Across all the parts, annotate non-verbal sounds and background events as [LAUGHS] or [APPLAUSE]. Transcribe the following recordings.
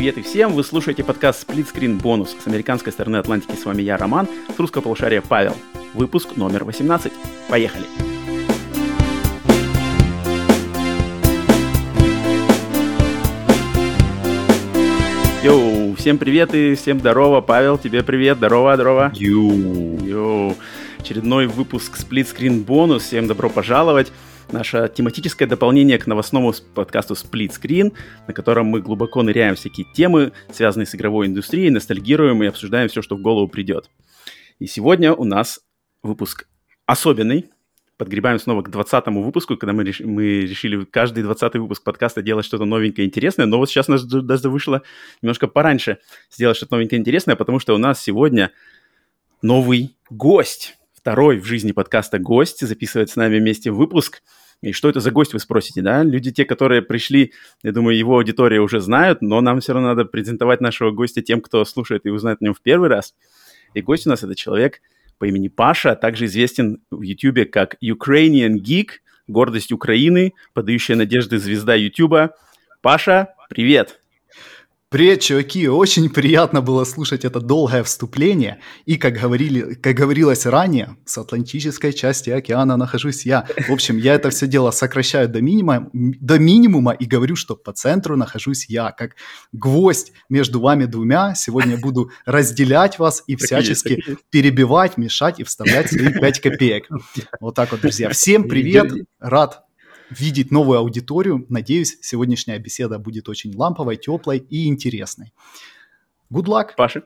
Привет и всем! Вы слушаете подкаст Split Screen Bonus. С американской стороны Атлантики с вами я, Роман, с русского полушария Павел. Выпуск номер 18. Поехали! Йоу, всем привет и всем здорово. Павел, тебе привет, здорово, здорово. Йоу. Йоу. Очередной выпуск Split Screen Bonus. Всем добро пожаловать наше тематическое дополнение к новостному подкасту Split Screen, на котором мы глубоко ныряем всякие темы, связанные с игровой индустрией, ностальгируем и обсуждаем все, что в голову придет. И сегодня у нас выпуск особенный. Подгребаем снова к 20-му выпуску, когда мы, реш... мы решили каждый 20-й выпуск подкаста делать что-то новенькое интересное. Но вот сейчас нас даже вышло немножко пораньше сделать что-то новенькое интересное, потому что у нас сегодня новый гость. Второй в жизни подкаста гость записывает с нами вместе выпуск – и что это за гость, вы спросите, да? Люди, те, которые пришли, я думаю, его аудитория уже знают, но нам все равно надо презентовать нашего гостя тем, кто слушает и узнает о нем в первый раз. И гость у нас это человек по имени Паша, также известен в YouTube как Ukrainian Geek, гордость Украины, подающая надежды звезда YouTube. Паша, привет! Привет, чуваки! Очень приятно было слушать это долгое вступление. И, как, говорили, как говорилось ранее, с атлантической части океана нахожусь я. В общем, я это все дело сокращаю до минимума, до минимума и говорю, что по центру нахожусь я, как гвоздь между вами двумя. Сегодня буду разделять вас и всячески перебивать, мешать и вставлять свои 5 копеек. Вот так вот, друзья. Всем привет! Рад видеть новую аудиторию. Надеюсь, сегодняшняя беседа будет очень ламповой, теплой и интересной. Good luck. Паша,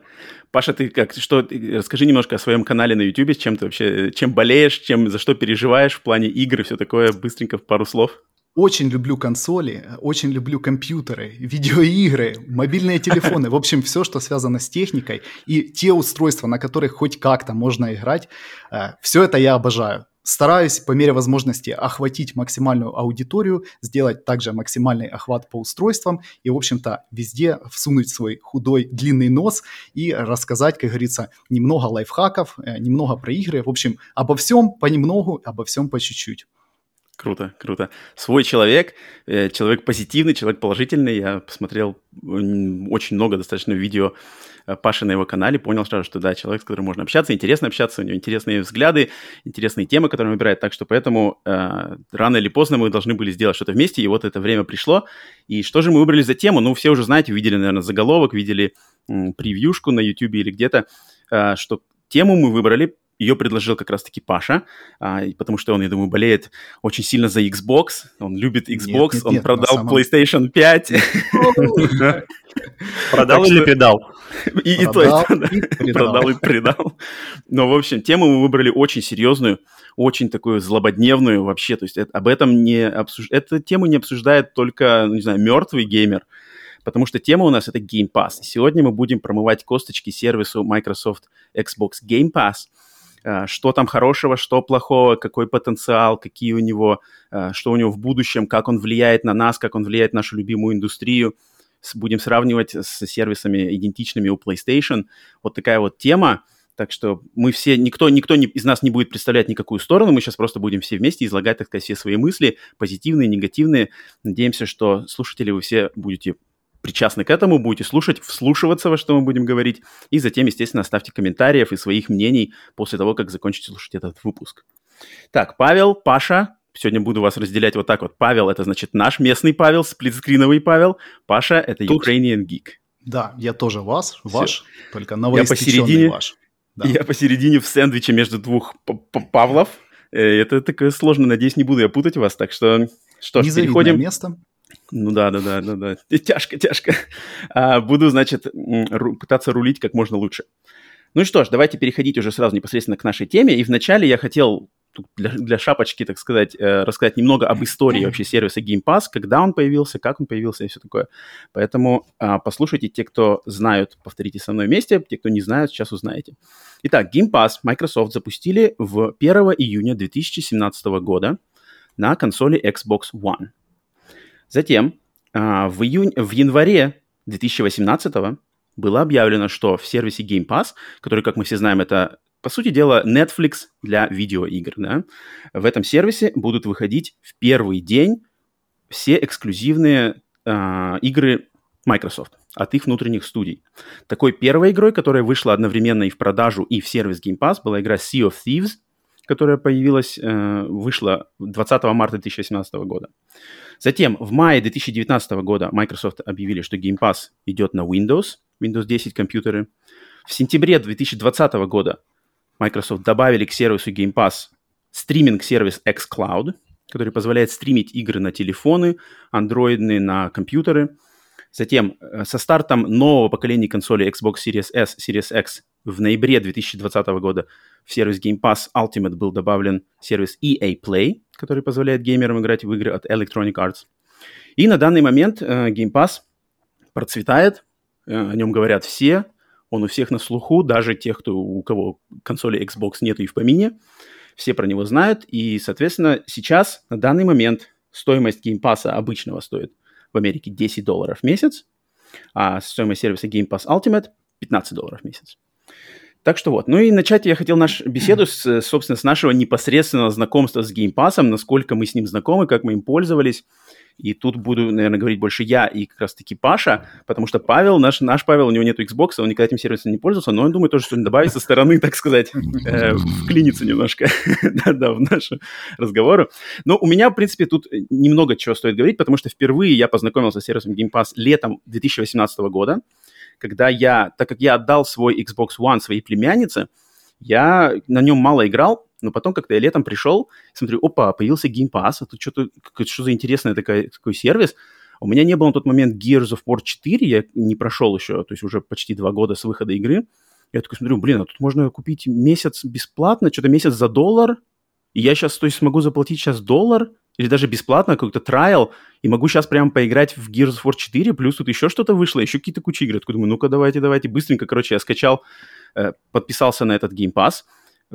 Паша, ты как, что, расскажи немножко о своем канале на YouTube, чем ты вообще, чем болеешь, чем, за что переживаешь в плане игр и все такое, быстренько в пару слов. Очень люблю консоли, очень люблю компьютеры, видеоигры, мобильные телефоны, в общем, все, что связано с техникой, и те устройства, на которых хоть как-то можно играть, э, все это я обожаю стараюсь по мере возможности охватить максимальную аудиторию, сделать также максимальный охват по устройствам и, в общем-то, везде всунуть свой худой длинный нос и рассказать, как говорится, немного лайфхаков, э, немного про игры. В общем, обо всем понемногу, обо всем по чуть-чуть. Круто, круто. Свой человек, э, человек позитивный, человек положительный. Я посмотрел очень много достаточно видео э, Паши на его канале, понял сразу, что да, человек, с которым можно общаться, интересно общаться, у него интересные взгляды, интересные темы, которые он выбирает. Так что поэтому э, рано или поздно мы должны были сделать что-то вместе, и вот это время пришло. И что же мы выбрали за тему? Ну, все уже знаете, видели, наверное, заголовок, видели м, превьюшку на YouTube или где-то, э, что тему мы выбрали ее предложил как раз-таки Паша, а, потому что он, я думаю, болеет очень сильно за Xbox, он любит Xbox, нет, нет, он нет, продал самом... PlayStation 5. Продал или предал? И то, и Продал и предал. Но, в общем, тему мы выбрали очень серьезную, очень такую злободневную вообще, то есть об этом не обсуждает, эту тему не обсуждает только, не знаю, мертвый геймер, потому что тема у нас это Game Pass. Сегодня мы будем промывать косточки сервису Microsoft Xbox Game Pass – что там хорошего, что плохого, какой потенциал, какие у него, э, что у него в будущем, как он влияет на нас, как он влияет на нашу любимую индустрию. Будем сравнивать с сервисами идентичными у PlayStation. Вот такая вот тема. Так что мы все, никто, никто не, из нас не будет представлять никакую сторону, мы сейчас просто будем все вместе излагать, так сказать, все свои мысли, позитивные, негативные. Надеемся, что слушатели вы все будете причастны к этому, будете слушать, вслушиваться во что мы будем говорить, и затем, естественно, оставьте комментариев и своих мнений после того, как закончите слушать этот выпуск. Так, Павел, Паша, сегодня буду вас разделять вот так вот. Павел – это, значит, наш местный Павел, сплитскриновый Павел. Паша – это Тут... Ukrainian Geek. Да, я тоже вас, ваш, Все. только я посередине, ваш. Да. Я посередине в сэндвиче между двух Павлов. Э, это такое сложно, надеюсь, не буду я путать вас. Так что, что ж, переходим... место. Ну да, да, да, да, да. Тяжко, тяжко. А, буду, значит, ру- пытаться рулить как можно лучше. Ну и что ж, давайте переходить уже сразу непосредственно к нашей теме. И вначале я хотел для, для шапочки, так сказать, э, рассказать немного об истории вообще сервиса Game Pass, когда он появился, как он появился и все такое. Поэтому э, послушайте те, кто знают, повторите со мной вместе, те, кто не знают, сейчас узнаете. Итак, Game Pass Microsoft запустили в 1 июня 2017 года на консоли Xbox One. Затем а, в, июнь, в январе 2018 было объявлено, что в сервисе Game Pass, который, как мы все знаем, это, по сути дела, Netflix для видеоигр, да, в этом сервисе будут выходить в первый день все эксклюзивные э, игры Microsoft. от их внутренних студий. Такой первой игрой, которая вышла одновременно и в продажу, и в сервис Game Pass, была игра Sea of Thieves, которая появилась, э, вышла 20 марта 2018 года. Затем в мае 2019 года Microsoft объявили, что Game Pass идет на Windows, Windows 10 компьютеры. В сентябре 2020 года Microsoft добавили к сервису Game Pass стриминг-сервис xCloud, который позволяет стримить игры на телефоны, андроидные, на компьютеры. Затем э, со стартом нового поколения консолей Xbox Series S, Series X в ноябре 2020 года в сервис Game Pass Ultimate был добавлен сервис EA Play, который позволяет геймерам играть в игры от Electronic Arts. И на данный момент э, Game Pass процветает, э, о нем говорят все, он у всех на слуху, даже тех, кто, у кого консоли Xbox нет и в помине все про него знают, и, соответственно, сейчас, на данный момент, стоимость Game Pass обычного стоит в Америке 10 долларов в месяц, а стоимость сервиса Game Pass Ultimate 15 долларов в месяц. Так что вот. Ну и начать я хотел нашу [CLEARS THROAT] беседу, с, собственно, с нашего непосредственного знакомства с Game Pass, насколько мы с ним знакомы, как мы им пользовались. И тут буду, наверное, говорить больше я и как раз-таки Паша, потому что Павел, наш, наш Павел, у него нет Xbox, он никогда этим сервисом не пользовался, но он, думаю, тоже что-нибудь добавить со стороны, [LAUGHS] так сказать, э, вклиниться немножко [LAUGHS] да, в нашу разговору. Но у меня, в принципе, тут немного чего стоит говорить, потому что впервые я познакомился с сервисом Game Pass летом 2018 года, когда я, так как я отдал свой Xbox One своей племяннице, я на нем мало играл, но потом как-то я летом пришел, смотрю, опа, появился Game Pass, а тут что-то, что за интересный такой, такой сервис. У меня не было на тот момент Gears of War 4, я не прошел еще, то есть уже почти два года с выхода игры. Я такой смотрю, блин, а тут можно купить месяц бесплатно, что-то месяц за доллар, и я сейчас, то есть, смогу заплатить сейчас доллар, или даже бесплатно какой-то трайл, и могу сейчас прямо поиграть в Gears of War 4, плюс тут еще что-то вышло, еще какие-то кучи игр. Я думаю, ну-ка давайте, давайте, быстренько, короче, я скачал, э, подписался на этот Game Pass,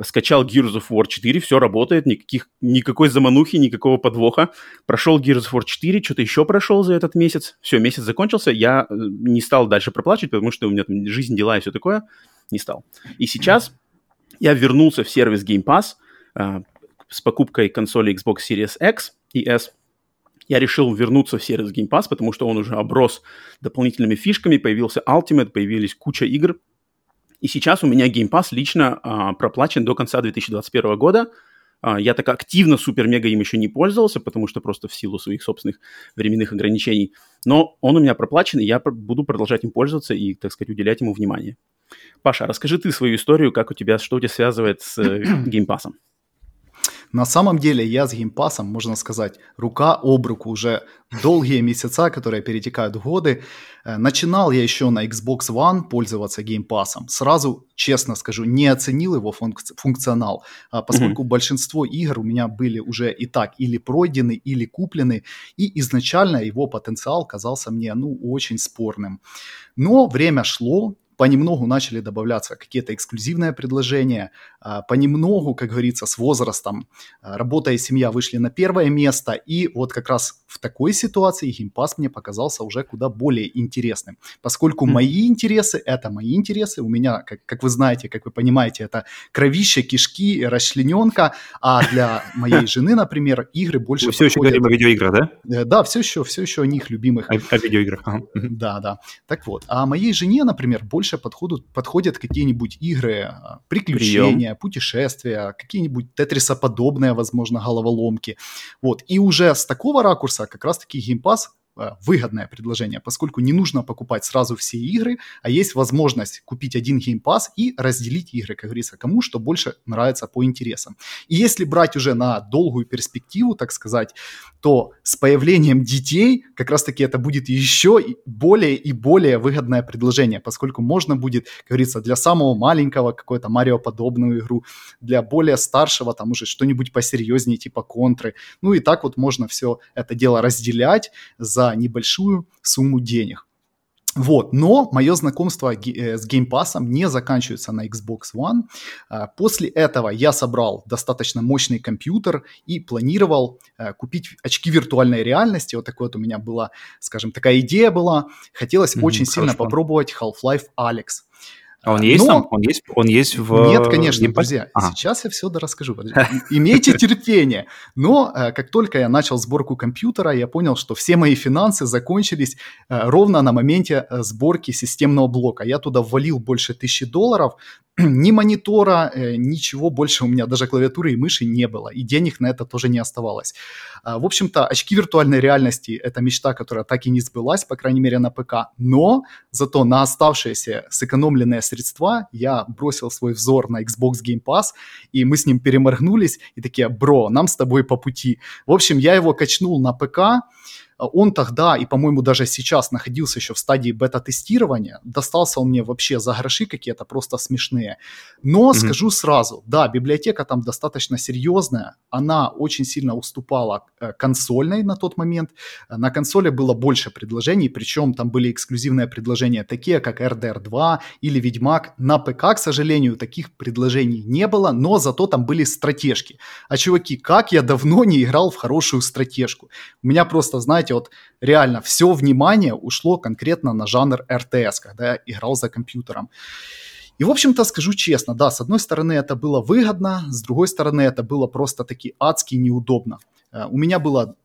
скачал Gears of War 4, все работает, никаких, никакой заманухи, никакого подвоха. Прошел Gears of War 4, что-то еще прошел за этот месяц. Все, месяц закончился, я э, не стал дальше проплачивать, потому что у меня там жизнь, дела и все такое, не стал. И сейчас я вернулся в сервис Game Pass э, с покупкой консоли Xbox Series X и S. Я решил вернуться в сервис Game Pass, потому что он уже оброс дополнительными фишками, появился Ultimate, появились куча игр, и сейчас у меня Game Pass лично а, проплачен до конца 2021 года. А, я так активно супер-мега им еще не пользовался, потому что просто в силу своих собственных временных ограничений. Но он у меня проплачен, и я буду продолжать им пользоваться и, так сказать, уделять ему внимание. Паша, расскажи ты свою историю, как у тебя, что у тебя связывает с э, Game Pass. На самом деле я с геймпасом, можно сказать, рука об руку уже долгие месяца, которые перетекают в годы. Э, начинал я еще на Xbox One пользоваться геймпасом. Сразу, честно скажу, не оценил его функци- функционал, а поскольку mm-hmm. большинство игр у меня были уже и так или пройдены, или куплены, и изначально его потенциал казался мне, ну, очень спорным. Но время шло, понемногу начали добавляться какие-то эксклюзивные предложения, а, понемногу, как говорится, с возрастом а, работа и семья вышли на первое место, и вот как раз в такой ситуации геймпас мне показался уже куда более интересным, поскольку mm. мои интересы – это мои интересы, у меня, как, как вы знаете, как вы понимаете, это кровище, кишки, расчлененка, а для моей [LAUGHS] жены, например, игры больше Вы все еще говорим о видеоиграх, да? Э, да, все еще, все еще о них любимых. О, о видеоиграх, ага. Да, да. Так вот, а моей жене, например, больше больше подходят, подходят какие-нибудь игры, а, приключения, Прием. путешествия, какие-нибудь тетрисоподобные, возможно, головоломки. Вот. И уже с такого ракурса как раз-таки геймпас Э, выгодное предложение, поскольку не нужно покупать сразу все игры, а есть возможность купить один Game Pass и разделить игры, как говорится, кому что больше нравится по интересам. И если брать уже на долгую перспективу, так сказать, то с появлением детей как раз-таки это будет еще более и более выгодное предложение, поскольку можно будет, как говорится, для самого маленького какой-то Марио подобную игру, для более старшего там уже что-нибудь посерьезнее типа контры. Ну и так вот можно все это дело разделять за за небольшую сумму денег. Вот, но мое знакомство э, с Game Pass не заканчивается на Xbox One. А, после этого я собрал достаточно мощный компьютер и планировал э, купить очки виртуальной реальности. Вот такая вот у меня была, скажем, такая идея была. Хотелось mm-hmm, очень сильно попробовать Half-Life Alex. А он есть Но... там? Он есть, он есть в... Нет, конечно, Геймпад? друзья. Ага. Сейчас я все расскажу. [LAUGHS] Имейте терпение. Но э, как только я начал сборку компьютера, я понял, что все мои финансы закончились э, ровно на моменте э, сборки системного блока. Я туда ввалил больше тысячи долларов, [CLEARS THROAT] ни монитора, ничего больше у меня, даже клавиатуры и мыши не было, и денег на это тоже не оставалось. А, в общем-то, очки виртуальной реальности – это мечта, которая так и не сбылась, по крайней мере, на ПК, но зато на оставшиеся сэкономленные средства я бросил свой взор на Xbox Game Pass, и мы с ним переморгнулись, и такие, бро, нам с тобой по пути. В общем, я его качнул на ПК, он тогда и, по-моему, даже сейчас находился еще в стадии бета-тестирования. Достался он мне вообще за гроши какие-то просто смешные. Но mm-hmm. скажу сразу, да, библиотека там достаточно серьезная. Она очень сильно уступала э, консольной на тот момент. На консоли было больше предложений, причем там были эксклюзивные предложения, такие как RDR 2 или Ведьмак. На ПК, к сожалению, таких предложений не было, но зато там были стратежки. А чуваки, как я давно не играл в хорошую стратежку. У меня просто, знаете, знаете, вот реально все внимание ушло конкретно на жанр РТС, когда я играл за компьютером. И, в общем-то, скажу честно, да, с одной стороны это было выгодно, с другой стороны это было просто-таки адски неудобно. Э, у меня было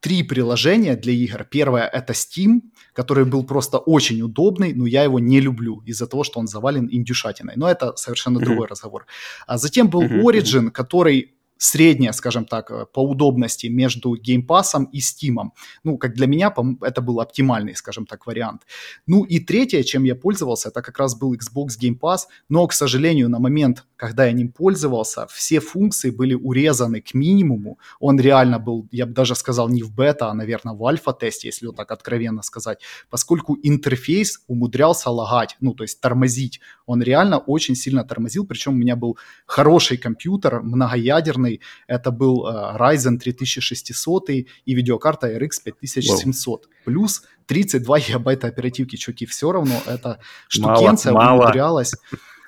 три приложения для игр. Первое – это Steam, который был просто очень удобный, но я его не люблю из-за того, что он завален индюшатиной. Но это совершенно mm-hmm. другой разговор. А затем был mm-hmm. Origin, который средняя, скажем так, э, по удобности между Game Pass и Steam. Ну, как для меня, это был оптимальный, скажем так, вариант. Ну и третье, чем я пользовался, это как раз был Xbox Game Pass, но, к сожалению, на момент, когда я ним пользовался, все функции были урезаны к минимуму. Он реально был, я бы даже сказал, не в бета, а, наверное, в альфа-тесте, если вот так откровенно сказать, поскольку интерфейс умудрялся лагать, ну, то есть тормозить. Он реально очень сильно тормозил, причем у меня был хороший компьютер, многоядерный, полноценный. Это был uh, Ryzen 3600 и видеокарта RX 5700. Wow. Плюс 32 гигабайта оперативки. Чуваки, все равно эта штукенция мало, умудрялась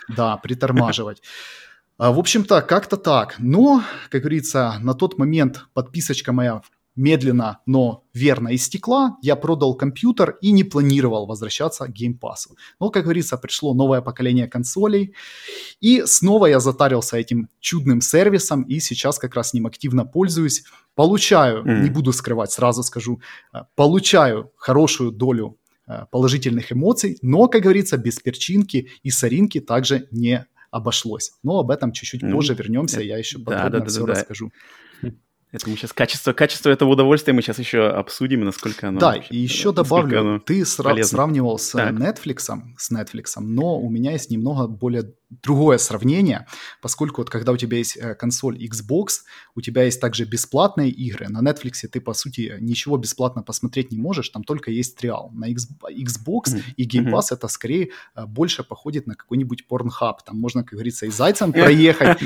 да, притормаживать. А, в общем-то, как-то так. Но, как говорится, на тот момент подписочка моя медленно, но верно истекла, я продал компьютер и не планировал возвращаться к Game Pass. Но, как говорится, пришло новое поколение консолей, и снова я затарился этим чудным сервисом, и сейчас как раз ним активно пользуюсь. Получаю, mm. не буду скрывать, сразу скажу, э, получаю хорошую долю э, положительных эмоций, но, как говорится, без перчинки и соринки также не обошлось. Но об этом чуть-чуть mm. позже вернемся, я еще подробно да, да, все да, расскажу. Это мы сейчас качество, качество этого удовольствия мы сейчас еще обсудим, насколько оно. Да, вообще, и еще добавлю, ты сра- сравнивал с так. Netflix, с Netflix, но у меня есть немного более другое сравнение, поскольку вот когда у тебя есть э, консоль Xbox, у тебя есть также бесплатные игры. На Netflix ты, по сути, ничего бесплатно посмотреть не можешь, там только есть триал. На Xbox mm-hmm. и Game Pass mm-hmm. это скорее э, больше походит на какой-нибудь порнхаб. Там можно, как говорится, и зайцем проехать,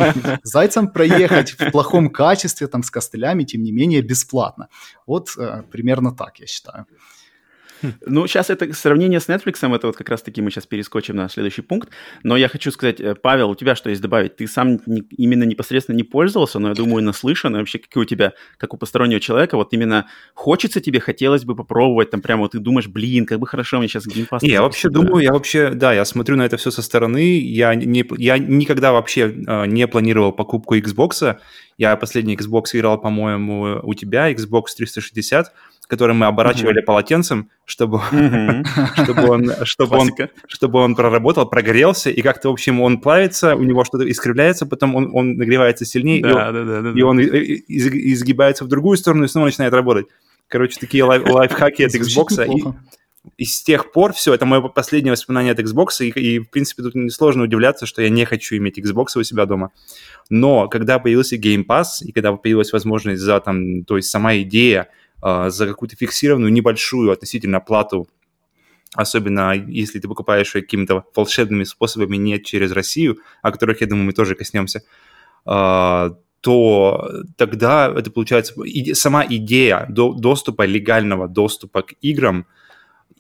зайцем проехать в плохом качестве, там, с костылями, тем не менее, бесплатно. Вот э, примерно так, я считаю. [LAUGHS] Ну, сейчас это сравнение с Netflix, это вот как раз-таки мы сейчас перескочим на следующий пункт. Но я хочу сказать, э, Павел, у тебя что есть добавить? Ты сам не, именно непосредственно не пользовался, но я думаю, наслышан. И вообще, какие у тебя, как у постороннего человека, вот именно хочется тебе, хотелось бы попробовать, там прямо вот ты думаешь, блин, как бы хорошо мне сейчас геймпас. Не, я вообще да. думаю, я вообще, да, я смотрю на это все со стороны. Я, не, я никогда вообще э, не планировал покупку Xbox. Я последний Xbox играл, по-моему, у тебя, Xbox 360 который мы оборачивали mm-hmm. полотенцем, чтобы, mm-hmm. [LAUGHS] чтобы, он, чтобы, он, чтобы он проработал, прогорелся, и как-то, в общем, он плавится, у него что-то искривляется, потом он, он нагревается сильнее, да, и, да, да, да, и он из, изгибается в другую сторону и снова начинает работать. Короче, такие лайф, лайфхаки от [LAUGHS] Xbox. И, и с тех пор все, это мое последнее воспоминание от Xbox, и, и, в принципе, тут несложно удивляться, что я не хочу иметь Xbox у себя дома. Но когда появился Game Pass, и когда появилась возможность за, там, то есть сама идея за какую-то фиксированную небольшую относительно плату, особенно если ты покупаешь какими-то волшебными способами не через Россию, о которых, я думаю, мы тоже коснемся, а, то тогда это получается сама идея доступа, легального доступа к играм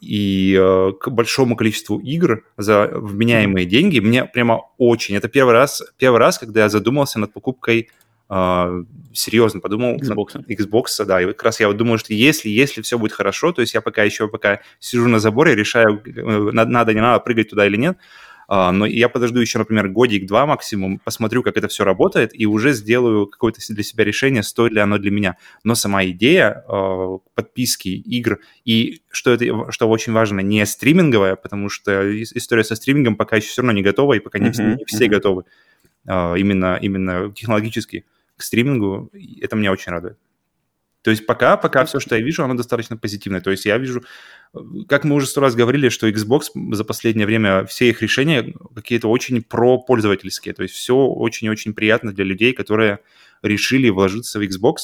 и э, к большому количеству игр за вменяемые деньги мне прямо очень. Это первый раз, первый раз, когда я задумался над покупкой Uh, серьезно подумал. Xbox. Xbox, да. И как раз я вот думаю, что если, если все будет хорошо, то есть я пока еще пока сижу на заборе, решаю, э, надо, не надо прыгать туда или нет, а, но я подожду еще, например, годик-два максимум, посмотрю, как это все работает, и уже сделаю какое-то для себя решение, стоит ли оно для меня. Но сама идея а, подписки, игр, и что это, что очень важно, не стриминговая, потому что история со стримингом пока еще все равно не готова, и пока не, не все готовы именно, именно технологически к стримингу, это меня очень радует. То есть пока, пока все, что я вижу, оно достаточно позитивное. То есть я вижу, как мы уже сто раз говорили, что Xbox за последнее время, все их решения какие-то очень про-пользовательские. То есть все очень-очень приятно для людей, которые решили вложиться в Xbox,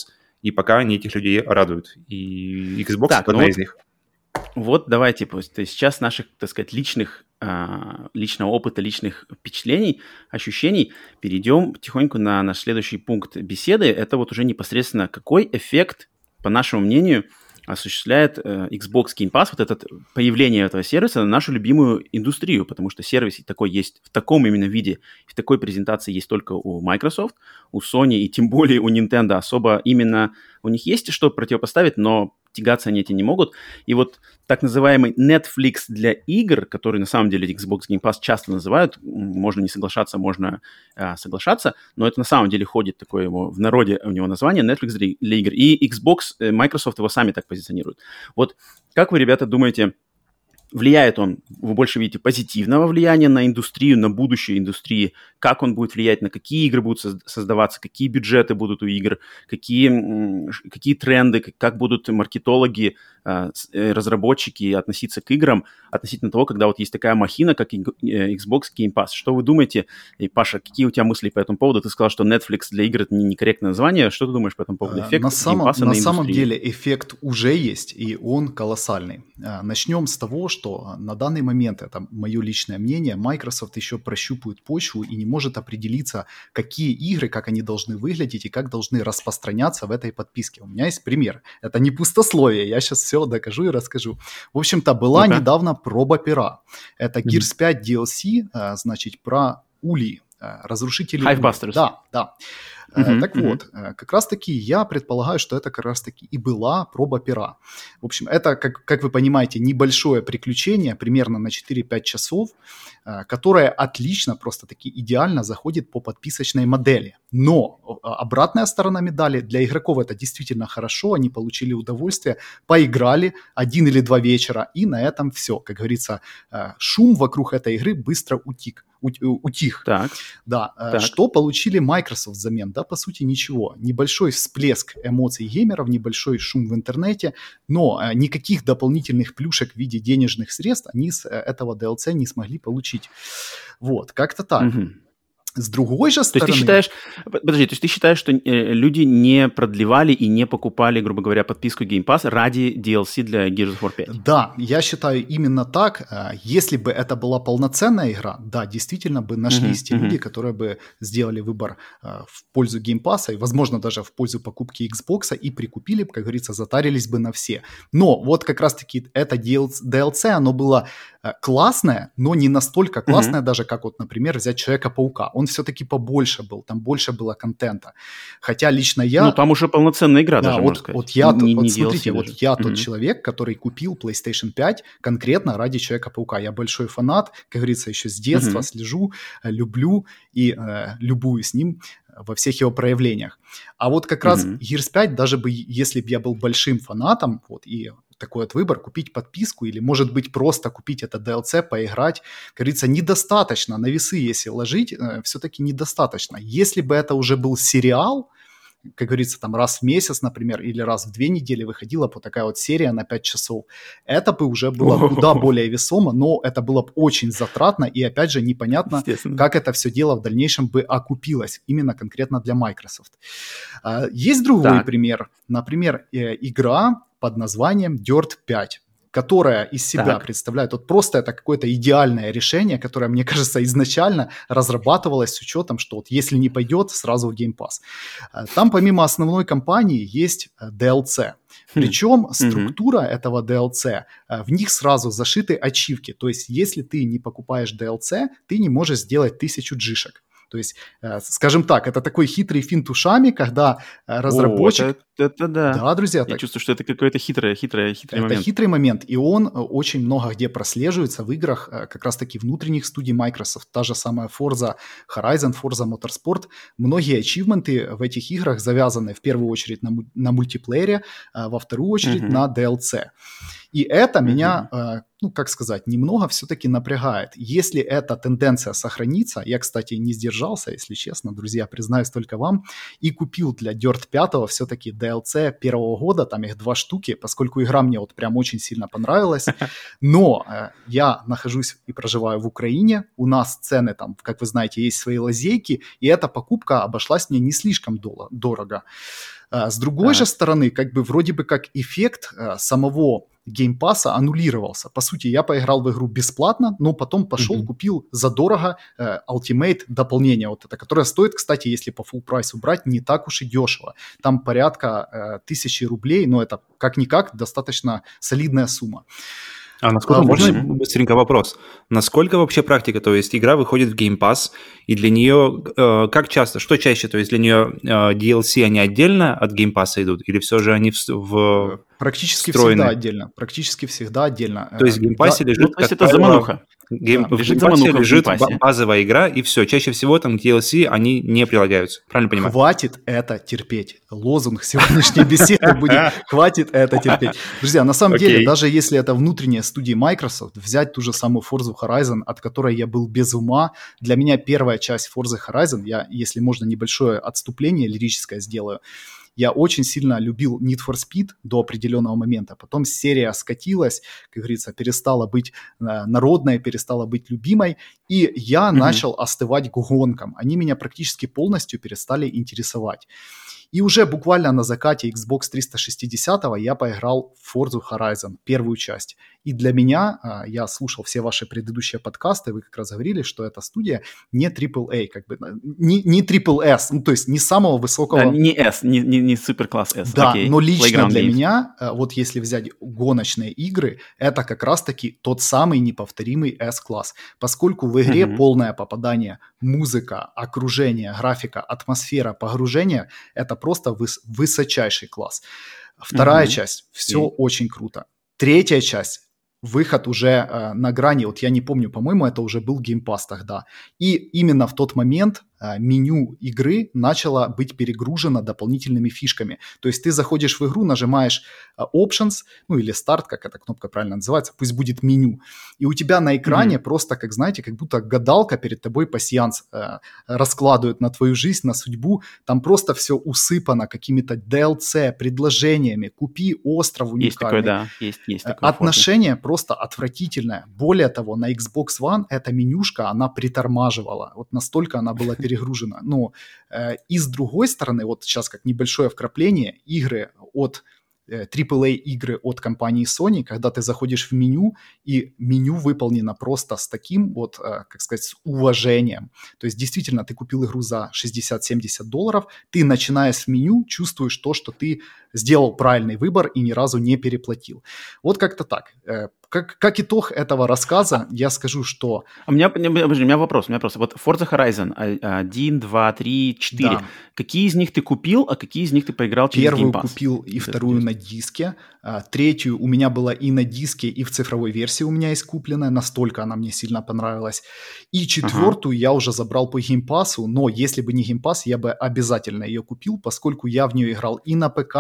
и пока они этих людей радуют. И Xbox так, одна ну из них. Вот давайте, то есть сейчас наших, так сказать, личных, личного опыта, личных впечатлений, ощущений перейдем потихоньку на наш следующий пункт беседы. Это вот уже непосредственно какой эффект по нашему мнению, осуществляет э, Xbox Game Pass, вот это появление этого сервиса на нашу любимую индустрию, потому что сервис такой есть в таком именно виде, в такой презентации есть только у Microsoft, у Sony и тем более у Nintendo особо именно у них есть что противопоставить, но тягаться они этим не могут. И вот так называемый Netflix для игр, который на самом деле Xbox Game Pass часто называют, можно не соглашаться, можно а, соглашаться, но это на самом деле ходит такое его, в народе у него название Netflix для, для игр. И Xbox, э, Microsoft его сами так позиционируют. Вот как вы, ребята, думаете, влияет он, вы больше видите позитивного влияния на индустрию, на будущее индустрии, как он будет влиять, на какие игры будут создаваться, какие бюджеты будут у игр, какие, какие тренды, как будут маркетологи, разработчики относиться к играм относительно того, когда вот есть такая махина, как э, Xbox Game Pass. Что вы думаете? И, Паша, какие у тебя мысли по этому поводу? Ты сказал, что Netflix для игр это не некорректное название. Что ты думаешь по этому поводу? Э, эффект на самом, на, на самом деле эффект уже есть, и он колоссальный. Начнем с того, что на данный момент, это мое личное мнение, Microsoft еще прощупывает почву и не может определиться, какие игры, как они должны выглядеть и как должны распространяться в этой подписке. У меня есть пример. Это не пустословие, я сейчас все докажу и расскажу. В общем-то, была ну недавно проба пера. Это Gears 5 DLC, значит, про Ули, э, разрушители... Hivebusters. Да, да. Uh-huh, так uh-huh. вот, э, как раз-таки я предполагаю, что это как раз-таки и была проба пера. В общем, это, как, как вы понимаете, небольшое приключение, примерно на 4-5 часов, э, которое отлично, просто-таки идеально заходит по подписочной модели. Но обратная сторона медали, для игроков это действительно хорошо, они получили удовольствие, поиграли один или два вечера, и на этом все. Как говорится, шум вокруг этой игры быстро утик утих. Так. Да. Так. Что получили Microsoft взамен? Да, по сути, ничего. Небольшой всплеск эмоций геймеров, небольшой шум в интернете, но э, никаких дополнительных плюшек в виде денежных средств они с э, этого DLC не смогли получить. Вот, как-то так. Угу. С другой же стороны... То есть ты считаешь... Подожди, то есть ты считаешь, что э, люди не продлевали и не покупали, грубо говоря, подписку Game Pass ради DLC для Gears of War 5? Да, я считаю именно так. Э, если бы это была полноценная игра, да, действительно бы нашлись uh-huh, те uh-huh. люди, которые бы сделали выбор э, в пользу Game Pass и, возможно, даже в пользу покупки Xbox и прикупили, как говорится, затарились бы на все. Но вот как раз-таки это DLC, оно было Э, классная, но не настолько классная mm-hmm. даже, как вот, например, взять Человека-паука. Он все-таки побольше был, там больше было контента. Хотя лично я... Ну, там уже полноценная игра да, даже, вот, можно сказать. Вот я, не, вот, не смотрите, вот я mm-hmm. тот человек, который купил PlayStation 5 конкретно ради Человека-паука. Я большой фанат, как говорится, еще с детства mm-hmm. слежу, э, люблю и э, любую с ним во всех его проявлениях. А вот как mm-hmm. раз Gears 5, даже бы, если бы я был большим фанатом, вот, и такой вот выбор, купить подписку или, может быть, просто купить это DLC, поиграть. Как говорится, недостаточно на весы, если ложить, э, все-таки недостаточно. Если бы это уже был сериал, как говорится, там раз в месяц, например, или раз в две недели выходила вот такая вот серия на 5 часов, это бы уже было куда более весомо, но это было бы очень затратно и, опять же, непонятно, как это все дело в дальнейшем бы окупилось, именно конкретно для Microsoft. А, есть другой так. пример. Например, э, игра под названием Dirt 5 которая из себя так. представляет, вот просто это какое-то идеальное решение, которое, мне [LAUGHS] кажется, изначально разрабатывалось с учетом, что вот если не пойдет, сразу в Game Pass. Э, там помимо основной кампании есть э, DLC. Причем хм. структура mm-hmm. этого DLC, э, в них сразу зашиты ачивки. То есть, если ты не покупаешь DLC, ты не можешь сделать тысячу джишек. То есть, э, скажем так, это такой хитрый финт ушами, когда э, разработчик... О, это, это да. Да, друзья. Я так... чувствую, что это какой-то хитрый, хитрый, хитрый это момент. Это хитрый момент, и он очень много где прослеживается в играх как раз-таки внутренних студий Microsoft. Та же самая Forza Horizon, Forza Motorsport. Многие ачивменты в этих играх завязаны в первую очередь на, на мультиплеере, а во вторую очередь mm-hmm. на DLC. И это mm-hmm. меня, э, ну, как сказать, немного все-таки напрягает. Если эта тенденция сохранится, я, кстати, не сдержался, если честно, друзья, признаюсь только вам, и купил для Dirt 5 все-таки DLC первого года, там их два штуки, поскольку игра мне вот прям очень сильно понравилась. [LAUGHS] Но э, я нахожусь и проживаю в Украине, у нас цены там, как вы знаете, есть свои лазейки, и эта покупка обошлась мне не слишком дорого. А, с другой а. же стороны, как бы вроде бы как эффект а, самого Game Pass а аннулировался. По сути, я поиграл в игру бесплатно, но потом пошел, mm-hmm. купил задорого э, Ultimate дополнение вот это, которое стоит, кстати, если по full прайсу брать, не так уж и дешево. Там порядка э, тысячи рублей, но это как-никак достаточно солидная сумма. А насколько, а, можно очень... быстренько вопрос? Насколько вообще практика, то есть игра выходит в Game Pass, и для нее, э, как часто, что чаще, то есть для нее э, DLC, они отдельно от Game Pass идут, или все же они в... в Практически встроены? всегда отдельно, практически всегда отдельно. То есть в Game Pass да, лежит, ну, то есть это замануха. Гейм, да, лежит, замануха лежит базовая игра, и все. Чаще всего там DLC, они не прилагаются. Правильно понимаю? Хватит это терпеть. Лозунг сегодняшней беседы [LAUGHS] будет «Хватит это терпеть». Друзья, на самом деле, даже если это внутренняя студия Microsoft, взять ту же самую Forza Horizon, от которой я был без ума, для меня первая часть Forza Horizon, я, если можно, небольшое отступление лирическое сделаю, я очень сильно любил Need for Speed до определенного момента. Потом серия скатилась, как говорится, перестала быть э, народной, перестала быть любимой, и я mm-hmm. начал остывать к гонкам. Они меня практически полностью перестали интересовать. И уже буквально на закате Xbox 360 я поиграл в Forza Horizon, первую часть. И для меня, а, я слушал все ваши предыдущие подкасты, вы как раз говорили, что эта студия не AAA, как бы, не, не S, ну, то есть не самого высокого... Да, не S, не, не, не суперкласс S. Да, okay. но лично Playground для games. меня, а, вот если взять гоночные игры, это как раз-таки тот самый неповторимый S-класс, поскольку в игре mm-hmm. полное попадание музыка, окружение, графика, атмосфера, погружение – это просто выс- высочайший класс. Вторая mm-hmm. часть – все mm-hmm. очень круто. Третья часть выход уже э, на грани, вот я не помню, по-моему, это уже был Game Pass тогда. И именно в тот момент меню игры начало быть перегружено дополнительными фишками. То есть ты заходишь в игру, нажимаешь а, Options, ну или Start, как эта кнопка правильно называется, пусть будет меню. И у тебя на экране mm-hmm. просто, как знаете, как будто гадалка перед тобой пассианс э, раскладывает на твою жизнь, на судьбу. Там просто все усыпано какими-то DLC, предложениями. Купи остров уникальный. Есть такое, да. Есть, есть такое Отношение фото. просто отвратительное. Более того, на Xbox One эта менюшка, она притормаживала. Вот настолько она была перегружена. Но э, и с другой стороны, вот сейчас как небольшое вкрапление, игры от AAA э, игры от компании Sony, когда ты заходишь в меню, и меню выполнено просто с таким вот, э, как сказать, с уважением. То есть действительно ты купил игру за 60-70 долларов, ты, начиная с меню, чувствуешь то, что ты сделал правильный выбор и ни разу не переплатил. Вот как-то так. Как, как итог этого рассказа, я скажу, что... А у меня, меня, у меня вопрос, у меня вопрос. Вот Forza Horizon 1, 2, 3, 4. Да. Какие из них ты купил, а какие из них ты поиграл через Первую Game Pass? купил и вторую на диске. А, третью у меня была и на диске, и в цифровой версии у меня есть купленная. Настолько она мне сильно понравилась. И четвертую ага. я уже забрал по Game Pass, но если бы не Game Pass, я бы обязательно ее купил, поскольку я в нее играл и на ПК,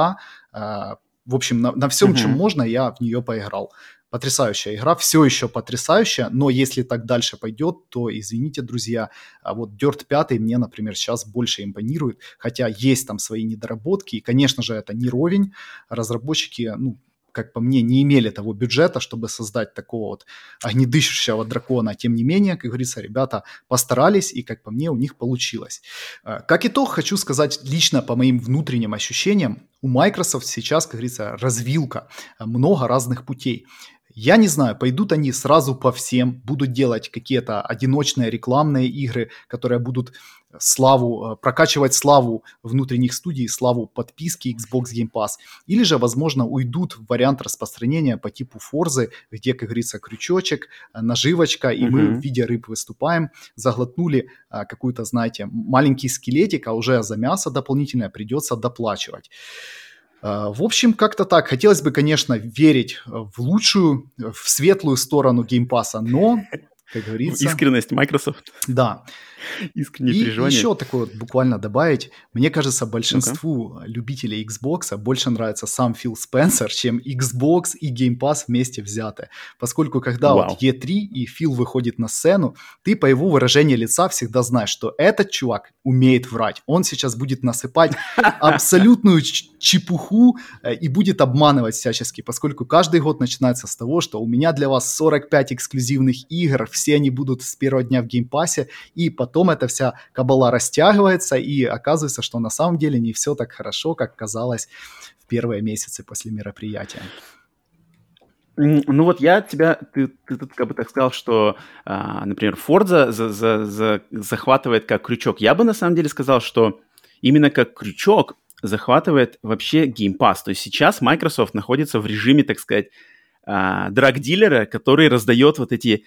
а, в общем, на, на всем, uh-huh. чем можно, я в нее поиграл потрясающая игра, все еще потрясающая, но если так дальше пойдет, то, извините, друзья, а вот Dirt 5 мне, например, сейчас больше импонирует, хотя есть там свои недоработки, и, конечно же, это не ровень, разработчики, ну, как по мне, не имели того бюджета, чтобы создать такого вот огнедышащего дракона. Тем не менее, как говорится, ребята постарались, и, как по мне, у них получилось. А, как итог, хочу сказать лично по моим внутренним ощущениям, у Microsoft сейчас, как говорится, развилка, много разных путей Я не знаю, пойдут они сразу по всем, будут делать какие-то одиночные рекламные игры, которые будут славу, э, прокачивать славу внутренних студий, славу подписки Xbox Game Pass. Или же, возможно, уйдут в вариант распространения по типу Forz ы, где, как говорится, крючочек, э, наживочка, и mm-hmm. мы в виде рыб выступаем, заглотнули а, какую-то, знаете, маленький скелетик, а уже за мясо дополнительное придется доплачивать. В общем, как-то так. Хотелось бы, конечно, верить в лучшую, в светлую сторону Game Pass а, но, как говорится... Искренность Microsoft. Да. [LAUGHS] Искренние и переживания. еще такое вот буквально добавить. Мне кажется, большинству ну любителей Xbox больше нравится сам Фил Спенсер, чем Xbox и Game Pass вместе взяты. Поскольку когда Вау. вот E3 и Фил выходит на сцену, ты по его выражению лица всегда знаешь, что этот чувак умеет врать. Он сейчас будет насыпать [LAUGHS] абсолютную чепуху э, и будет обманывать всячески, поскольку каждый год начинается с того, что у меня для вас 45 эксклюзивных игр, все они будут с первого дня в Game Pass е, и потом эта вся кабала растягивается, и оказывается, что на самом деле не все так хорошо, как казалось в первые месяцы после мероприятия. Ну вот я тебя, ты, ты тут как бы так сказал, что, а, например, Forza за, за, за, захватывает как крючок. Я бы на самом деле сказал, что именно как крючок захватывает вообще Game Pass. То есть сейчас Microsoft находится в режиме, так сказать, а, драг-дилера, который раздает вот эти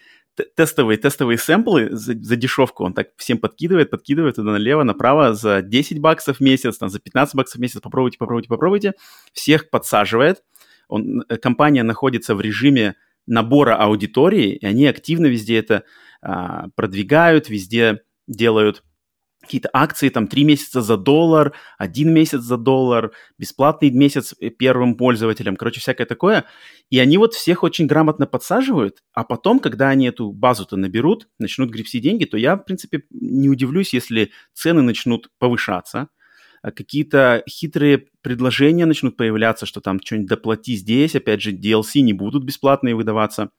тестовые, тестовые сэмплы за, за дешевку. Он так всем подкидывает, подкидывает туда налево, направо за 10 баксов в месяц, там, за 15 баксов в месяц. Попробуйте, попробуйте, попробуйте. Всех подсаживает. Он, э, компания находится в режиме набора аудитории, и они активно везде это а, продвигают, везде делают какие-то акции, там, три месяца за доллар, один месяц за доллар, бесплатный месяц первым пользователям, короче, всякое такое. И они вот всех очень грамотно подсаживают, а потом, когда они эту базу-то наберут, начнут гребсти деньги, то я, в принципе, не удивлюсь, если цены начнут повышаться, а какие-то хитрые предложения начнут появляться, что там что-нибудь доплати здесь, опять же, DLC не будут бесплатные выдаваться.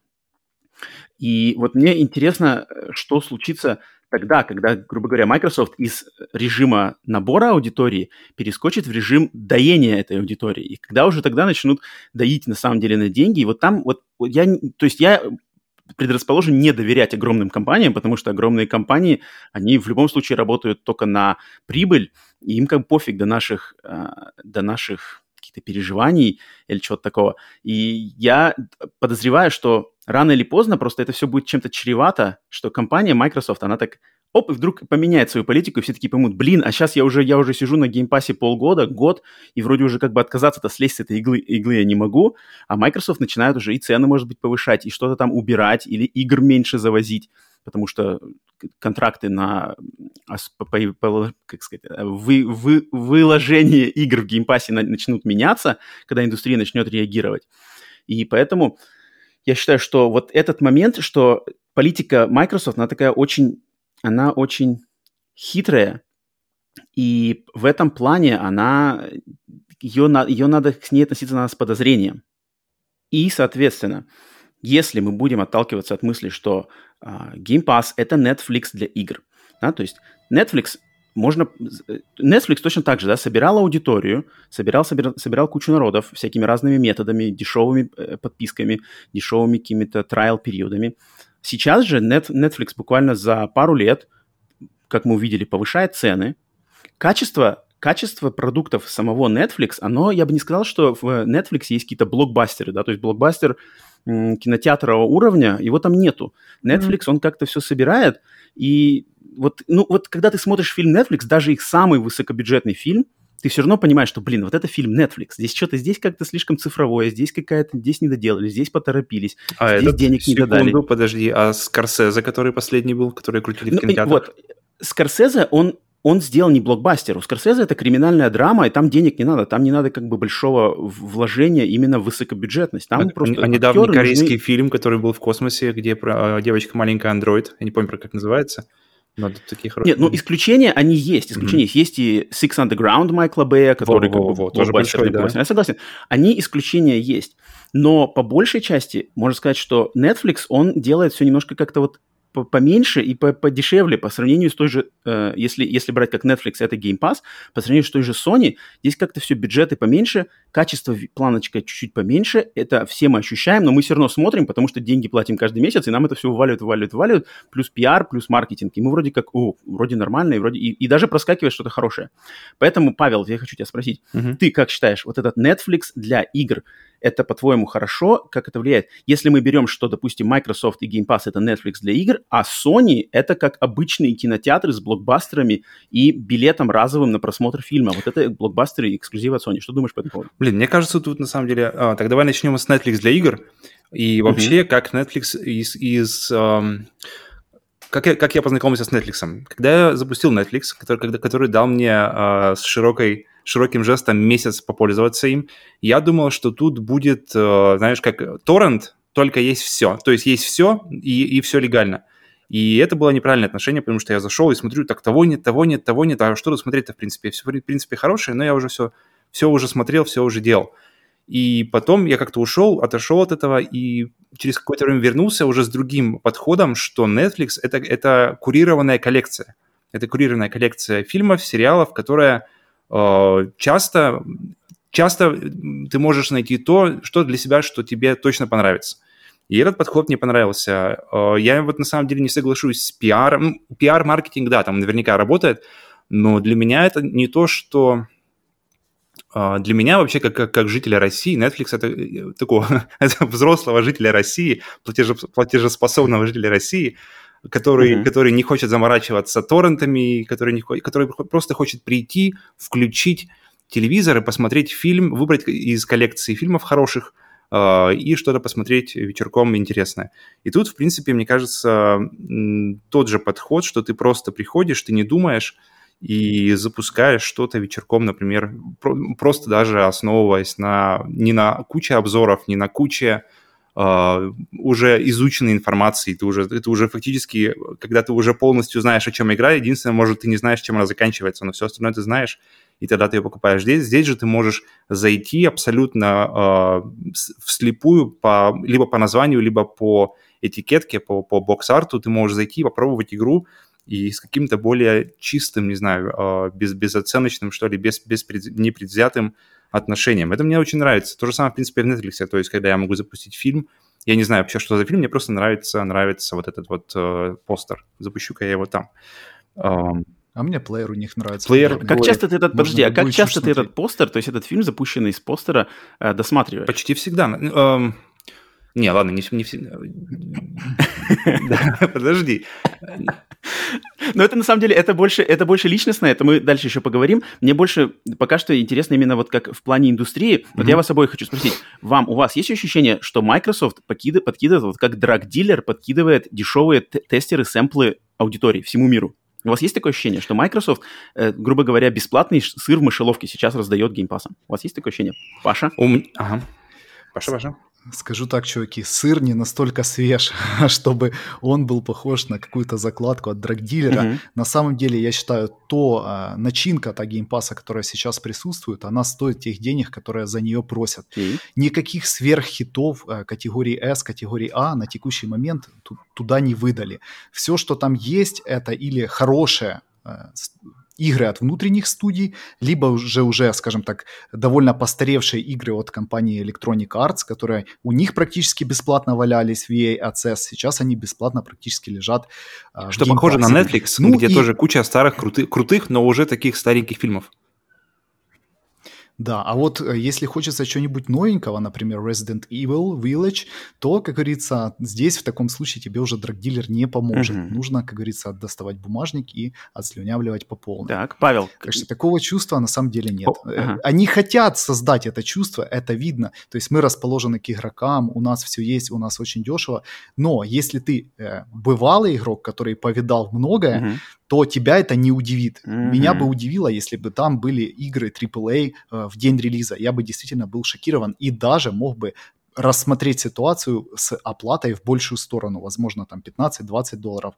И вот мне интересно, э, что случится тогда, когда, грубо говоря, Microsoft из режима набора аудитории перескочит в режим доения этой аудитории. И когда уже тогда начнут доить на самом деле на деньги. И вот там вот я, то есть я предрасположен не доверять огромным компаниям, потому что огромные компании, они в любом случае работают только на прибыль, и им как пофиг до наших, э, до наших каких-то переживаний или чего-то такого. И я подозреваю, что рано или поздно просто это все будет чем-то чревато, что компания Microsoft, она так оп, и вдруг поменяет свою политику, и все таки поймут, блин, а сейчас я уже, я уже сижу на Game Pass е полгода, год, и вроде уже как бы отказаться-то слезть с этой иглы, иглы я не могу, а Microsoft начинает уже и цены, может быть, повышать, и что-то там убирать, или игр меньше завозить, потому что контракты на как сказать, вы, вы, выложение игр в геймпассе начнут меняться, когда индустрия начнет реагировать. И поэтому я считаю, что вот этот момент, что политика Microsoft, она такая очень, она очень хитрая, и в этом плане она, ее, ее надо к ней относиться надо с подозрением. И, соответственно, если мы будем отталкиваться от мысли, что uh, Game Pass — это Netflix для игр, да, то есть Netflix можно... Netflix точно так же, да, собирал аудиторию, собирал, собирал, собирал кучу народов всякими разными методами, дешевыми э, подписками, дешевыми какими-то трайл-периодами. Сейчас же Net, Netflix буквально за пару лет, как мы увидели, повышает цены. Качество, качество продуктов самого Netflix, оно, я бы не сказал, что в Netflix есть какие-то блокбастеры, да, то есть блокбастер кинотеатрового уровня, его там нету. Netflix, mm-hmm. он как-то все собирает, и вот, ну, вот когда ты смотришь фильм Netflix, даже их самый высокобюджетный фильм, ты все равно понимаешь, что, блин, вот это фильм Netflix. Здесь что-то, здесь как-то слишком цифровое, здесь какая-то, здесь не доделали, здесь поторопились, а здесь этот, денег секунду, не додали. подожди, а Скорсезе, который последний был, который крутили ну, в кинотеатрах? Вот, Скорсезе, он он сделал не блокбастер. У Скорсезе это криминальная драма, и там денег не надо. Там не надо как бы большого вложения именно в высокобюджетность. Там а, просто а недавний корейский нужны... фильм, который был в космосе, где про, а, девочка маленькая андроид, я не помню, как называется. Но такие хорошие. Нет, ну исключения они есть. Исключения mm-hmm. есть. Есть и Six Underground Майкла Бэя, который во, как бы тоже большой, да. Я согласен. Они исключения есть. Но по большей части можно сказать, что Netflix, он делает все немножко как-то вот поменьше и подешевле по сравнению с той же, э, если, если брать как Netflix, это Game Pass, по сравнению с той же Sony, здесь как-то все бюджеты поменьше, качество планочка чуть-чуть поменьше, это все мы ощущаем, но мы все равно смотрим, потому что деньги платим каждый месяц, и нам это все вываливают, вываливают, вываливают, плюс пиар, плюс маркетинг, и мы вроде как, о, вроде нормально, и вроде, и, и даже проскакивает что-то хорошее. Поэтому, Павел, я хочу тебя спросить, uh-huh. ты как считаешь, вот этот Netflix для игр, это, по-твоему, хорошо? Как это влияет? Если мы берем, что, допустим, Microsoft и Game Pass — это Netflix для игр, а Sony — это как обычные кинотеатры с блокбастерами и билетом разовым на просмотр фильма. Вот это блокбастеры и эксклюзивы от Sony. Что думаешь по этому поводу? Блин, мне кажется, тут на самом деле... А, так давай начнем с Netflix для игр. И вообще, mm-hmm. как Netflix из... из эм как я, как я познакомился с Netflix? Когда я запустил Netflix, который, когда, который дал мне э, с широкой, широким жестом месяц попользоваться им, я думал, что тут будет, э, знаешь, как торрент, только есть все. То есть есть все и, и все легально. И это было неправильное отношение, потому что я зашел и смотрю, так того нет, того нет, того нет, а что тут смотреть-то, в принципе? Все, в принципе, хорошее, но я уже все, все уже смотрел, все уже делал. И потом я как-то ушел, отошел от этого и через какое-то время вернулся уже с другим подходом, что Netflix это, это курированная коллекция. Это курированная коллекция фильмов, сериалов, которая часто, часто ты можешь найти то, что для себя, что тебе точно понравится. И этот подход мне понравился. Э, я вот на самом деле не соглашусь с пиаром. Ну, пиар-маркетинг, да, там наверняка работает, но для меня это не то, что а, для меня вообще, как, как, как жителя России, Netflix это э, такого [LAUGHS] взрослого жителя России, платежеспособного жителя России, который, mm-hmm. который не хочет заморачиваться торрентами, который, не, который просто хочет прийти, включить телевизор и посмотреть фильм, выбрать из коллекции фильмов хороших э, и что-то посмотреть вечерком интересное. И тут, в принципе, мне кажется, тот же подход, что ты просто приходишь, ты не думаешь, и запускаешь что-то вечерком, например, просто даже основываясь на не на куче обзоров, не на куче Uh, уже изученной информации, ты уже, это уже фактически, когда ты уже полностью знаешь, о чем игра, единственное, может, ты не знаешь, чем она заканчивается, но все остальное ты знаешь, и тогда ты ее покупаешь. Здесь, здесь же ты можешь зайти абсолютно uh, вслепую, по, либо по названию, либо по этикетке, по, по бокс-арту, ты можешь зайти, попробовать игру, и с каким-то более чистым, не знаю, а, без, безоценочным, что ли, без, без непредвзятым отношением. Это мне очень нравится. То же самое, в принципе, в Netflix. То есть, когда я могу запустить фильм, я не знаю вообще, что за фильм, мне просто нравится, нравится вот этот вот э, постер. Запущу-ка я его там. Um, а мне плеер у них нравится. Плеер, как часто ты этот, подожди, а как часто ты этот постер, то есть этот фильм, запущенный из постера, э, досматриваешь? Почти всегда. Эм, не, ладно, не, не всегда. [LAUGHS] [LAUGHS] Подожди. Но это на самом деле, это больше, это больше личностное, это мы дальше еще поговорим. Мне больше пока что интересно именно вот как в плане индустрии. Вот я вас обоих хочу спросить, вам, у вас есть ощущение, что Microsoft подкидывает, подкидывает вот как drug dealer подкидывает дешевые тестеры, сэмплы аудитории всему миру? У вас есть такое ощущение, что Microsoft, э, грубо говоря, бесплатный сыр в мышеловке сейчас раздает Game Pass ом? У вас есть такое ощущение? Паша? Um, ага. Паша, Паша. Скажу так, чуваки, сыр не настолько свеж, [LAUGHS] чтобы он был похож на какую-то закладку от drug dealer а. Mm-hmm. На самом деле, я считаю, то а, начинка та Game Pass а, которая сейчас присутствует, она стоит тех денег, которые за нее просят. Mm-hmm. Никаких сверххитов а, категории S, категории А на текущий момент туда не выдали. Все, что там есть, это или хорошее а, игры от внутренних студий, либо уже, уже, скажем так, довольно постаревшие игры от компании Electronic Arts, которые у них практически бесплатно валялись в EA Access, сейчас они бесплатно практически лежат а, Что похоже на Netflix, ну где и... тоже куча старых крутых, крутых, но уже таких стареньких фильмов. Да, а вот э, если хочется чего-нибудь новенького, например, Resident Evil Village, то, как говорится, здесь в таком случае тебе уже драгдилер не поможет. Угу. Нужно, как говорится, доставать бумажник и отслюнявливать по полной. Так, Павел. Так что такого чувства на самом деле нет. О, ага. Они хотят создать это чувство, это видно. То есть мы расположены к игрокам, у нас все есть, у нас очень дешево. Но если ты э, бывалый игрок, который повидал многое, угу то тебя это не удивит. Mm-hmm. Меня бы удивило, если бы там были игры AAA э, в день релиза. Я бы действительно был шокирован и даже мог бы рассмотреть ситуацию с оплатой в большую сторону, возможно, там 15-20 долларов.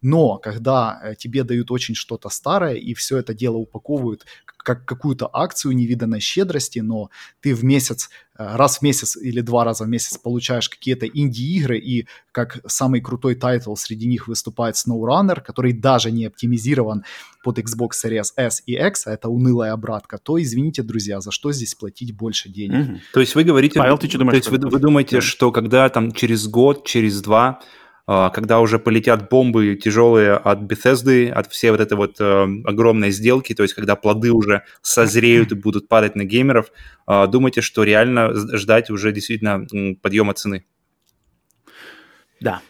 Но когда э, тебе дают очень что-то старое, и все это дело упаковывают как какую-то акцию невиданной щедрости, но ты в месяц раз в месяц или два раза в месяц получаешь какие-то инди-игры, и как самый крутой title среди них выступает SnowRunner, который даже не оптимизирован под Xbox Series S и X, а это унылая обратка, то извините, друзья, за что здесь платить больше денег? Mm-hmm. То есть вы говорите, Павел, ты что думаешь? То есть вы, вы думаете, да. что когда там через год, через два когда уже полетят бомбы тяжелые от Bethesda, от всей вот этой вот э, огромной сделки, то есть когда плоды уже созреют и будут падать на геймеров, э, думаете, что реально ждать уже действительно подъема цены? Да.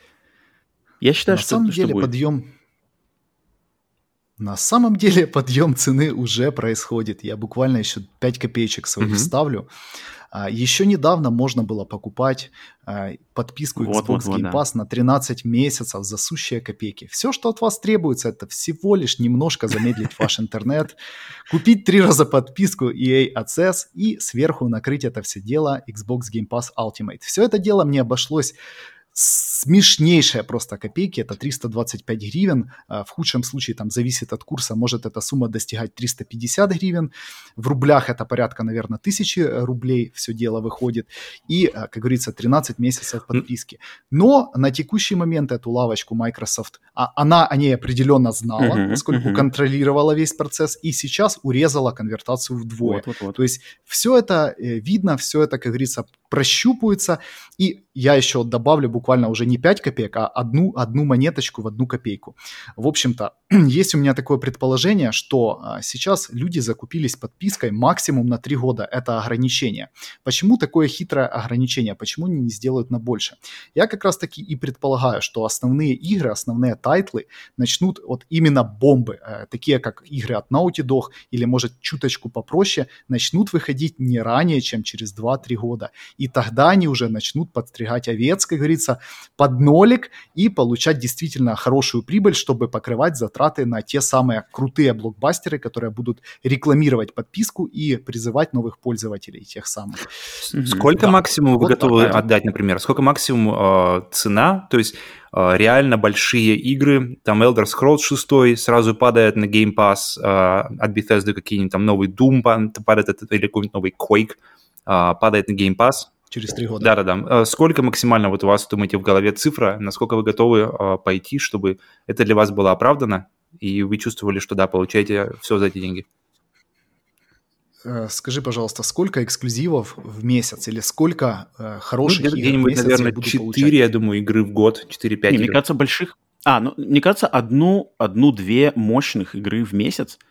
Я считаю, на что... самом деле будет. подъем... На самом деле [LAUGHS] подъем цены уже происходит. Я буквально еще 5 копеечек своих mm-hmm. ставлю. А, еще недавно можно было покупать а, подписку Xbox вот, вот, Game Pass да. на 13 месяцев за сущие копейки. Все, что от вас требуется, это всего лишь немножко замедлить ваш [LAUGHS] интернет, купить три раза подписку EA Access и сверху накрыть это все дело Xbox Game Pass Ultimate. Все это дело мне обошлось смешнейшая просто копейки, это 325 гривен, а, в худшем случае там зависит от курса, может эта сумма достигать 350 гривен, в рублях это порядка, наверное, тысячи рублей все дело выходит, и, а, как говорится, 13 месяцев подписки. Но на текущий момент эту лавочку Microsoft, а, она о ней определенно знала, uh-huh, поскольку uh-huh. контролировала весь процесс, и сейчас урезала конвертацию вдвое. Вот, вот, вот. То есть все это э, видно, все это, как говорится, прощупывается, и я еще добавлю буквально уже не 5 копеек, а одну, одну монеточку в одну копейку. В общем-то, [CLEARS THROAT] есть у меня такое предположение, что а, сейчас люди закупились подпиской максимум на 3 года. Это ограничение. Почему такое хитрое ограничение? Почему они не сделают на больше? Я как раз таки и предполагаю, что основные игры, основные тайтлы начнут вот именно бомбы, э, такие как игры от Naughty Dog или, может, чуточку попроще, начнут выходить не ранее, чем через 2-3 года. И тогда они уже начнут подстригать овец, как говорится, под нолик и получать действительно хорошую прибыль, чтобы покрывать затраты на те самые крутые блокбастеры, которые будут рекламировать подписку и призывать новых пользователей тех самых. Сколько да. максимум вы вот готовы так, отдать, например? Сколько максимум э, цена? То есть э, реально большие игры, там Elder Scrolls 6 сразу падает на Game Pass, э, от Bethesda какие-нибудь там новый Doom падает, или какой-нибудь новый Quake э, падает на Game Pass, через три года. Да-да-да. Сколько максимально вот у вас, думаете, в голове цифра, насколько вы готовы э, пойти, чтобы это для вас было оправдано, и вы чувствовали, что да, получаете все за эти деньги? Э, скажи, пожалуйста, сколько эксклюзивов в месяц или сколько э, хороших ну, игр в месяц наверное, я 4, получать? я думаю, игры в год, 4-5 игр. Мне кажется, больших... А, ну, мне кажется, одну, одну-две мощных игры в месяц –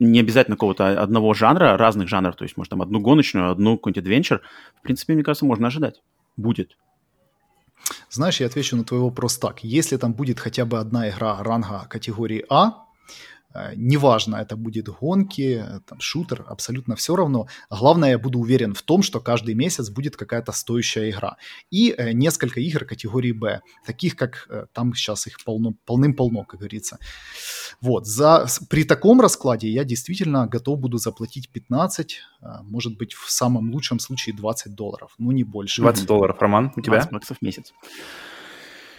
не обязательно какого-то одного жанра, разных жанров, то есть, может, там одну гоночную, одну какой-нибудь адвенчер, в принципе, мне кажется, можно ожидать. Будет. Знаешь, я отвечу на твой вопрос так. Если там будет хотя бы одна игра ранга категории А, Э, неважно, это будет гонки, там, шутер, абсолютно все равно. Главное, я буду уверен в том, что каждый месяц будет какая-то стоящая игра. И э, несколько игр категории Б, таких как э, там сейчас их полно, полным-полно, как говорится. Вот, за, при таком раскладе я действительно готов буду заплатить 15, э, может быть, в самом лучшем случае 20 долларов, ну не больше. 20 долларов, Роман, у тебя? 20 баксов в месяц.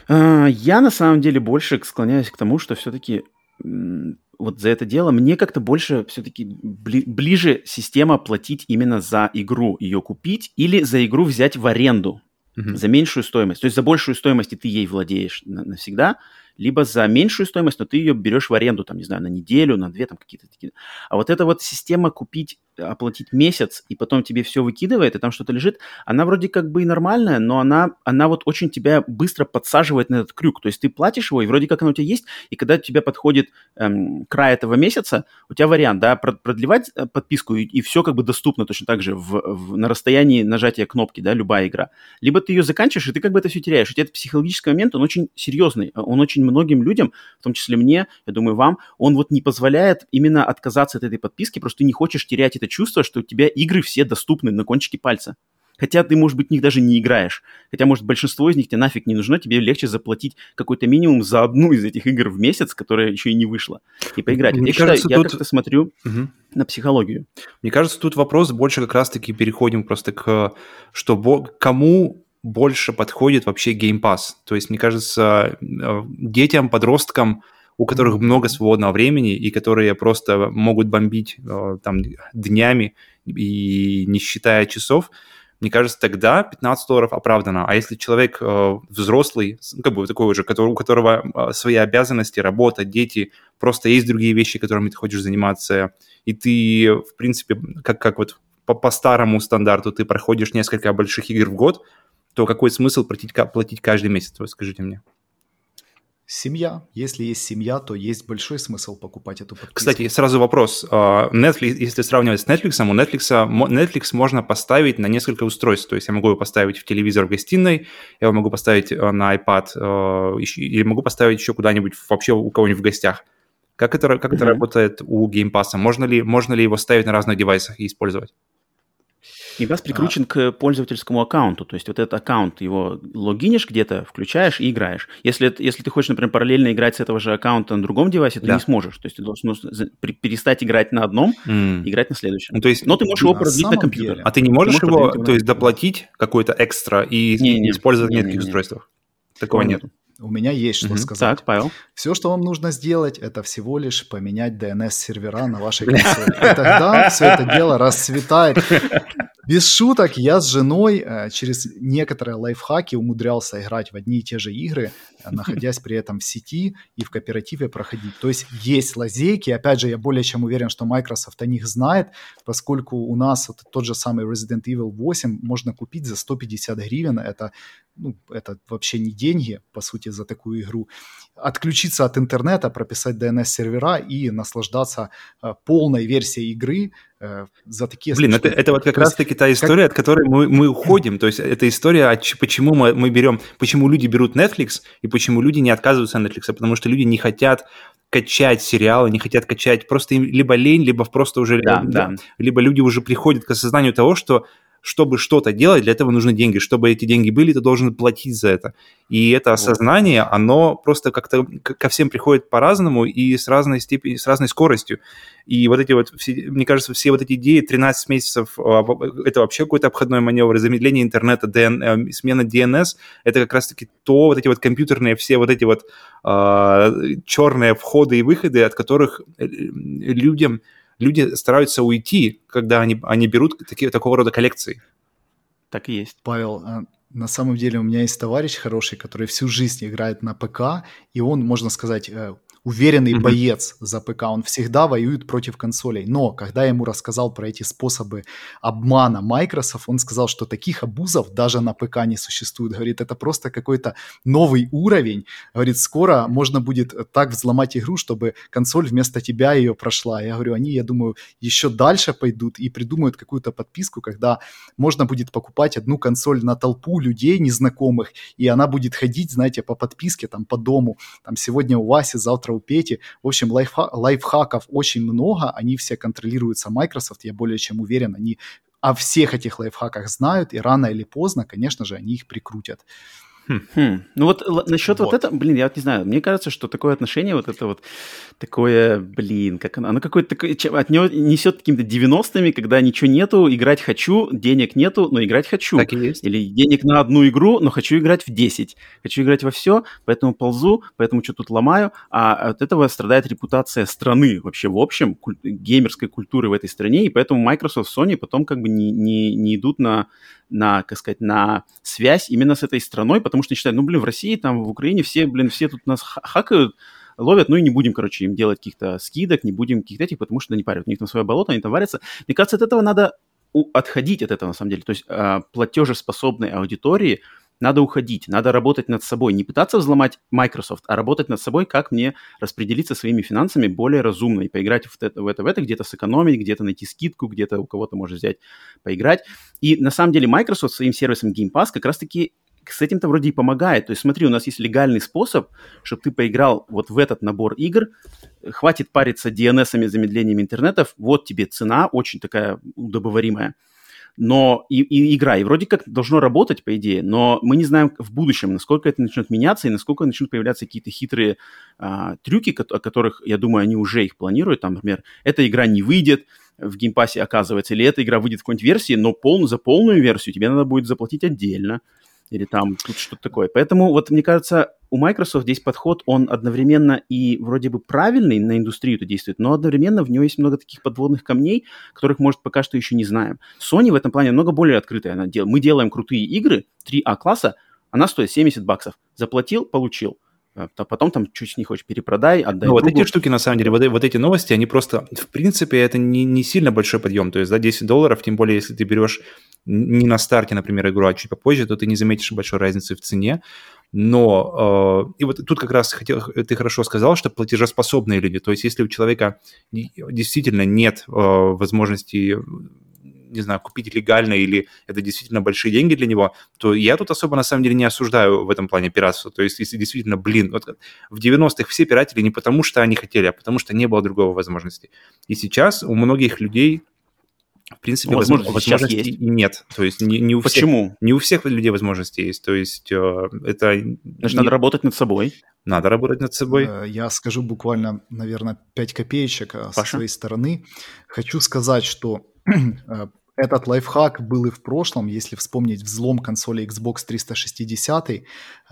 Э, я на самом деле больше склоняюсь к тому, что все-таки вот за это дело мне как-то больше все-таки бли- ближе система платить именно за игру, ее купить или за игру взять в аренду mm-hmm. за меньшую стоимость. То есть за большую стоимость и ты ей владеешь навсегда, либо за меньшую стоимость, но ты ее берешь в аренду, там, не знаю, на неделю, на две, там какие-то такие. А вот эта вот система купить, оплатить месяц, и потом тебе все выкидывает, и там что-то лежит, она вроде как бы и нормальная, но она, она вот очень тебя быстро подсаживает на этот крюк. То есть ты платишь его, и вроде как оно у тебя есть, и когда у тебя подходит эм, край этого месяца, у тебя вариант, да, продлевать э, подписку, и, и все как бы доступно точно так же в, в, на расстоянии нажатия кнопки, да, любая игра. Либо ты ее заканчиваешь, и ты как бы это все теряешь. У тебя этот психологический момент, он очень серьезный, он очень многим людям, в том числе мне, я думаю, вам, он вот не позволяет именно отказаться от этой подписки, просто ты не хочешь терять это чувство, что у тебя игры все доступны на кончике пальца. Хотя ты, может быть, в них даже не играешь. Хотя, может, большинство из них тебе нафиг не нужно, тебе легче заплатить какой-то минимум за одну из этих игр в месяц, которая еще и не вышла, и поиграть. Мне я кажется, считаю, тут... я как-то смотрю угу. на психологию. Мне кажется, тут вопрос больше как раз-таки переходим просто к, что кому больше подходит вообще Game Pass. То есть, мне кажется, э, детям, подросткам, у которых много свободного времени и которые просто могут бомбить э, там днями и не считая часов, мне кажется, тогда 15 долларов оправдано. А если человек э, взрослый, ну, как бы такой уже, который, у которого э, свои обязанности, работа, дети, просто есть другие вещи, которыми ты хочешь заниматься, и ты, в принципе, как, как вот по, по старому стандарту ты проходишь несколько больших игр в год, то какой смысл платить, платить каждый месяц, вы скажите мне? Семья. Если есть семья, то есть большой смысл покупать эту подписку. Кстати, сразу вопрос. А, Netflix, если сравнивать с Netflix, у Netflix, Netflix можно поставить на несколько устройств. То есть я могу его поставить в телевизор в гостиной, я его могу поставить а, на iPad, а, или могу поставить еще куда-нибудь, вообще у кого-нибудь в гостях. Как это, как mm-hmm. это работает у Game Pass? Можно ли, можно ли его ставить на разных девайсах и использовать? Геймпас прикручен а. к пользовательскому аккаунту. То есть вот этот аккаунт, его логинишь где-то, включаешь и играешь. Если, если ты хочешь, например, параллельно играть с этого же аккаунта на другом девайсе, ты да. не сможешь. То есть ты должен ну, перестать играть на одном, mm. играть на следующем. Ну, то есть, Но ты можешь его продлить на компьютер. А ты не можешь, ты можешь его, то есть доплатить какой-то экстра и не, не, использовать не, на нескольких устройствах? Такого нет. У меня есть что mm-hmm. сказать. Так, Павел. Все, что вам нужно сделать, это всего лишь поменять DNS-сервера на вашей [LAUGHS] консоли. И тогда все это дело расцветает. Без шуток, я с женой э, через некоторые лайфхаки умудрялся играть в одни и те же игры, э, находясь при этом в сети и в кооперативе проходить. То есть есть лазейки. Опять же, я более чем уверен, что Microsoft о них знает, поскольку у нас вот тот же самый Resident Evil 8 можно купить за 150 гривен. Это, ну, это вообще не деньги, по сути, за такую игру. Отключиться от интернета, прописать DNS-сервера и наслаждаться э, полной версией игры – Э, за такие Блин, это, это вот как раз-таки та история, как... от которой мы, мы уходим. То есть это история, почему мы, мы берем, почему люди берут Netflix и почему люди не отказываются от Netflix, потому что люди не хотят качать сериалы, не хотят качать, просто им либо лень, либо просто уже, да, да. либо люди уже приходят к осознанию того, что чтобы что-то делать, для этого нужны деньги. Чтобы эти деньги были, ты должен платить за это. И это осознание, оно просто как-то ко всем приходит по-разному и с разной степенью, с разной скоростью. И вот эти вот, все, мне кажется, все вот эти идеи 13 месяцев, а, это вообще какой-то обходной маневр, замедление интернета, DN, э, смена DNS, это как раз-таки то, вот эти вот компьютерные, все вот эти вот э, черные входы и выходы, от которых э, людям люди стараются уйти, когда они, они берут такие, такого рода коллекции. Так и есть. Павел, а на самом деле у меня есть товарищ хороший, который всю жизнь играет на ПК, и он, можно сказать, э, уверенный mm-hmm. боец за ПК, он всегда воюет против консолей. Но когда я ему рассказал про эти способы обмана Microsoft, он сказал, что таких обузов даже на ПК не существует. Говорит, это просто какой-то новый уровень. Говорит, скоро можно будет так взломать игру, чтобы консоль вместо тебя ее прошла. Я говорю, они, я думаю, еще дальше пойдут и придумают какую-то подписку, когда можно будет покупать одну консоль на толпу людей незнакомых, и она будет ходить, знаете, по подписке, там, по дому. Там, сегодня у Васи, завтра у Пети. В общем, лайфха- лайфхаков очень много, они все контролируются Microsoft, я более чем уверен, они о всех этих лайфхаках знают, и рано или поздно, конечно же, они их прикрутят. Хм. Хм. Ну вот л- насчет вот. вот этого, блин, я вот не знаю, мне кажется, что такое отношение, вот это вот такое, блин, как оно, оно какое-то такое, от него несет какими-то 90-ми, когда ничего нету, играть хочу, денег нету, но играть хочу. Так и есть. Или денег на одну игру, но хочу играть в 10. Хочу играть во все, поэтому ползу, поэтому что тут ломаю, а от этого страдает репутация страны вообще в общем, куль- геймерской культуры в этой стране, и поэтому Microsoft, Sony потом как бы не, не, не идут на на, как сказать, на связь именно с этой страной, потому что считают, ну, блин, в России, там, в Украине все, блин, все тут нас хакают, ловят, ну и не будем, короче, им делать каких-то скидок, не будем каких-то этих, потому что не парят. У них там свое болото, они там варятся. Мне кажется, от этого надо отходить от этого, на самом деле. То есть э, платежеспособной аудитории – надо уходить, надо работать над собой, не пытаться взломать Microsoft, а работать над собой, как мне распределиться своими финансами более разумно и поиграть в это, в это, в это где-то сэкономить, где-то найти скидку, где-то у кого-то может взять, поиграть. И на самом деле Microsoft своим сервисом Game Pass как раз-таки с этим-то вроде и помогает. То есть смотри, у нас есть легальный способ, чтобы ты поиграл вот в этот набор игр, хватит париться DNS-ами, замедлениями интернетов, вот тебе цена очень такая удобоваримая но и, и игра, и вроде как должно работать, по идее, но мы не знаем в будущем, насколько это начнет меняться и насколько начнут появляться какие-то хитрые а, трюки, о которых, я думаю, они уже их планируют. Там, например, эта игра не выйдет в Game Pass е, оказывается, или эта игра выйдет в какой-нибудь версии, но пол, за полную версию тебе надо будет заплатить отдельно или там тут что-то такое. Поэтому вот мне кажется, у Microsoft здесь подход, он одновременно и вроде бы правильный на индустрию это действует, но одновременно в него есть много таких подводных камней, которых, может, пока что еще не знаем. Sony в этом плане много более открытая. Она дел... Мы делаем крутые игры 3А класса, она стоит 70 баксов. Заплатил, получил а потом там чуть не хочешь перепродай, отдай. Ну, вот эти штуки, на самом деле, вот, вот эти новости, они просто, в принципе, это не, не сильно большой подъем. То есть, да, 10 долларов, тем более, если ты берешь не на старте, например, игру, а чуть попозже, то ты не заметишь большой разницы в цене. Но, э, и вот тут как раз хотел, ты хорошо сказал, что платежеспособные люди, то есть если у человека действительно нет э, возможности не знаю, купить легально или это действительно большие деньги для него, то я тут особо на самом деле не осуждаю в этом плане пиратство. То есть если действительно, блин, вот в 90-х все пиратели не потому, что они хотели, а потому что не было другого возможности. И сейчас у многих людей в принципе, ну, возможно, возможностей есть. нет. То есть не, не у Почему? Всех, не у всех людей возможности есть. То есть э, это... Значит, не... надо работать над собой. Надо работать над собой. Э, я скажу буквально, наверное, 5 копеечек э, Паша? со своей стороны. Хочу сказать, что [CLEARS THROAT] этот лайфхак был и в прошлом. Если вспомнить взлом консоли Xbox 360, э,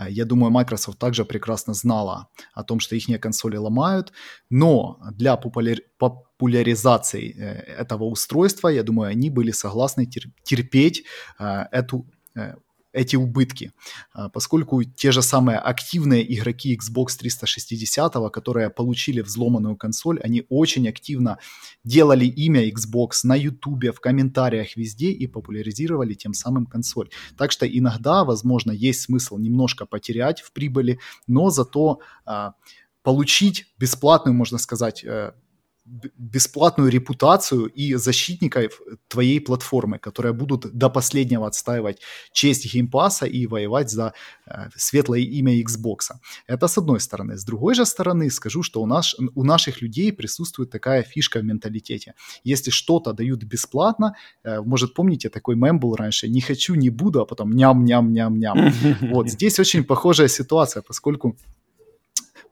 я думаю, Microsoft также прекрасно знала о том, что их консоли ломают. Но для популяри- популяризации э, этого устройства, я думаю, они были согласны терпеть э, эту эти убытки, а, поскольку те же самые активные игроки Xbox 360, которые получили взломанную консоль, они очень активно делали имя Xbox на YouTube, в комментариях везде и популяризировали тем самым консоль. Так что иногда, возможно, есть смысл немножко потерять в прибыли, но зато а, получить бесплатную, можно сказать, э, бесплатную репутацию и защитников твоей платформы, которые будут до последнего отстаивать честь Game Pass а и воевать за э, светлое имя Xbox. Это с одной стороны. С другой же стороны скажу, что у, нас, у наших людей присутствует такая фишка в менталитете. Если что-то дают бесплатно, э, может, помните, такой мем был раньше, не хочу, не буду, а потом ням-ням-ням-ням. [LAUGHS] Вот здесь очень похожая ситуация, поскольку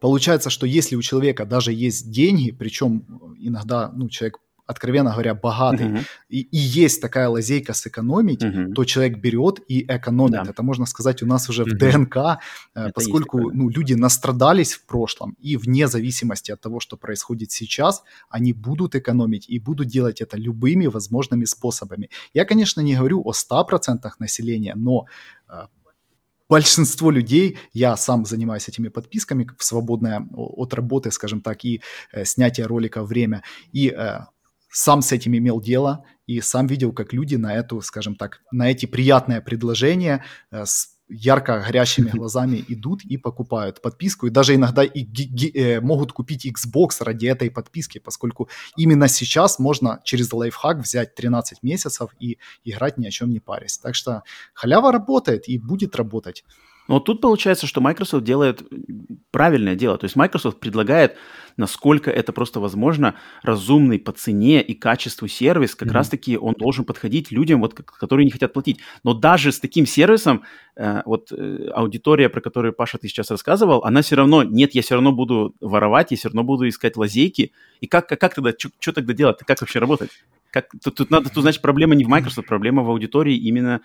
Получается, что если у человека даже есть деньги, причем иногда ну, человек откровенно говоря, богатый, uh-huh. и, и есть такая лазейка сэкономить, uh-huh. то человек берет и экономит. Да. Это можно сказать у нас уже uh-huh. в ДНК, э, Это поскольку ну, люди настрадались в прошлом, и вне зависимости от того, что происходит сейчас, они будут экономить и будут делать это любыми возможными способами. Я, конечно, не говорю о 100% населения, но э, большинство людей, я сам занимаюсь этими подписками в свободное от работы, скажем так, и э, снятия ролика время, и э, сам с этим имел дело, и сам видел, как люди на эту, скажем так, на эти приятные предложения э, с ярко горящими [LAUGHS] глазами идут и покупают подписку, и даже иногда и э, могут купить Xbox ради этой подписки, поскольку именно сейчас можно через лайфхак взять 13 месяцев и играть ни о чем не парясь. Так что халява работает и будет работать. Но тут получается, что Microsoft делает правильное дело. То есть Microsoft предлагает, насколько это просто возможно, разумный по цене и качеству сервис. Как mm-hmm. раз-таки он должен подходить людям, вот, которые не хотят платить. Но даже с таким сервисом, э, вот э, аудитория, про которую Паша ты сейчас рассказывал, она все равно, нет, я все равно буду воровать, я все равно буду искать лазейки. И как, как, как тогда, что тогда делать? Как вообще работать? Как, тут, тут надо, тут, значит, проблема не в Microsoft, проблема в аудитории именно,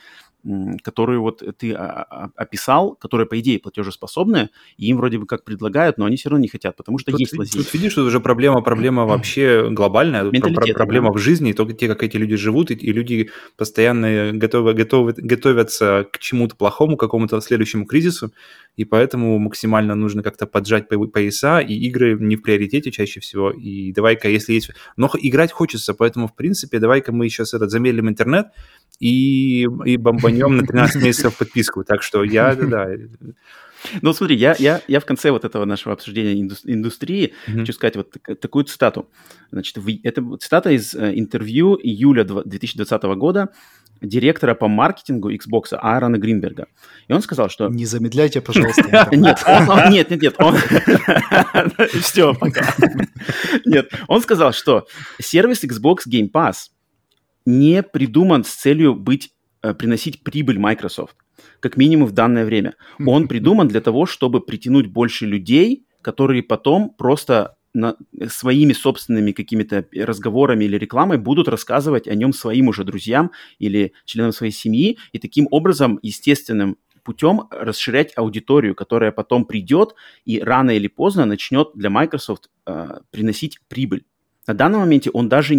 которую вот ты описал, которая, по идее, платежеспособная, и им вроде бы как предлагают, но они все равно не хотят, потому что тут, есть лазейки. Тут видишь, что уже проблема, проблема вообще глобальная, про, проблема да. в жизни, и только те, как эти люди живут, и, и люди постоянно готовы, готовы, готовятся к чему-то плохому, какому-то следующему кризису, и поэтому максимально нужно как-то поджать пояса, и игры не в приоритете чаще всего, и давай-ка, если есть... Но играть хочется, поэтому, в принципе, давай-ка мы сейчас этот замедлим интернет и, и бомбанем на 13 месяцев подписку. Так что я, да, ну, смотри, я, я, я в конце вот этого нашего обсуждения индустрии mm-hmm. хочу сказать вот так, такую цитату. Значит, это цитата из э, интервью июля 2020 года директора по маркетингу Xbox Аарона Гринберга. И он сказал, что... Не замедляйте, пожалуйста. [LAUGHS] Нет, нет, нет, нет. [LAUGHS] Все, пока. Нет, он сказал, что сервис Xbox Game Pass не придуман с целью быть, э, приносить прибыль Microsoft, как минимум в данное время. Он [LAUGHS] придуман для того, чтобы притянуть больше людей, которые потом просто на, своими собственными какими-то разговорами или рекламой будут рассказывать о нем своим уже друзьям или членам своей семьи, и таким образом естественным путем расширять аудиторию, которая потом придет и рано или поздно начнет для Microsoft э, приносить прибыль. На данном моменте он даже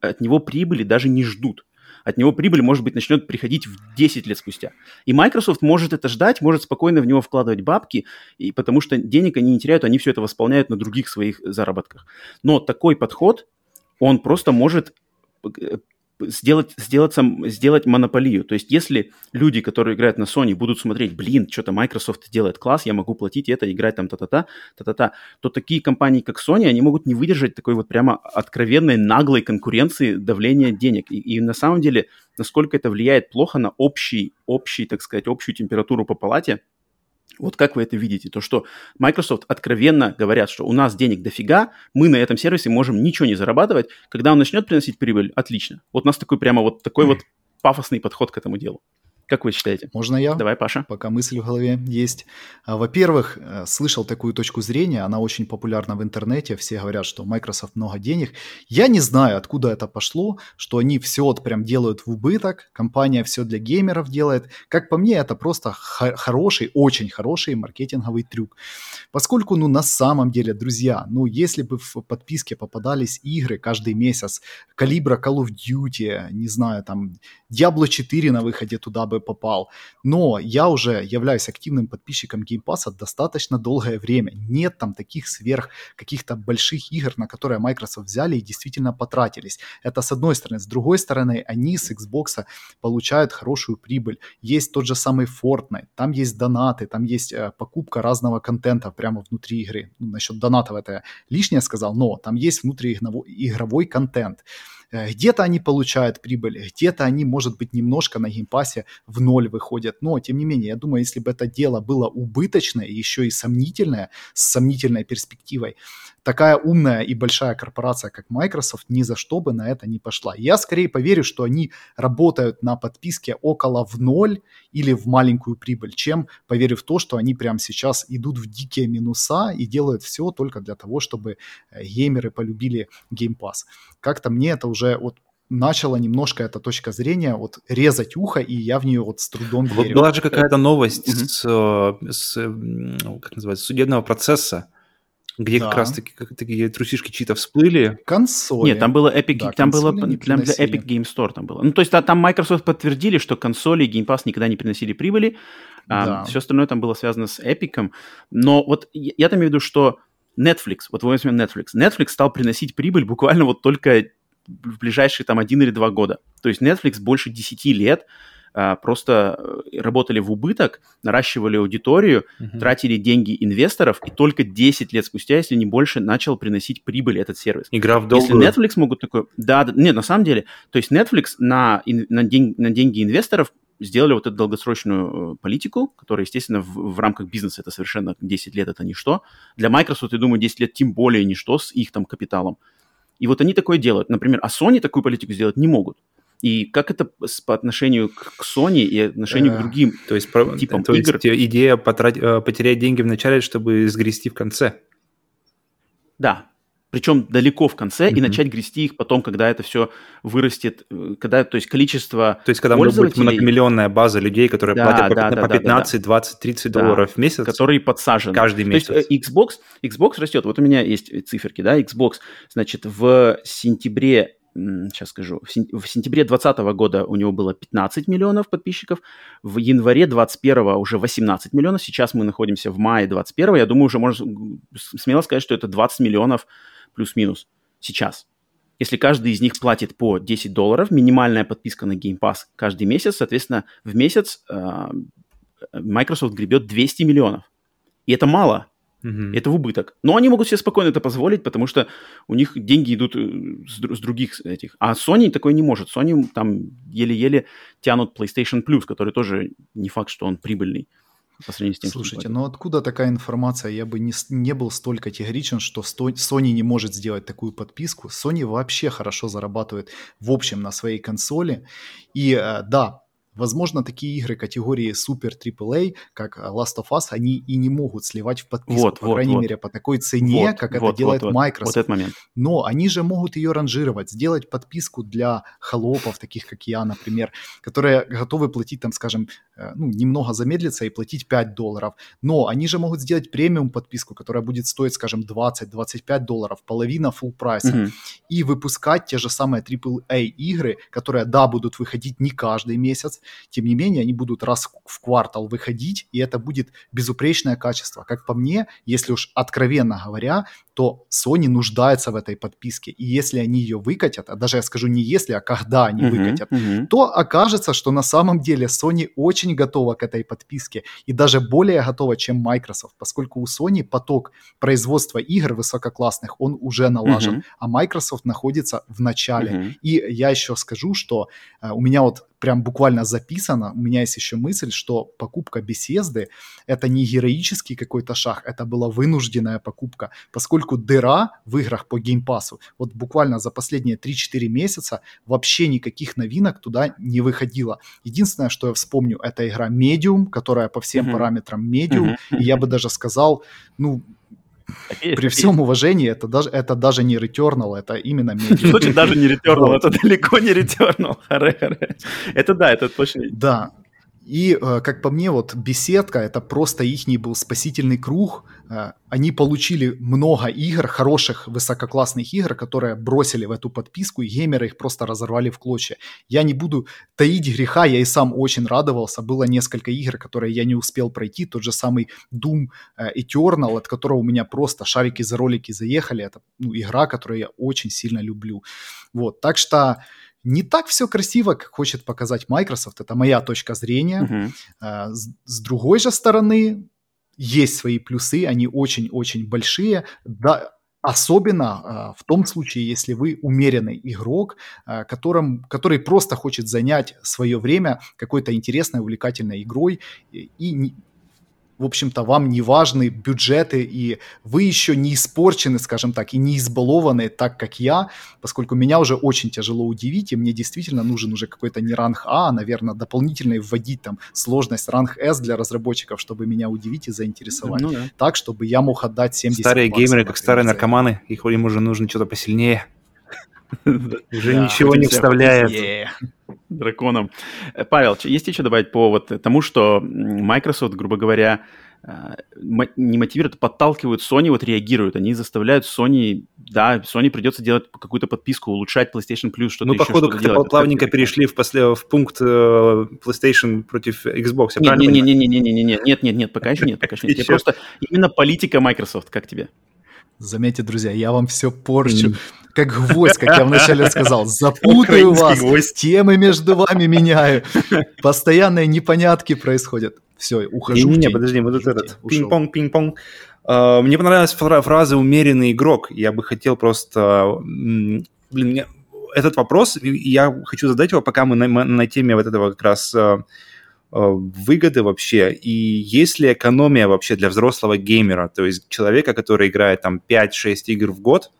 от него прибыли даже не ждут. От него прибыль, может быть, начнет приходить в 10 лет спустя. И Microsoft может это ждать, может спокойно в него вкладывать бабки, и потому что денег они не теряют, они все это восполняют на других своих заработках. Но такой подход, он просто может э, сделать, сделать, сделать монополию. То есть если люди, которые играют на Sony, будут смотреть, блин, что-то Microsoft делает класс, я могу платить это, играть там та-та-та, та-та-та, то такие компании, как Sony, они могут не выдержать такой вот прямо откровенной, наглой конкуренции, давления денег. И, и на самом деле, насколько это влияет плохо на общий, общий, так сказать, общую температуру по палате – вот как вы это видите? То, что Microsoft откровенно говорят, что у нас денег дофига, мы на этом сервисе можем ничего не зарабатывать. Когда он начнет приносить прибыль, отлично. Вот у нас такой прямо вот такой вот пафосный подход к этому делу. Как вы считаете? Можно я? Давай, Паша. Пока мысль в голове есть. А, во-первых, э, слышал такую точку зрения, она очень популярна в интернете, все говорят, что Microsoft много денег. Я не знаю, откуда это пошло, что они все вот прям делают в убыток, компания все для геймеров делает. Как по мне, это просто хороший, очень хороший маркетинговый трюк. Поскольку, ну, на самом деле, друзья, ну, если бы в подписке попадались игры каждый месяц, калибра Call of Duty, не знаю, там, Diablo 4 на выходе туда бы попал. Но я уже являюсь активным подписчиком Game Pass достаточно долгое время. Нет там таких сверх каких-то больших игр, на которые Microsoft взяли и действительно потратились. Это с одной стороны. С другой стороны, они с Xbox получают хорошую прибыль. Есть тот же самый Fortnite, там есть донаты, там есть э, покупка разного контента прямо внутри игры. Ну, насчет донатов это я лишнее сказал, но там есть внутриигровой контент. Э, где-то они получают прибыль, где-то они, может быть, немножко на Game Pass е в ноль выходят. Но, тем не менее, я думаю, если бы это дело было убыточное, еще и сомнительное, с сомнительной перспективой, такая умная и большая корпорация, как Microsoft, ни за что бы на это не пошла. Я скорее поверю, что они работают на подписке около в ноль или в маленькую прибыль, чем поверю в то, что они прямо сейчас идут в дикие минуса и делают все только для того, чтобы э, геймеры полюбили Game Pass. Как-то мне это уже вот начала немножко эта точка зрения вот резать ухо, и я в нее вот с трудом верю. Была же какая-то новость mm-hmm. с, с, как называется, судебного процесса, где да. как раз таки как, такие трусишки чьи-то всплыли. Консоли. Нет, там было Epic, да, там было прям для Epic Game Store там было. Ну, то есть а, там Microsoft подтвердили, что консоли и Game Pass никогда не приносили прибыли, да. а все остальное там было связано с Epic. Но вот я, я там имею в виду, что Netflix, вот возьмем Netflix, Netflix стал приносить прибыль буквально вот только в ближайшие там один или два года. То есть Netflix больше 10 лет а, просто э, работали в убыток, наращивали аудиторию, uh-huh. тратили деньги инвесторов, и только 10 лет спустя, если не больше, начал приносить прибыль этот сервис. Игра в долгую. Если Netflix могут такое... Да, да, нет, на самом деле, то есть Netflix на, на, день, на деньги инвесторов сделали вот эту долгосрочную э, политику, которая, естественно, в, в рамках бизнеса это совершенно 10 лет это ничто. Для Microsoft, я думаю, 10 лет тем более ничто с их там капиталом. И вот они такое делают. Например, а Sony такую политику сделать не могут. И как это по отношению к Sony и отношению к э, другим то есть, типам то игр? Есть идея потратить, э, потерять деньги в начале, чтобы сгрести в конце. Да, причем далеко в конце, mm-hmm. и начать грести их потом, когда это все вырастет, э, когда, то есть количество То есть когда пользователей... будет многомиллионная база людей, которые да, платят да, по, да, по 15, да, да. 20, 30 да, долларов в месяц. Которые подсажены. Каждый месяц. То есть Xbox, Xbox растет, вот у меня есть циферки, да, Xbox, значит, в сентябре сейчас скажу, в, сентябре 2020 года у него было 15 миллионов подписчиков, в январе 2021 уже 18 миллионов, сейчас мы находимся в мае 2021, я думаю, уже можно смело сказать, что это 20 миллионов плюс-минус сейчас. Если каждый из них платит по 10 долларов, минимальная подписка на Game Pass каждый месяц, соответственно, в месяц э, Microsoft гребет 200 миллионов. И это мало, Угу. Это в убыток. Но они могут себе спокойно это позволить, потому что у них деньги идут э, с, с других этих. А Sony такое не может. Sony там еле-еле тянут PlayStation Plus, который тоже не факт, что он прибыльный. По сравнению с тем, Слушайте, ну откуда такая информация? Я бы не, не был столь категоричен, что Sony не может сделать такую подписку. Sony вообще хорошо зарабатывает в общем на своей консоли. И э, да, Возможно, такие игры категории Super AAA, как Last of Us, они и не могут сливать в подписку, вот, по вот, крайней вот. мере, по такой цене, вот, как вот, это делает вот, Microsoft. Вот этот момент. Но они же могут ее ранжировать, сделать подписку для холопов, таких как я, например, которые готовы платить, там, скажем, э, ну, немного замедлиться и платить 5 долларов. Но они же могут сделать премиум подписку, которая будет стоить, скажем, 20-25 долларов, половина full прайса, mm-hmm. и выпускать те же самые AAA игры, которые, да, будут выходить не каждый месяц, тем не менее, они будут раз в квартал выходить, и это будет безупречное качество. Как по мне, если уж откровенно говоря, то Sony нуждается в этой подписке. И если они ее выкатят, а даже я скажу не если, а когда они uh-huh, выкатят, uh-huh. то окажется, что на самом деле Sony очень готова к этой подписке. И даже более готова, чем Microsoft, поскольку у Sony поток производства игр высококлассных, он уже налажен, uh-huh. а Microsoft находится в начале. Uh-huh. И я еще скажу, что э, у меня вот прям буквально записано, у меня есть еще мысль, что покупка беседы это не героический какой-то шаг, это была вынужденная покупка, поскольку дыра в играх по геймпасу, вот буквально за последние 3-4 месяца вообще никаких новинок туда не выходило. Единственное, что я вспомню, это игра Medium, которая по всем mm-hmm. параметрам Medium, mm-hmm. и я бы даже сказал, ну, При всем уважении, это даже, это даже не Returnal, это именно [LAUGHS] Medium. Значит, даже не Returnal, это далеко не Returnal. Это да, это точно. Да, и, э, как по мне, вот беседка, это просто их был спасительный круг. Э, они получили много игр, хороших, высококлассных игр, которые бросили в эту подписку, и геймеры их просто разорвали в клочья. Я не буду таить греха, я и сам очень радовался. Было несколько игр, которые я не успел пройти. Тот же самый Doom э, Eternal, от которого у меня просто шарики за ролики заехали. Это ну, игра, которую я очень сильно люблю. Вот, так что не так все красиво, как хочет показать Microsoft. Это моя точка зрения. Uh-huh. С, с другой же стороны, есть свои плюсы, они очень-очень большие. Да, Особенно э, в том случае, если вы умеренный игрок, э, которым, который просто хочет занять свое время какой-то интересной, увлекательной игрой и, и в общем-то, вам не важны бюджеты, и вы еще не испорчены, скажем так, и не избалованы так, как я, поскольку меня уже очень тяжело удивить, и мне действительно нужен уже какой-то не ранг А, а, наверное, дополнительный вводить там сложность ранг С для разработчиков, чтобы меня удивить и заинтересовать. Ну, да. Так, чтобы я мог отдать 70 Старые геймеры, как старые наркоманы, их им уже нужно что-то посильнее. [LAUGHS] Уже ничего не вставляет. [LAUGHS] Драконом. Э, Павел, есть еще добавить по вот тому, что Microsoft, грубо говоря, э, не мотивируют, а подталкивают Sony, вот реагируют. Они заставляют Sony, да, Sony придется делать какую-то подписку, улучшать PlayStation Plus, что-то Ну, походу, как-то плавненько перешли в, после, в пункт э, PlayStation против Xbox, я не, не, не, не, не, не, не, не, нет, нет, нет, пока еще нет, пока еще нет. [LAUGHS] Просто именно политика Microsoft, как тебе? Заметьте, друзья, я вам все порчу. Как гвоздь, как я вначале сказал. Запутаю вас, гвоздь. темы между вами меняю. Постоянные непонятки происходят. Все, ухожу. Не-не, подожди, вот этот пинг-понг, пинг-понг. Uh, мне понравилась фраза «умеренный игрок». Я бы хотел просто... Блин, этот вопрос, я хочу задать его, пока мы на, на теме вот этого как раз uh, Э, выгоды вообще, и есть ли экономия вообще для взрослого геймера, то есть человека, который играет там 5-6 игр в год,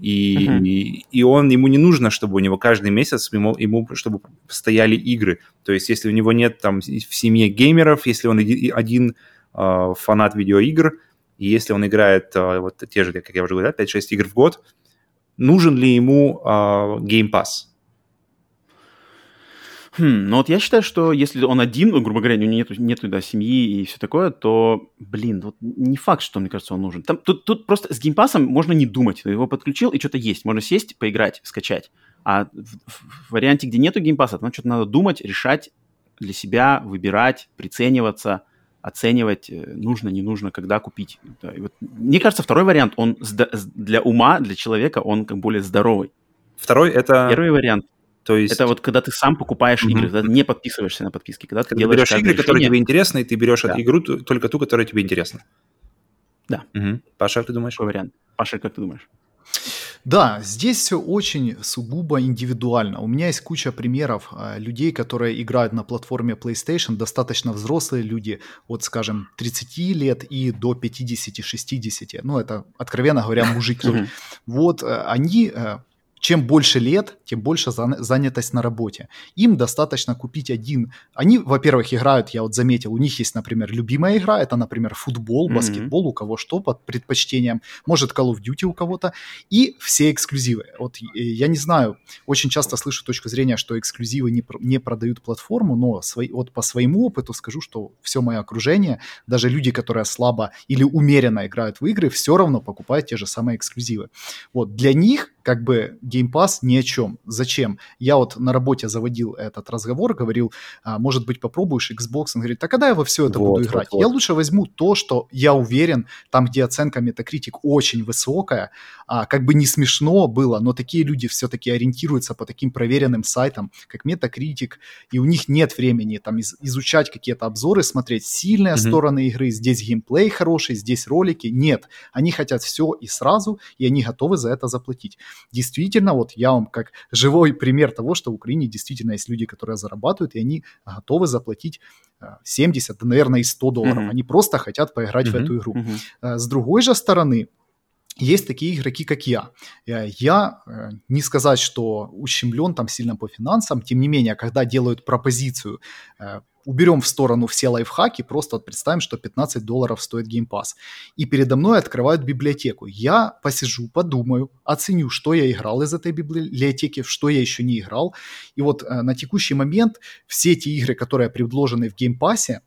и, uh-huh. и, и он, ему не нужно, чтобы у него каждый месяц, ему, ему, чтобы стояли игры. То есть если у него нет там в семье геймеров, если он один э, фанат видеоигр, и если он играет э, вот те же, как я уже говорил, 5-6 игр в год, нужен ли ему э, Game Pass? Хм, ну вот я считаю, что если он один, ну, грубо говоря, у него нету, нету да, семьи и все такое, то, блин, вот не факт, что, мне кажется, он нужен. Там, тут, тут просто с геймпасом можно не думать. Ты его подключил, и что-то есть. Можно сесть, поиграть, скачать. А в, в варианте, где нету геймпаса, там что-то надо думать, решать для себя, выбирать, прицениваться, оценивать, э, нужно, не нужно, когда купить. Да, вот, мне кажется, второй вариант, он для ума, для человека, он как более здоровый. Второй это... Первый вариант то есть... Это вот когда ты сам покупаешь mm-hmm. игры, когда ты не подписываешься на подписки. Когда ты, когда ты берешь игры, решение... которые тебе интересны, и ты берешь да. игру только ту, которая тебе интересна. Да. Угу. Паша, как ты думаешь? Какой вариант? Паша, как ты думаешь? Да, здесь все очень сугубо индивидуально. У меня есть куча примеров э, людей, которые играют на платформе PlayStation, достаточно взрослые люди, от, скажем, 30 лет и до 50-60. Ну, это, откровенно говоря, мужики. Вот э, они э, чем больше лет, тем больше занятость на работе. Им достаточно купить один. Они, во-первых, играют, я вот заметил, у них есть, например, любимая игра, это, например, футбол, баскетбол, mm-hmm. у кого что под предпочтением, может Call of Duty у кого-то, и все эксклюзивы. Вот я не знаю, очень часто слышу точку зрения, что эксклюзивы не, не продают платформу, но свои, вот по своему опыту скажу, что все мое окружение, даже люди, которые слабо или умеренно играют в игры, все равно покупают те же самые эксклюзивы. Вот для них как бы Game Pass ни о чем. Зачем? Я вот на работе заводил этот разговор, говорил, а, может быть, попробуешь Xbox? Он говорит, а когда я во все это вот, буду играть? Вот, вот. Я лучше возьму то, что я уверен, там, где оценка Metacritic очень высокая, а, как бы не смешно было, но такие люди все-таки ориентируются по таким проверенным сайтам, как Metacritic, и у них нет времени там из, изучать какие-то обзоры, смотреть сильные mm-hmm. стороны игры, здесь геймплей хороший, здесь ролики. Нет, они хотят все и сразу, и они готовы за это заплатить действительно, вот я вам как живой пример того, что в Украине действительно есть люди, которые зарабатывают, и они готовы заплатить 70, э, да, наверное, и 100 долларов. Mm-hmm. Они просто хотят поиграть mm-hmm. в эту игру. Mm-hmm. С другой же стороны, есть такие игроки, как я. Э, я, не сказать, что ущемлен там сильно по финансам, тем не менее, когда делают пропозицию уберем в сторону все лайфхаки, просто вот представим, что 15 долларов стоит Game Pass. И передо мной открывают библиотеку. Я посижу, подумаю, оценю, что я играл из этой библиотеки, что я еще не играл. И вот э, на текущий момент все эти игры, которые предложены в Game э,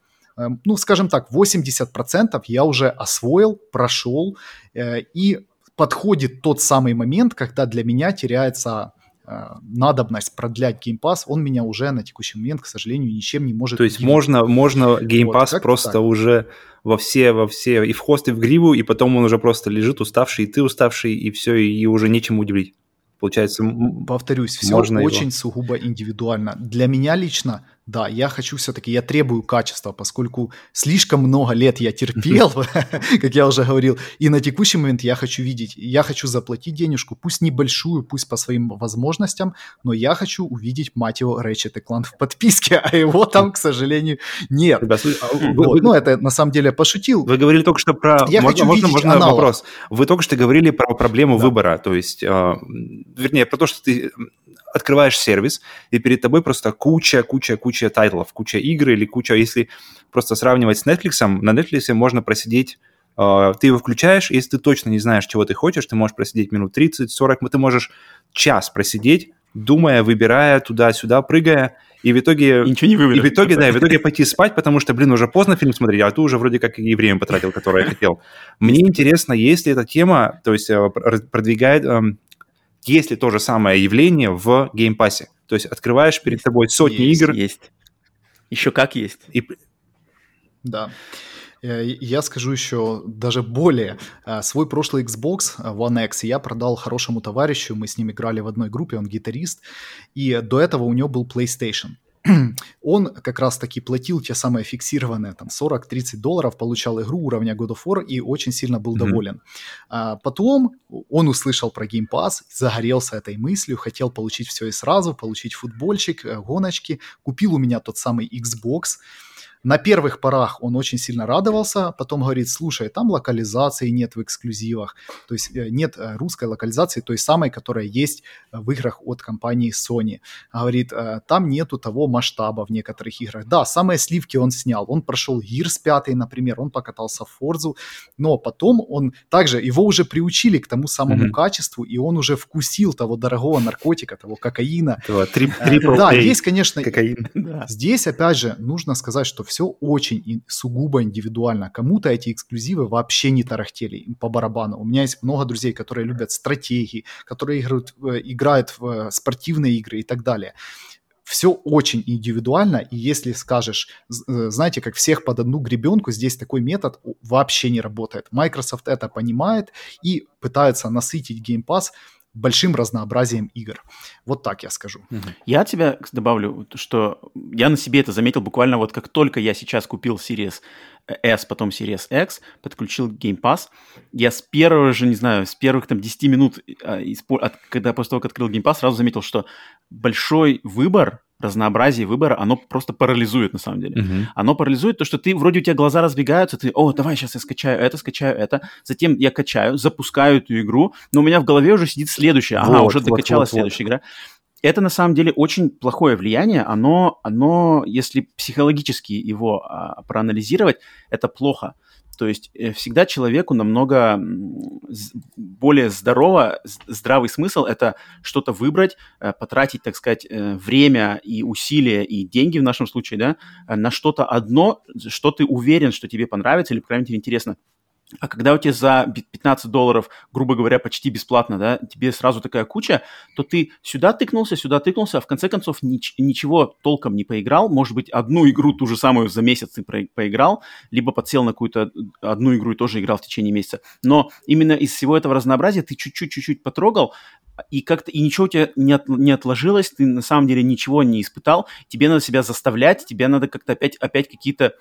ну, скажем так, 80% я уже освоил, прошел, э, и подходит тот самый момент, когда для меня теряется Э, надобность продлять Game Pass, он меня уже на текущий момент, к сожалению, ничем не может... То есть можно, можно Game Pass вот, просто так. уже во все, во все, и в хост, и в гриву, и потом он уже просто лежит уставший, и ты уставший, и все, и уже нечем удивить. Получается, повторюсь, все можно очень его. сугубо индивидуально. Для меня лично да, я хочу все-таки, я требую качества, поскольку слишком много лет я терпел, [LAUGHS] как я уже говорил, и на текущий момент я хочу видеть, я хочу заплатить денежку, пусть небольшую, пусть по своим возможностям, но я хочу увидеть, мать его, Ratchet Clank в подписке, а его там, к сожалению, нет. Ребят, а вот, ну, это на самом деле пошутил. Вы говорили только что про... Я можно, можно, можно аналог. вопрос? Вы только что говорили про проблему да. выбора, то есть, э, вернее, про то, что ты открываешь сервис, и перед тобой просто куча, куча, куча тайтлов, куча игр или куча, если просто сравнивать с Netflix, на Netflix можно просидеть Uh, ты его включаешь, если ты точно не знаешь, чего ты хочешь, ты можешь просидеть минут 30, 40, ты можешь час просидеть, думая, выбирая туда-сюда, прыгая, и в итоге... И ничего не выберешь. И в итоге, да, и в итоге пойти спать, потому что, блин, уже поздно фильм смотреть, а ты уже вроде как и время потратил, которое я хотел. Мне интересно, если эта тема, то есть э, продвигает, эм, есть ли то же самое явление в Game Pass е? То есть открываешь перед тобой сотни есть, игр. Есть. Еще как есть. И... Да. Э, я скажу еще даже более. Э, свой прошлый Xbox One X я продал хорошему товарищу, мы с ним играли в одной группе, он гитарист, и до этого у него был PlayStation. [CLEARS THROAT] он как раз-таки платил те самые фиксированные там 40-30 долларов, получал игру уровня God of War и очень сильно был mm-hmm. доволен. А потом он услышал про Game Pass, загорелся этой мыслью, хотел получить все и сразу, получить футбольчик, э, гоночки, купил у меня тот самый Xbox, на первых порах он очень сильно радовался, потом говорит, слушай, там локализации нет в эксклюзивах, то есть э, нет э, русской локализации, той самой, которая есть э, в играх от компании Sony. Говорит, там нету того масштаба в некоторых играх. Да, самые сливки он снял, он прошел Gears 5, например, он покатался в Forza, но потом он также, его уже приучили к тому самому mm-hmm. качеству, и он уже вкусил того дорогого наркотика, того кокаина. Да, есть, конечно, [LAUGHS] здесь, опять же, нужно сказать, что все очень сугубо индивидуально. Кому-то эти эксклюзивы вообще не тарахтели, им по барабану. У меня есть много друзей, которые любят стратегии, которые играют, играют в спортивные игры и так далее все очень индивидуально, и если скажешь, э, знаете, как всех под одну гребенку, здесь такой метод вообще не работает. Microsoft это понимает и пытается насытить Game Pass большим разнообразием игр. Вот так я скажу. Я тебя добавлю, что я на себе это заметил буквально вот как только я сейчас купил Series S, потом Series X, подключил Game Pass. Я с первого же, не знаю, с первых там 10 минут, э, когда после того, как открыл Game Pass, сразу заметил, что большой выбор разнообразие выбора, оно просто парализует на самом деле. Uh-huh. Оно парализует то, что ты, вроде у тебя глаза разбегаются, ты, о, давай сейчас я скачаю это, скачаю это, затем я качаю, запускаю эту игру, но у меня в голове уже сидит следующая, ага, вот, уже вот, докачалась вот, следующая вот. игра. Это на самом деле очень плохое влияние, оно, оно если психологически его а, проанализировать, это плохо. То есть э, всегда человеку намного более здорово, здравый смысл – это что-то выбрать, э, потратить, так сказать, э, время и усилия и деньги в нашем случае, да, на что-то одно, что ты уверен, что тебе понравится или, по крайней мере, интересно. А когда у тебя за 15 долларов, грубо говоря, почти бесплатно, да, тебе сразу такая куча, то ты сюда тыкнулся, сюда тыкнулся, а в конце концов нич- ничего толком не поиграл. Может быть, одну игру ту же самую за месяц ты про- поиграл, либо подсел на какую-то одну игру и тоже играл в течение месяца. Но именно из всего этого разнообразия ты чуть-чуть, чуть-чуть потрогал, и как-то и ничего у тебя не, от, не отложилось, ты на самом деле ничего не испытал, тебе надо себя заставлять, тебе надо как-то опять, опять какие-то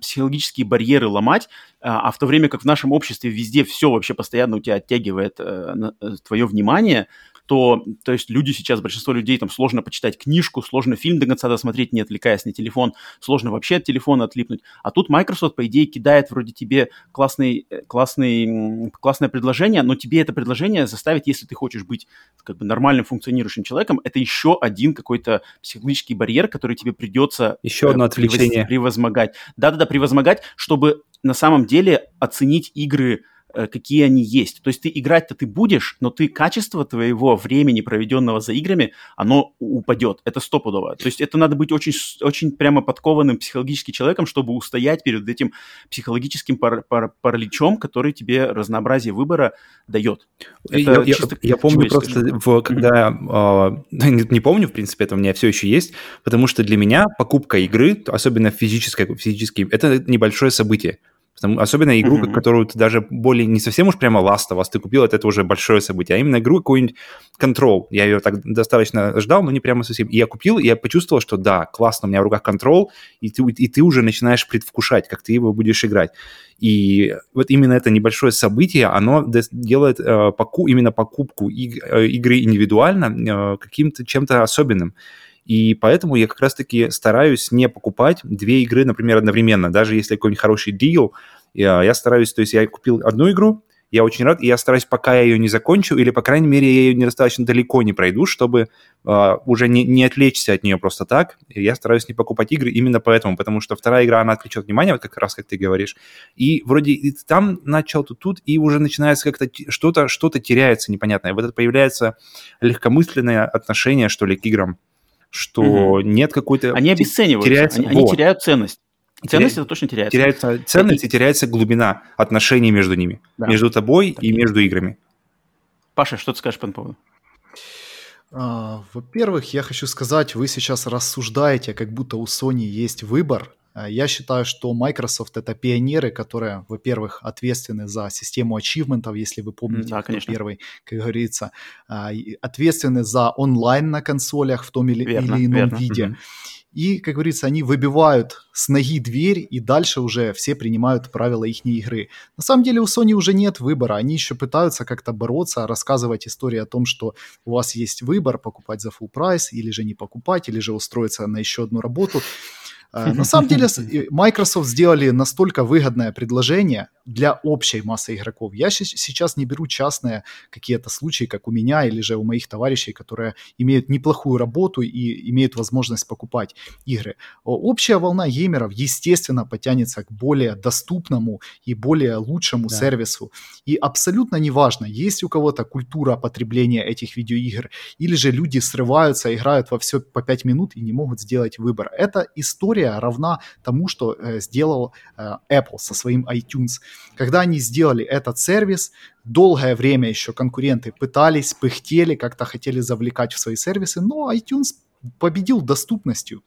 психологические барьеры ломать, а, а в то время как в нашем обществе везде все вообще постоянно у тебя оттягивает э, э, твое внимание, то, то есть люди сейчас, большинство людей, там сложно почитать книжку, сложно фильм до конца досмотреть, не отвлекаясь на телефон, сложно вообще от телефона отлипнуть. А тут Microsoft, по идее, кидает вроде тебе классный, э, классный, классное предложение, но тебе это предложение заставить, если ты хочешь быть как бы нормальным функционирующим человеком, это еще один какой-то психологический барьер, который тебе придется еще одно отвлечение. превозмогать. Да-да-да, превозмогать, чтобы на самом деле оценить игры Э, какие они есть. То есть ты играть-то ты будешь, но ты качество твоего времени, проведенного за играми, оно упадет. Это стопудово. То есть это надо быть очень, очень прямо подкованным психологически человеком, чтобы устоять перед этим психологическим пар пар параличом, который тебе разнообразие выбора дает. Это я, я, я помню просто, в, когда... Mm-hmm. [LAUGHS] Э, не, не помню, в принципе, это у меня все еще есть, потому что для меня покупка игры, особенно физической, физически, это небольшое событие. Потому, особенно игру, mm-hmm. которую ты даже более не совсем уж прямо Last of Us ты купил, это, это уже большое событие, а именно игру какую-нибудь Control. Я ее так достаточно ждал, но не прямо совсем. И я купил, и я почувствовал, что да, классно, у меня в руках Control, и ты, и ты уже начинаешь предвкушать, как ты его будешь играть. И вот именно это небольшое событие, оно делает э, поку, именно покупку иг, э, игры индивидуально э, каким-то чем-то особенным. И поэтому я как раз-таки стараюсь не покупать две игры, например, одновременно. Даже если какой-нибудь хороший дил, я, стараюсь, то есть я купил одну игру, я очень рад, и я стараюсь, пока я ее не закончу, или, по крайней мере, я ее недостаточно далеко не пройду, чтобы э, уже не, не отвлечься от нее просто так. Я стараюсь не покупать игры именно поэтому, потому что вторая игра, она отвлечет внимание, вот как раз как ты говоришь. И вроде и там начал, тут, тут, и уже начинается как-то что-то, что-то теряется непонятное. Вот это появляется легкомысленное отношение, что ли, к играм что угу. нет какой-то... Они обесцениваются, теряется... они, они теряют ценность. Ценность это точно теряется. Теряется ценность и теряется глубина отношений между ними, да. между тобой так и между играми. Паша, что ты скажешь по этому поводу? А, во-первых, я хочу сказать, вы сейчас рассуждаете, как будто у Sony есть выбор, я считаю, что Microsoft это пионеры, которые, во-первых, ответственны за систему ачивментов, если вы помните, да, конечно. первый, как говорится, а, ответственны за онлайн на консолях в том или, верно, или ином верно. виде. Угу. И, как говорится, они выбивают с ноги дверь, и дальше уже все принимают правила их игры. На самом деле у Sony уже нет выбора, они еще пытаются как-то бороться, рассказывать истории о том, что у вас есть выбор покупать за full прайс, или же не покупать, или же устроиться на еще одну работу. Э, [LAUGHS] на самом деле Microsoft сделали настолько выгодное предложение для общей массы игроков. Я сейчас не беру частные какие-то случаи, как у меня или же у моих товарищей, которые имеют неплохую работу и имеют возможность покупать игры. Общая волна геймеров, естественно, потянется к более доступному и более лучшему да. сервису. И абсолютно неважно, есть у кого-то культура потребления этих видеоигр, или же люди срываются, играют во все по 5 минут и не могут сделать выбор. Это история история равна тому, что э, сделал э, Apple со своим iTunes. Когда они сделали этот сервис, долгое время еще конкуренты пытались, пыхтели, как-то хотели завлекать в свои сервисы, но iTunes победил доступностью.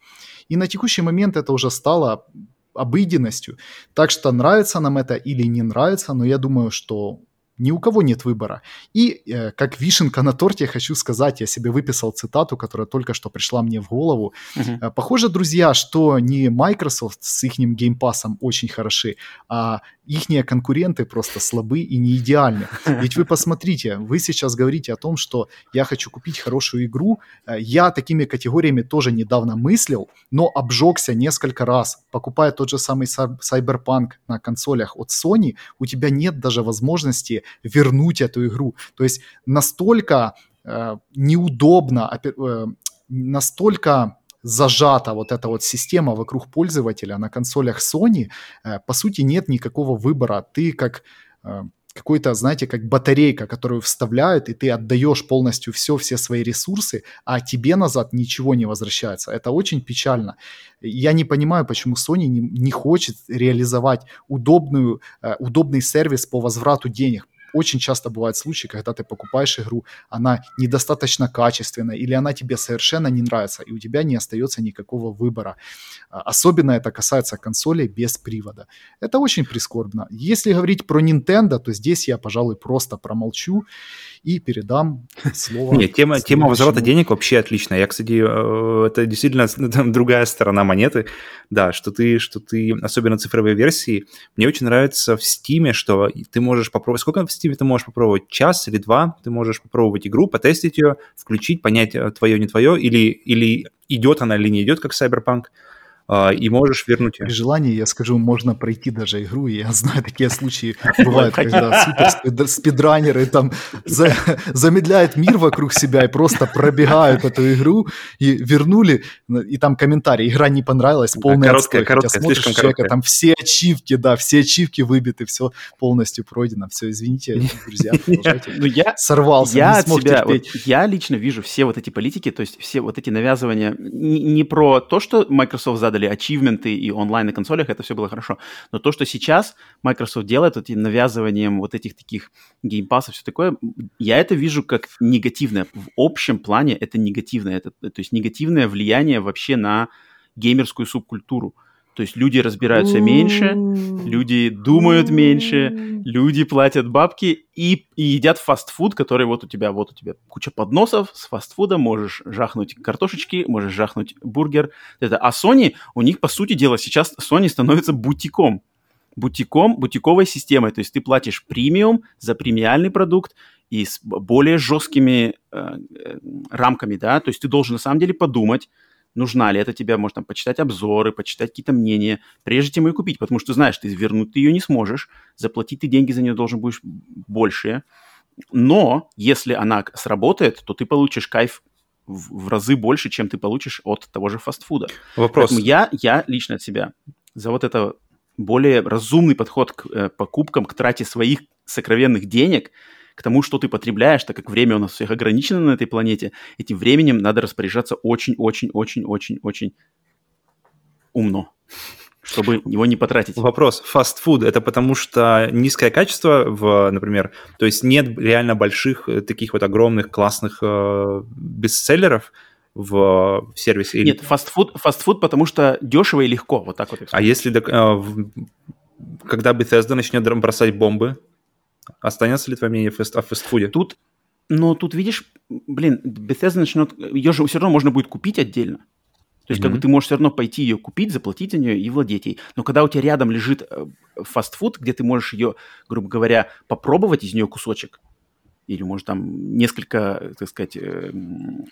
И на текущий момент это уже стало обыденностью. Так что нравится нам это или не нравится, но я думаю, что Ни у кого нет выбора. И э, как вишенка на торте хочу сказать, я себе выписал цитату, которая только что пришла мне в голову. Uh-huh. Похоже, друзья, что не Microsoft с их геймпасом очень хороши, а их конкуренты просто слабы и не идеальны. [LAUGHS] Ведь вы посмотрите, вы сейчас говорите о том, что я хочу купить хорошую игру. Э, я такими категориями тоже недавно мыслил, но обжегся несколько раз. Покупая тот же самый Cyberpunk на консолях от Sony, у тебя нет даже возможности вернуть эту игру. То есть настолько э, неудобно, э, настолько зажата вот эта вот система вокруг пользователя на консолях Sony, э, по сути нет никакого выбора. Ты как э, какой-то, знаете, как батарейка, которую вставляют, и ты отдаешь полностью все, все свои ресурсы, а тебе назад ничего не возвращается. Это очень печально. Я не понимаю, почему Sony не, не хочет реализовать удобную, э, удобный сервис по возврату денег очень часто бывают случаи, когда ты покупаешь игру, она недостаточно качественная или она тебе совершенно не нравится, и у тебя не остается никакого выбора. А, особенно это касается консолей без привода. Это очень прискорбно. Если говорить про Nintendo, то здесь я, пожалуй, просто промолчу и передам [LAUGHS] слово. Нет, тема, тема возврата денег вообще отличная. Я, кстати, э, это действительно [LAUGHS] другая сторона монеты. Да, что ты, что ты, особенно цифровые версии, мне очень нравится в Steam, что ты можешь попробовать. Сколько в Steam ты можешь попробовать? Час или два? Ты можешь попробовать игру, потестить ее, включить, понять, э, твое, не твое, или, или идет она или не идет, как Cyberpunk. А, и можешь вернуть ее. При желании, я скажу, можно пройти даже игру, и я знаю, такие случаи [LAUGHS] бывают, когда супер спидранеры там замедляют мир вокруг себя и просто пробегают эту игру, и вернули, и там комментарий, игра не понравилась, полная короткая, короткая, смотришь человека, там все ачивки, да, все ачивки выбиты, все полностью пройдено, все, извините, друзья, [LAUGHS] ну, я сорвался, я не смог. Вот, я лично вижу все вот эти политики, то есть все вот эти навязывания, не, не про то, что Microsoft задал задали ачивменты и онлайн на консолях, это все было хорошо. Но то, что сейчас Microsoft делает, эти навязыванием вот этих таких геймпасов, все такое, я это вижу как негативное. В общем плане это негативное. Это, то есть негативное влияние вообще на геймерскую субкультуру. То есть люди разбираются меньше, люди думают меньше, люди платят бабки и, и едят фастфуд, который вот у тебя, вот у тебя куча подносов с фастфудом, можешь жахнуть картошечки, можешь жахнуть бургер. Это. А Sony, у них, по сути дела, сейчас Sony становится бутиком. Бутиком, бутиковой системой. То есть ты платишь премиум за премиальный продукт, и с более жесткими э, э, рамками, да, то есть ты должен на самом деле подумать, нужна ли это тебе, можно там почитать обзоры, почитать какие-то мнения, прежде чем ее купить, потому что знаешь, ты вернуть ты ее не сможешь, заплатить ты деньги за нее должен будешь больше, но если она сработает, то ты получишь кайф в, в разы больше, чем ты получишь от того же фастфуда. Вопрос. Поэтому я, я лично от себя за вот это более разумный подход к э, покупкам, к трате своих сокровенных денег – к тому, что ты потребляешь, так как время у нас всех ограничено на этой планете, этим временем надо распоряжаться очень-очень-очень-очень-очень умно чтобы его не потратить. Вопрос. Фастфуд – это потому что низкое качество, в, например, то есть нет реально больших, э, таких вот огромных, классных э, бестселлеров в, в сервисе? Нет, фастфуд, фастфуд, потому что дешево и легко, вот так вот. А если, э, когда Bethesda начнет бросать бомбы, Останется ли твое мнение о фастфуде? Тут, но тут, видишь, блин, Bethesda начнет... Ее же все равно можно будет купить отдельно. То есть, mm-hmm. как бы ты можешь все равно пойти ее купить, заплатить за нее и владеть ей. Но когда у тебя рядом лежит э, фастфуд, где ты можешь ее, грубо говоря, попробовать из нее кусочек, или, может, там несколько, так сказать, э,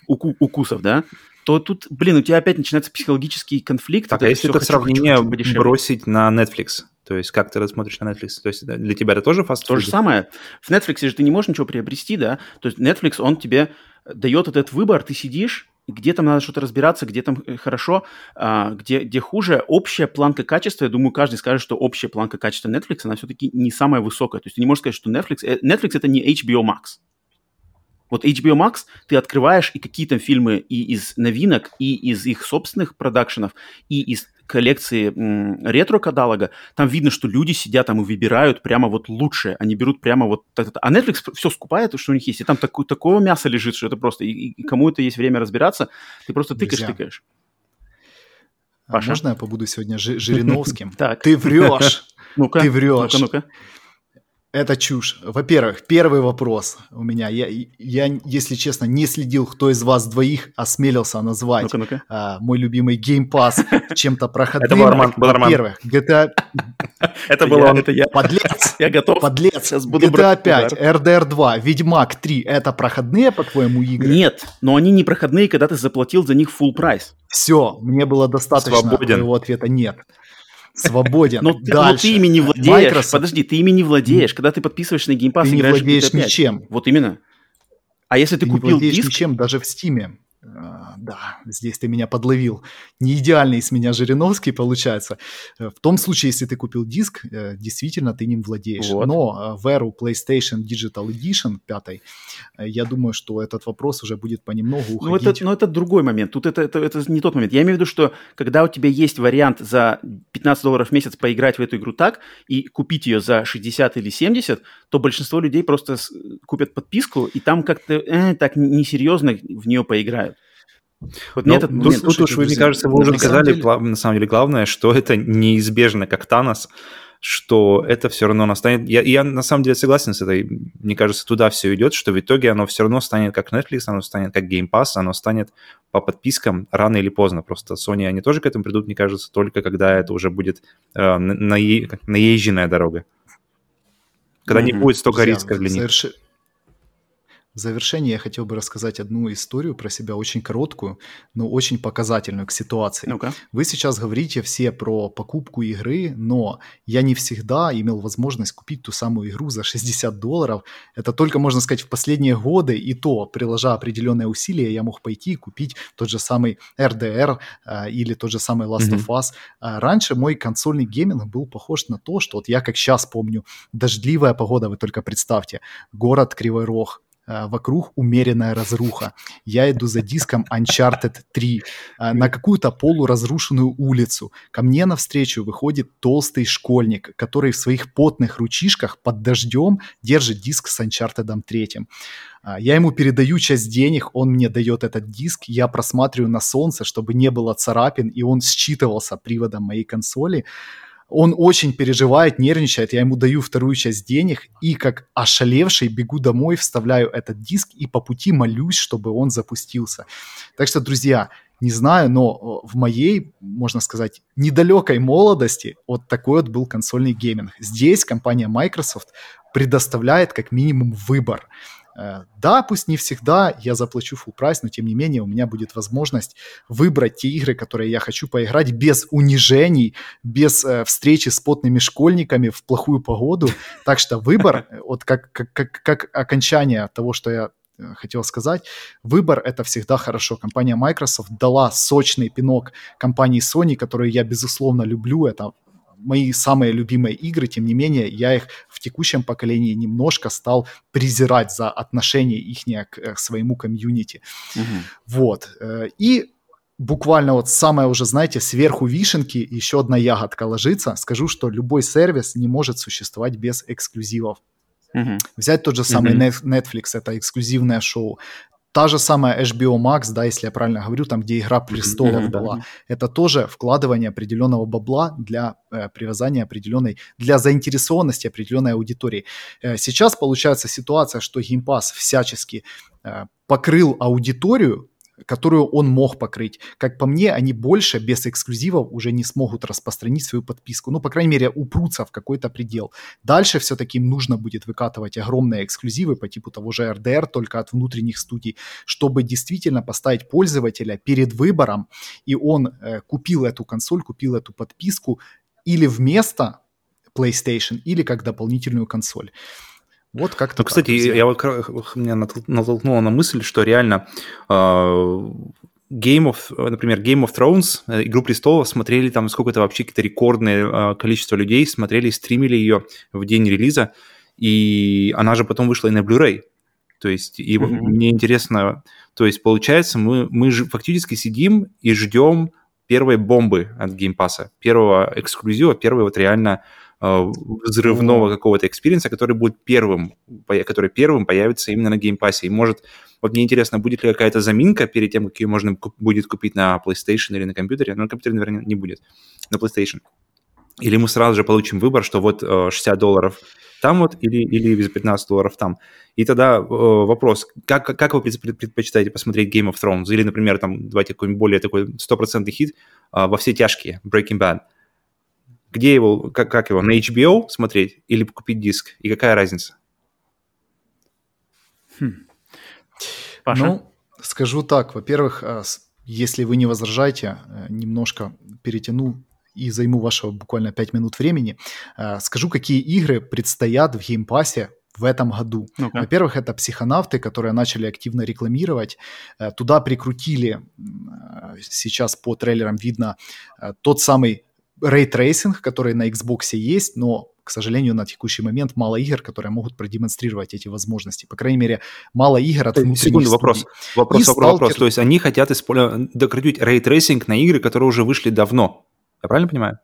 уку- укусов, да, то тут, блин, у тебя опять начинается психологический конфликт. Так, а если это сравнение бросить на Netflix? То есть как ты смотришь на Netflix? То есть для тебя это тоже фастфуд? То же самое. В Netflix же ты не можешь ничего приобрести, да? То есть Netflix, он тебе дает этот выбор, ты сидишь, где там надо что-то разбираться, где там э, хорошо, а, где, где хуже. Общая планка качества, я думаю, каждый скажет, что общая планка качества Netflix, она все-таки не самая высокая. То есть ты не можешь сказать, что Netflix... Э, Netflix это не HBO Max. Вот HBO Max ты открываешь и какие там фильмы и из новинок, и из их собственных продакшенов, и из коллекции ретро-каталога, там видно, что люди сидят там и выбирают прямо вот лучшее. Они берут прямо вот... А Netflix все скупает, что у них есть. И там так, такого мяса лежит, что это просто... И, и кому это есть время разбираться, ты просто тыкаешь-тыкаешь. А Паша? можно я побуду сегодня Жириновским? Так. Ты врешь! [LAUGHS] Ну-ка, ты врешь. Ну-ка, ну-ка. Это чушь. Во-первых, первый вопрос у меня. Я, я, если честно, не следил, кто из вас двоих осмелился назвать ну-ка, ну-ка. А, мой любимый Game Pass [LAUGHS] чем-то проходным. Это был Арман. Во-первых, GTA... [LAUGHS] Это был он. Это я. Подлец. [LAUGHS] Я готов. Подлец. Сейчас буду GTA 5, RDR 2, Ведьмак 3. Это проходные, по-твоему, игры? Нет, но они не проходные, когда ты заплатил за них full прайс. Все, мне было достаточно Свободен. твоего ответа нет свободен. Но, Дальше. но ты ими не владеешь. Microsoft... Подожди, ты ими не владеешь. Когда ты подписываешь на Pass, ты не владеешь ничем. Вот именно. А если ты, ты купил не владеешь диск... ничем даже в Стиме. Да, здесь ты меня подловил. Не идеальный из меня Жириновский получается. Э, в том случае, если ты купил диск, э, действительно ты ним владеешь. Вот. Но э, в эру PlayStation Digital Edition 5, я думаю, что этот вопрос уже будет понемногу уходить. Ну, это, но это другой момент. Тут это, это, это не тот момент. Я имею в виду, что когда у тебя есть вариант за 15 долларов в месяц поиграть в эту игру так и купить ее за 60 или 70, то большинство людей просто купят подписку и там как-то э, так несерьезно в нее поиграют. Вот Но, этот момент, тут, тут уж, вы, мне кажется, вы уже сказали, деле... на самом деле, главное, что это неизбежно, как Танос, что это все равно настанет... Я, я на самом деле согласен с этой, мне кажется, туда все идет, что в итоге оно все равно станет как Netflix, оно станет как Game Pass, оно станет по подпискам рано или поздно. Просто Sony, они тоже к этому придут, мне кажется, только когда это уже будет э, на, наезженная дорога. Когда mm-hmm. не будет столько риска для них. Соверш... В завершение я хотел бы рассказать одну историю про себя, очень короткую, но очень показательную к ситуации. ну -ка. Вы сейчас говорите все про покупку игры, но я не всегда имел возможность купить ту самую игру за 60 долларов. Это только, можно сказать, в последние годы, и то, приложа определенные усилия, я мог пойти и купить тот же самый RDR э, или тот же самый Last mm-hmm. of Us. А раньше мой консольный гейминг был похож на то, что вот я как сейчас помню, дождливая погода, вы только представьте, город Кривой Рог, Э, вокруг умеренная разруха. Я иду за диском Uncharted 3 э, на какую-то полуразрушенную улицу. Ко мне навстречу выходит толстый школьник, который в своих потных ручишках под дождем держит диск с Uncharted 3. Э, я ему передаю часть денег, он мне дает этот диск, я просматриваю на солнце, чтобы не было царапин, и он считывался приводом моей консоли он очень переживает, нервничает, я ему даю вторую часть денег и как ошалевший бегу домой, вставляю этот диск и по пути молюсь, чтобы он запустился. Так что, друзья, не знаю, но в моей, можно сказать, недалекой молодости вот такой вот был консольный гейминг. Здесь компания Microsoft предоставляет как минимум выбор. Э, да, пусть не всегда я заплачу full прайс, но тем не менее у меня будет возможность выбрать те игры, которые я хочу поиграть без унижений, без э, встречи с потными школьниками в плохую погоду. Так что выбор, [LAUGHS] вот как, как, как, как окончание того, что я э, хотел сказать, выбор это всегда хорошо. Компания Microsoft дала сочный пинок компании Sony, которую я безусловно люблю. Это мои самые любимые игры, тем не менее, я их в текущем поколении немножко стал презирать за отношение их к, к своему комьюнити. Угу. Вот. Э, и буквально вот самое уже, знаете, сверху вишенки еще одна ягодка ложится. Скажу, что любой сервис не может существовать без эксклюзивов. Uh-huh. Взять тот же самый uh-huh. Netflix, это эксклюзивное шоу. Та же самая HBO Max, да, если я правильно говорю, там, где «Игра престолов» mm-hmm, была, это тоже вкладывание определенного бабла для э, привязания определенной, для заинтересованности определенной аудитории. Э, сейчас получается ситуация, что Game Pass всячески э, покрыл аудиторию, которую он мог покрыть. Как по мне, они больше без эксклюзивов уже не смогут распространить свою подписку. Ну, по крайней мере, упрутся в какой-то предел. Дальше все-таки им нужно будет выкатывать огромные эксклюзивы по типу того же RDR, только от внутренних студий, чтобы действительно поставить пользователя перед выбором, и он э, купил эту консоль, купил эту подписку или вместо PlayStation, или как дополнительную консоль. Вот как-то. Ну, кстати, я вот меня натолкнуло на мысль, что реально э, Game of, например, Game of Thrones, э, Игру престолов, смотрели там сколько-то вообще какое-то рекордное э, количество людей, смотрели, стримили ее в день релиза, и она же потом вышла и на Blu-ray. То есть, и mm-hmm. мне интересно, то есть, получается, мы, мы же фактически сидим и ждем первой бомбы от Game Pass, первого эксклюзива, первой вот реально Э, взрывного какого-то experience а, который будет первым, который первым появится именно на Pass. И может, вот мне интересно, будет ли какая-то заминка перед тем, как ее можно будет купить на PlayStation или на компьютере. Но на компьютере, наверное, не будет. На PlayStation. Или мы сразу же получим выбор, что вот 60 долларов там вот или, или за 15 долларов там. И тогда э, вопрос, как, как вы предпочитаете посмотреть Game of Thrones? Или, например, там, давайте какой-нибудь более такой стопроцентный хит э, во все тяжкие, Breaking Bad. Где его, как, как его, на HBO смотреть или купить диск? И какая разница? Хм. Паша? Ну, скажу так. Во-первых, э, если вы не возражаете, э, немножко перетяну и займу вашего буквально 5 минут времени. Э, скажу, какие игры предстоят в Game Pass е в этом году. Okay. Во-первых, это психонавты, которые начали активно рекламировать. Туда прикрутили, сейчас по трейлерам видно, тот самый ray tracing, который на Xbox есть, но к сожалению, на текущий момент мало игр, которые могут продемонстрировать эти возможности. По крайней мере, мало игр от внутренних Секунду, вопрос. Вопрос, вопрос, вопрос. То есть они хотят использовать, докрутить ray tracing на игры, которые уже вышли давно. Я правильно понимаю?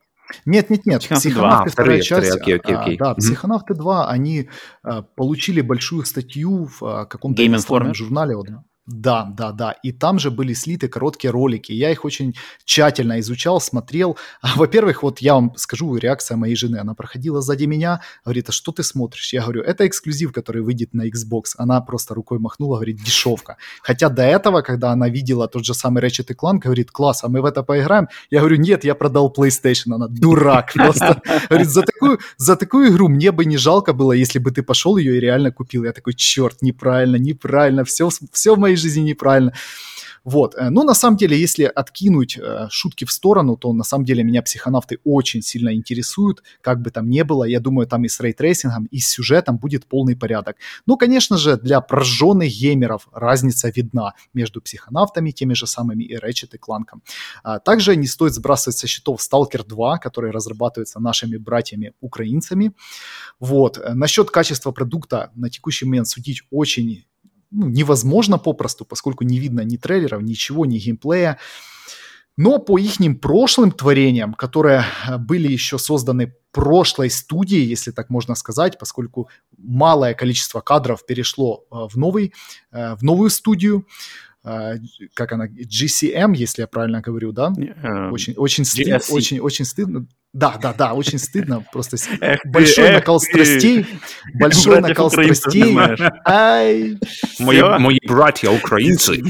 Нет, нет, нет. Психонавты 2. вторая часть. Вторые, окей, окей, окей. А, да, Психонавты 2, они а, получили большую статью в а, каком-то журнале. Вот, да, да, да. И там же были слиты короткие ролики. Я их очень тщательно изучал, смотрел. А, во-первых, вот я вам скажу, реакция моей жены. Она проходила сзади меня, говорит, а что ты смотришь? Я говорю, это эксклюзив, который выйдет на Xbox. Она просто рукой махнула, говорит, дешевка. Хотя до этого, когда она видела тот же самый Ratchet Clank, говорит, класс, а мы в это поиграем? Я говорю, нет, я продал PlayStation. Она дурак просто. Говорит, за такую, за такую игру мне бы не жалко было, если бы ты пошел ее и реально купил. Я такой, черт, неправильно, неправильно, все, все в моей жизни неправильно. Вот. Э, но на самом деле, если откинуть э, шутки в сторону, то на самом деле меня психонавты очень сильно интересуют, как бы там ни было. Я думаю, там и с ray tracing ом, и с сюжетом будет полный порядок. Ну, конечно же, для прожженных геймеров разница видна между психонавтами, теми же самыми и Ratchet и. А также не стоит сбрасывать со счетов Stalker 2, который разрабатывается нашими братьями-украинцами. Вот. Э, насчет качества продукта на текущий момент судить очень ну, невозможно попросту, поскольку не видно ни трейлеров, ничего, ни геймплея. Но по их прошлым творениям, которые э, были еще созданы прошлой студией, если так можно сказать, поскольку малое количество кадров перешло э, в, новый, э, в новую студию, как она, GCM, если я правильно говорю, да? Очень, очень, стыд, очень, очень стыдно. Да, да, да, очень стыдно. Просто эх, большой эх, накал страстей. Большой накал страстей. Ай. Мои, мои братья украинцы.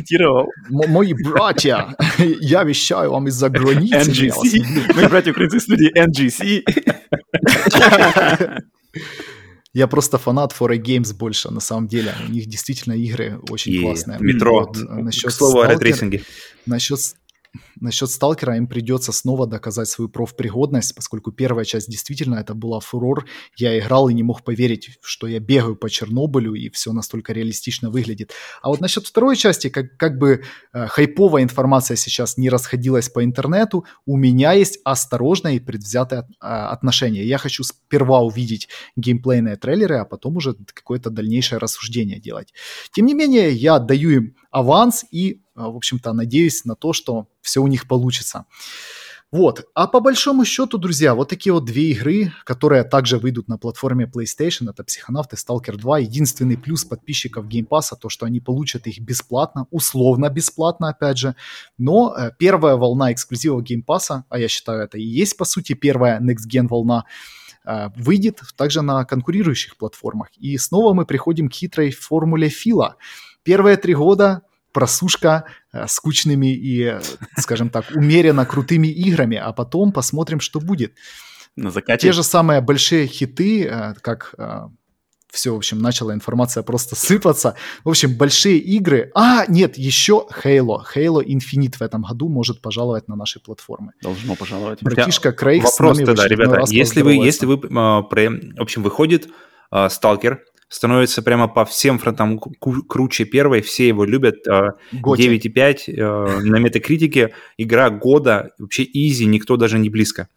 Мои братья. Я вещаю вам из-за границы. GSC. Мои братья украинцы студии GSC. [LAUGHS] Я просто фанат 4A Games больше, на самом деле. У них действительно игры очень и классные. Метро. Вот, насчет К слову о ray tracing е. Насчет Насчет Сталкера им придется снова доказать свою профпригодность, поскольку первая часть действительно это была фурор. Я играл и не мог поверить, что я бегаю по Чернобылю и все настолько реалистично выглядит. А вот насчет второй части, как, как бы э, хайповая информация сейчас не расходилась по интернету, у меня есть осторожное и предвзятое э, отношение. Я хочу сперва увидеть геймплейные трейлеры, а потом уже какое-то дальнейшее рассуждение делать. Тем не менее, я даю им аванс и в общем-то, надеюсь на то, что все у них получится. Вот. А по большому счету, друзья, вот такие вот две игры, которые также выйдут на платформе PlayStation, это Психонавт и Stalker 2. Единственный плюс подписчиков Game Pass, то, что они получат их бесплатно, условно бесплатно, опять же. Но э, первая волна эксклюзивов Game Pass, а я считаю, это и есть, по сути, первая Next Gen волна, э, выйдет также на конкурирующих платформах. И снова мы приходим к хитрой формуле Фила. Первые три года просушка э, скучными и, скажем так, умеренно крутыми играми, а потом посмотрим, что будет. На закате. Те же самые большие хиты, э, как э, все, в общем, начала информация просто сыпаться. В общем, большие игры. А, нет, еще Halo. Halo Infinite в этом году может пожаловать на наши платформы. Должно пожаловать. Братишка Крейг Вопрос тогда, ребята, если вы, если вы, э, в общем, выходит э, становится прямо по всем фронтам круче первой, все его любят. 9,5 э, э, на метакритике, игра года, вообще изи, никто даже не близко.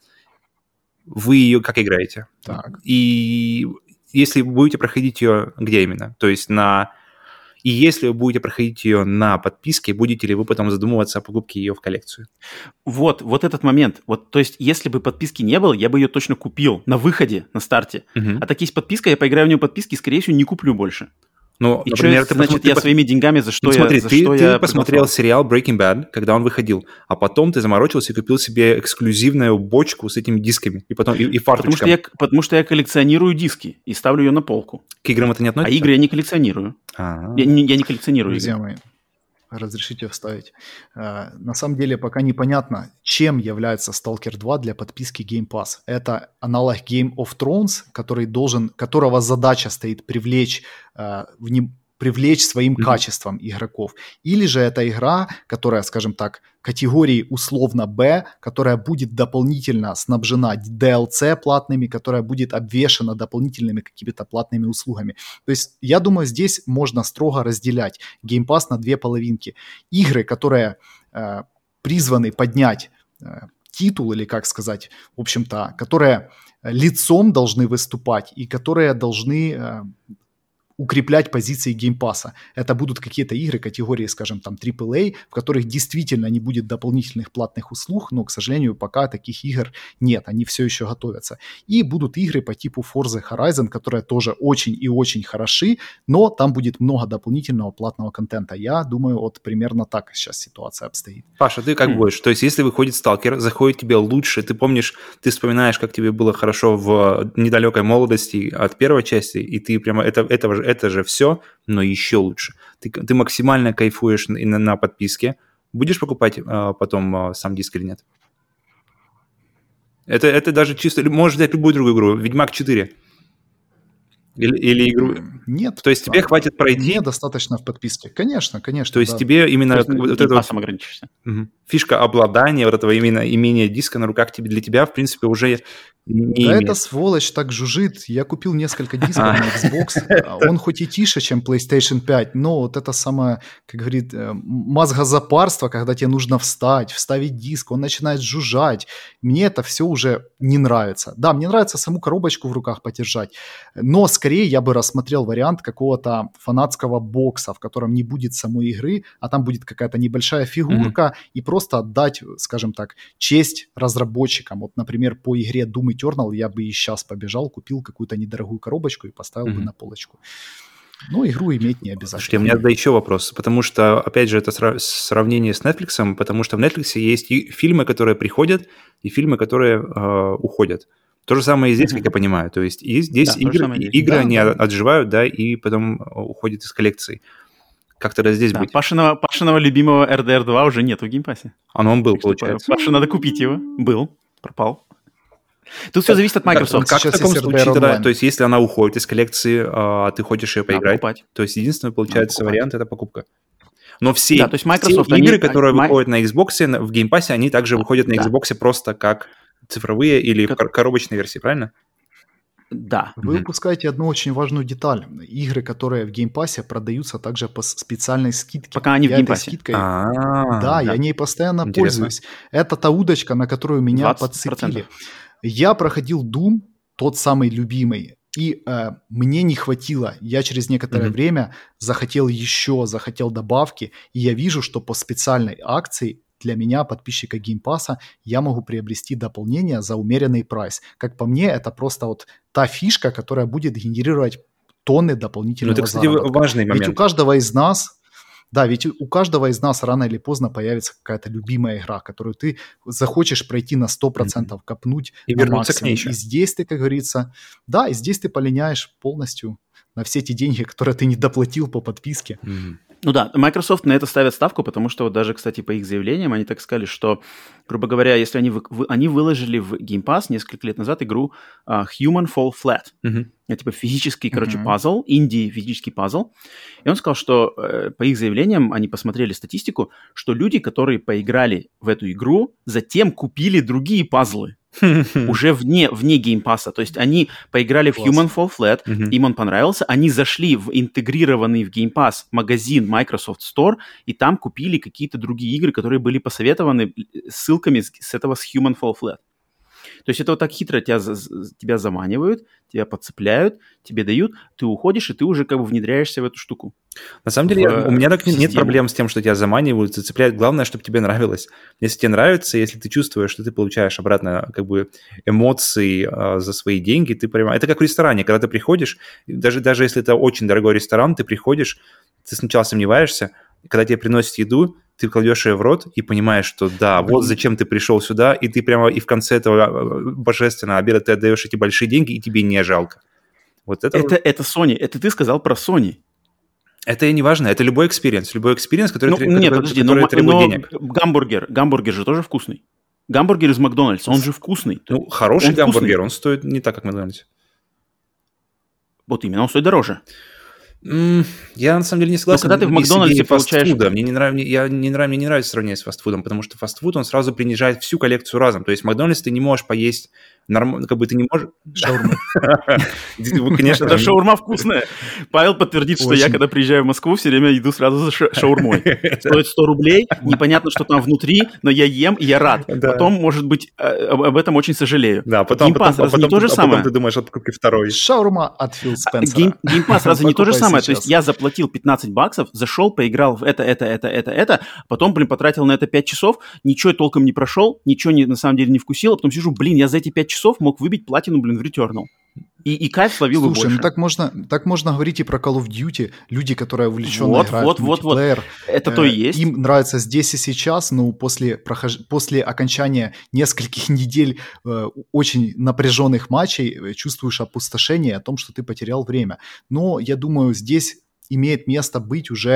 Вы ее как играете? Так. И если будете проходить ее где именно? То есть на и если вы будете проходить ее на подписке, будете ли вы потом задумываться о покупке ее в коллекцию? Вот, вот этот момент. Вот, то есть, если бы подписки не было, я бы ее точно купил на выходе, на старте. Угу. А так есть подписка, я поиграю в нее подписки, скорее всего, не куплю больше. Ну, и например, что, ты значит, я своими деньгами за что ну, смотри, я за ты, что ты я посмотрел сериал Breaking Bad, когда он выходил, а потом ты заморочился и купил себе эксклюзивную бочку с этими дисками и потом и, и фарточком. Потому что, я, потому что я коллекционирую диски и ставлю ее на полку. К играм это не относится? А игры я не коллекционирую. А-а-а. Я, не, я не коллекционирую Друзья игры. мои, разрешите вставить. Э, на самом деле пока непонятно, чем является Stalker 2 для подписки Game Pass. Это аналог Game of Thrones, который должен, которого задача стоит привлечь э, привлечь своим mm-hmm. качеством игроков. Или же это игра, которая, скажем так, категории условно Б, которая будет дополнительно снабжена DLC платными, которая будет обвешена дополнительными какими-то платными услугами. То есть я думаю, здесь можно строго разделять Game Pass на две половинки. Игры, которые э, призваны поднять э, титул или как сказать, в общем-то, которые лицом должны выступать и которые должны э, укреплять позиции Game Pass а. Это будут какие-то игры категории, скажем, там AAA, в которых действительно не будет дополнительных платных услуг, но, к сожалению, пока таких игр нет, они все еще готовятся. И будут игры по типу Forza Horizon, которые тоже очень и очень хороши, но там будет много дополнительного платного контента. Я думаю, вот примерно так сейчас ситуация обстоит. Паша, ты как будешь? То есть, если выходит сталкер, заходит тебе лучше, ты помнишь, ты вспоминаешь, как тебе было хорошо в недалекой молодости от первой части, и ты прямо это, этого же это же все, но еще лучше. Ты, ты максимально кайфуешь на, на подписке. Будешь покупать а, потом а, сам диск или нет? Это, это даже чисто... Можешь взять любую другую игру. Ведьмак 4. Или, или игру... Нет. То есть тебе да, хватит пройти... Мне достаточно в подписке. Конечно, конечно. То есть да. тебе именно... Есть, вот это вот... ограничишься. Угу. Фишка обладания, вот этого именно имения диска на руках тебе, для тебя, в принципе, уже не да эта сволочь так жужжит. Я купил несколько дисков на Xbox. Он хоть и тише, чем PlayStation 5, но вот это самое, как говорит, э, мозгозапарство, когда тебе нужно встать, вставить диск, он начинает жужжать. Мне это все уже не нравится. Да, мне нравится саму коробочку в руках подержать, но скорее я бы рассмотрел вариант какого-то фанатского бокса, в котором не будет самой игры, а там будет какая-то небольшая фигурка, mm-hmm. и просто отдать, скажем так, честь разработчикам. Вот, например, по игре Doom Eternal я бы и сейчас побежал, купил какую-то недорогую коробочку и поставил mm-hmm. бы на полочку. Ну, игру иметь не обязательно. Слушайте, у меня да еще вопрос, потому что, опять же, это сравнение с Netflix, потому что в Netflix есть и фильмы, которые приходят, и фильмы, которые э, уходят. То же самое и здесь, mm-hmm. как я понимаю. То есть и здесь да, игры, игры да, они да. отживают, да, и потом уходят из коллекции. Как тогда здесь да, быть? Пашиного, Пашиного любимого RDR 2 уже нет в Game Pass е. А ну он был, так получается. Паше надо купить его. Был, пропал. Тут все зависит от Microsoft. Как, как в таком случае, тогда, то есть если она уходит из коллекции, а ты хочешь ее поиграть, покупать. то есть единственный, получается, вариант – это покупка. Но все, да, то есть Microsoft, все игры, они, которые они, выходят на Xbox, в Game Pass, они также выходят на Xbox да. просто как цифровые или как... коробочные версии, правильно? Да. Вы упускаете одну очень важную деталь. Игры, которые в Game Pass е продаются также по специальной скидке. Пока они я в Game Pass е. Скидкой... А-а-а, да, да, я ней постоянно Интересно. пользуюсь. Это та удочка, на которую меня 20%. подцепили. Я проходил Doom, тот самый любимый, и э, мне не хватило. Я через некоторое mm-hmm. время захотел еще, захотел добавки, и я вижу, что по специальной акции для меня, подписчика Game Pass а, я могу приобрести дополнение за умеренный прайс. Как по мне, это просто вот та фишка, которая будет генерировать тонны дополнительного Ну, это, кстати, заработка. важный момент. Ведь у каждого из нас, да, ведь у каждого из нас рано или поздно появится какая-то любимая игра, которую ты захочешь пройти на 100%, mm-hmm. копнуть и на вернуться максимум. к ней еще. И здесь ты, как говорится, да, и здесь ты полиняешь полностью на все те деньги, которые ты не доплатил по подписке. Mm-hmm. Ну да, Microsoft на это ставят ставку, потому что вот даже, кстати, по их заявлениям они так сказали, что, грубо говоря, если они, вы, они выложили в Game Pass несколько лет назад игру uh, Human Fall Flat. Mm-hmm. Это типа физический, короче, mm-hmm. пазл, инди физический пазл. И он сказал, что э, по их заявлениям они посмотрели статистику, что люди, которые поиграли в эту игру, затем купили другие пазлы. [LAUGHS] уже вне, вне Game Pass а. То есть они поиграли Класс. в Human Fall Flat, uh-huh. им он понравился, они зашли в интегрированный в Pass магазин Microsoft Store, и там купили какие-то другие игры, которые были посоветованы ссылками с, с этого с Human Fall Flat. То есть это вот так хитро тебя, тебя заманивают, тебя подцепляют, тебе дают, ты уходишь, и ты уже как бы внедряешься в эту штуку. На самом деле, в, у меня так систему. нет проблем с тем, что тебя заманивают, зацепляют. Главное, чтобы тебе нравилось. Если тебе нравится, если ты чувствуешь, что ты получаешь обратно как бы эмоции э, за свои деньги, ты прямо... Это как в ресторане, когда ты приходишь, даже, даже если это очень дорогой ресторан, ты приходишь, ты сначала сомневаешься, когда тебе приносят еду, ты кладешь ее в рот и понимаешь, что да, вот зачем ты пришел сюда, и ты прямо и в конце этого э, божественного обеда ты отдаешь эти большие деньги, и тебе не жалко. Вот это... Это, это Sony, это ты сказал про Sony. Это не важно, это любой experience, любой experience, который, ну, который, нет, подожди, который но, требует но денег. Гамбургер, гамбургер же тоже вкусный. Гамбургер из Макдональдса, он же вкусный. Ну, хороший он гамбургер, вкусный. он стоит не так, как Макдональдс. Вот именно, он стоит дороже. Я на самом деле не согласен. Но когда ты в Макдональдсе получаешь... Мне не, нрав... я не, нрав... мне не нравится сравнение с фастфудом, потому что фастфуд, он сразу принижает всю коллекцию разом. То есть в Макдональдс ты не можешь поесть нормально, как бы ты не можешь... [LAUGHS] Шаурма. Конечно, это шаурма вкусная. Павел подтвердит, что я, когда приезжаю в Москву, все время иду сразу за шаурмой. Стоит 100 рублей, непонятно, что там внутри, но я ем, и я рад. [LAUGHS] Потом, может быть, э, об этом очень сожалею. Да, потом... Game Pass разве не то же самое? Потом ты думаешь о покупке второй. Шаурма от Фил Спенсера. Game Pass разве не то же самое? То есть я заплатил 15 баксов, зашел, поиграл в это, это, это, это, это, потом, блин, потратил на это 5 часов, ничего толком не прошел, ничего не, на самом деле не вкусил, а потом сижу, блин, я за эти 5 часов мог выбить платину, блин, в Returnal. И, и кайф словил Слушай, бы больше. ну так можно, так можно говорить и про Call of Duty. Люди, которые увлеченно вот, играют вот, в мультиплеер. Вот, вот. Это э, то и есть. Им нравится здесь и сейчас, но после, прохож... после окончания нескольких [LAUGHS] недель э, очень напряженных матчей э, чувствуешь опустошение о том, что ты потерял время. Но я думаю, здесь имеет место быть уже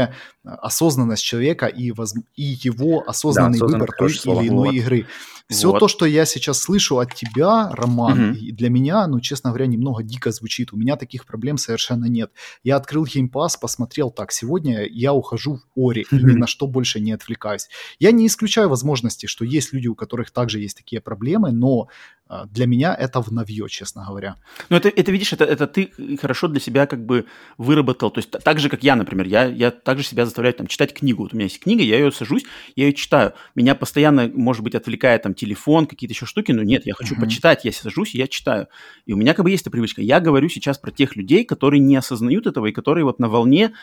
э, осознанность человека и, воз... и его осознанный да, выбор той или иной вот. игры. Все вот. то, что я сейчас слышу от тебя, Роман, угу. для меня, ну, честно говоря, немного дико звучит. У меня таких проблем совершенно нет. Я открыл Game Pass, посмотрел так, сегодня я ухожу в Ори, угу. и ни на что больше не отвлекаюсь. Я не исключаю возможности, что есть люди, у которых также есть такие проблемы, но а, для меня это в новье, честно говоря. Ну, это, это видишь, это, это ты хорошо для себя как бы выработал. То есть так же, как я, например, я, я также себя заставляю там, читать книгу. Вот у меня есть книга, я ее сажусь, я ее читаю. Меня постоянно, может быть, отвлекает там телефон, какие-то еще штуки, но нет, я хочу uh-huh. почитать, я сажусь и я читаю. И у меня как бы есть эта привычка. Я говорю сейчас про тех людей, которые не осознают этого и которые вот на волне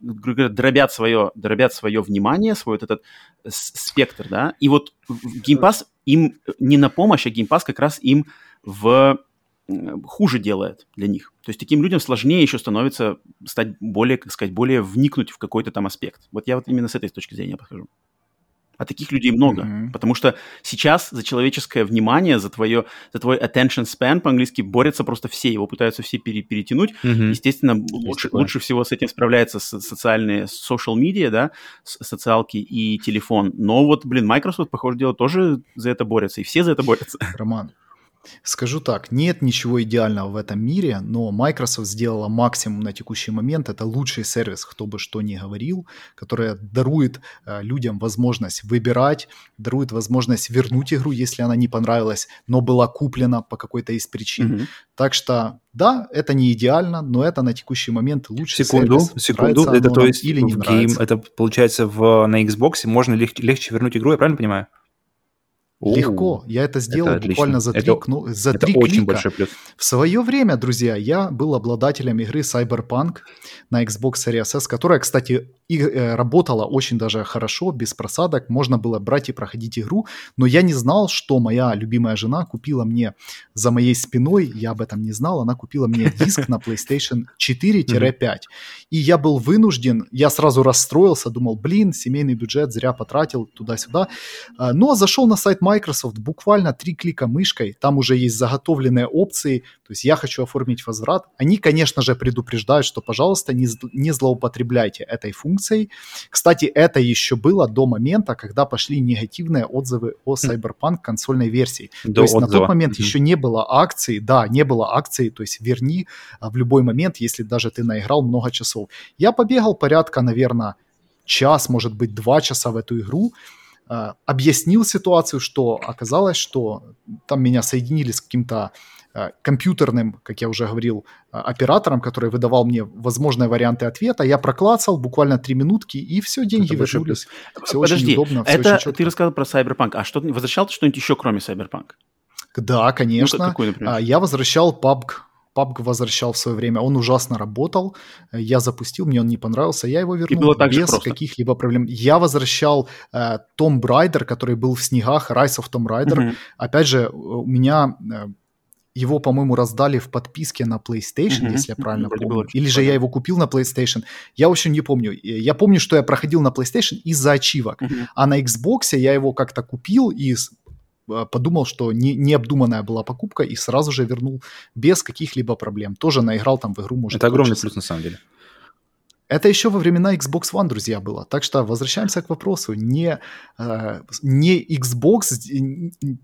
дробят свое, дробят свое внимание, свой вот этот спектр, да. И вот Pass им не на помощь, а Pass как раз им в хуже делает для них. То есть таким людям сложнее еще становится стать более, как сказать, более вникнуть в какой-то там аспект. Вот я вот именно с этой точки зрения подхожу. А таких людей много, mm-hmm. потому что сейчас за человеческое внимание, за твое, за твой attention span по-английски борются просто все, его пытаются все пере, перетянуть. Mm-hmm. Естественно, лучше, лучше всего с этим справляются социальные social media, да, социалки и телефон. Но вот, блин, Microsoft, похоже, дело тоже за это борется, и все за это борются. Роман, Скажу так, нет ничего идеального в этом мире, но Microsoft сделала максимум на текущий момент. Это лучший сервис, кто бы что ни говорил, который дарует э, людям возможность выбирать, дарует возможность вернуть игру, если она не понравилась, но была куплена по какой-то из причин. Mm-hmm. Так что да, это не идеально, но это на текущий момент лучший секунду, сервис. Секунду, это то есть или не в game, это получается в, на Xbox можно легче, легче вернуть игру, я правильно понимаю? Легко. Я это сделал это буквально за три, это, ну, за это три очень клика. большой плюс. В свое время, друзья, я был обладателем игры Cyberpunk на Xbox Series S, которая, кстати, и, э, работала очень даже хорошо, без просадок. Можно было брать и проходить игру, но я не знал, что моя любимая жена купила мне за моей спиной, я об этом не знал, она купила мне [LAUGHS] диск на PlayStation 4-5. И я был вынужден, я сразу расстроился, думал, блин, семейный бюджет зря потратил туда-сюда. А, но зашел на сайт Microsoft, буквально три клика мышкой, там уже есть заготовленные опции, то есть я хочу оформить возврат. Они, конечно же, предупреждают, что, пожалуйста, не, не злоупотребляйте этой функцией. Кстати, это еще было до момента, когда пошли негативные отзывы о хм. Cyberpunk консольной версии. До то есть отзыва. на тот момент mm-hmm. еще не было акции, да, не было акции, то есть верни а, в любой момент, если даже ты наиграл много часов. Я побегал порядка, наверное, час, может быть, два часа в эту игру, а, объяснил ситуацию, что оказалось, что там меня соединили с каким-то компьютерным, как я уже говорил, а, оператором, который выдавал мне возможные варианты ответа. Я проклацал буквально три минутки, и все, деньги вернулись. Все Подожди, очень удобно, все это очень ты рассказал про Cyberpunk. А что, возвращал ты что-нибудь еще, кроме Cyberpunk? Да, конечно. Ну, какой, например? А, я возвращал PUBG PUBG возвращал в свое время, он ужасно работал, я запустил, мне он не понравился, я его вернул было так без каких-либо проблем. Я возвращал э, Tomb Raider, который был в снегах, Rise of Tomb Raider. Mm-hmm. Опять же, у меня э, его, по-моему, раздали в подписке на PlayStation, mm-hmm. если я правильно mm-hmm. помню. Или же я его купил на PlayStation. Я, в общем, не помню. Я помню, что я проходил на PlayStation из-за ачивок. Mm-hmm. А на Xbox я его как-то купил и а, подумал, что не, необдуманная была покупка и сразу же вернул без каких-либо проблем. Тоже наиграл там в игру, может, Это огромный плюс на самом деле. Это еще во времена Xbox One, друзья, было. Так что возвращаемся к вопросу. Не, э, не Xbox,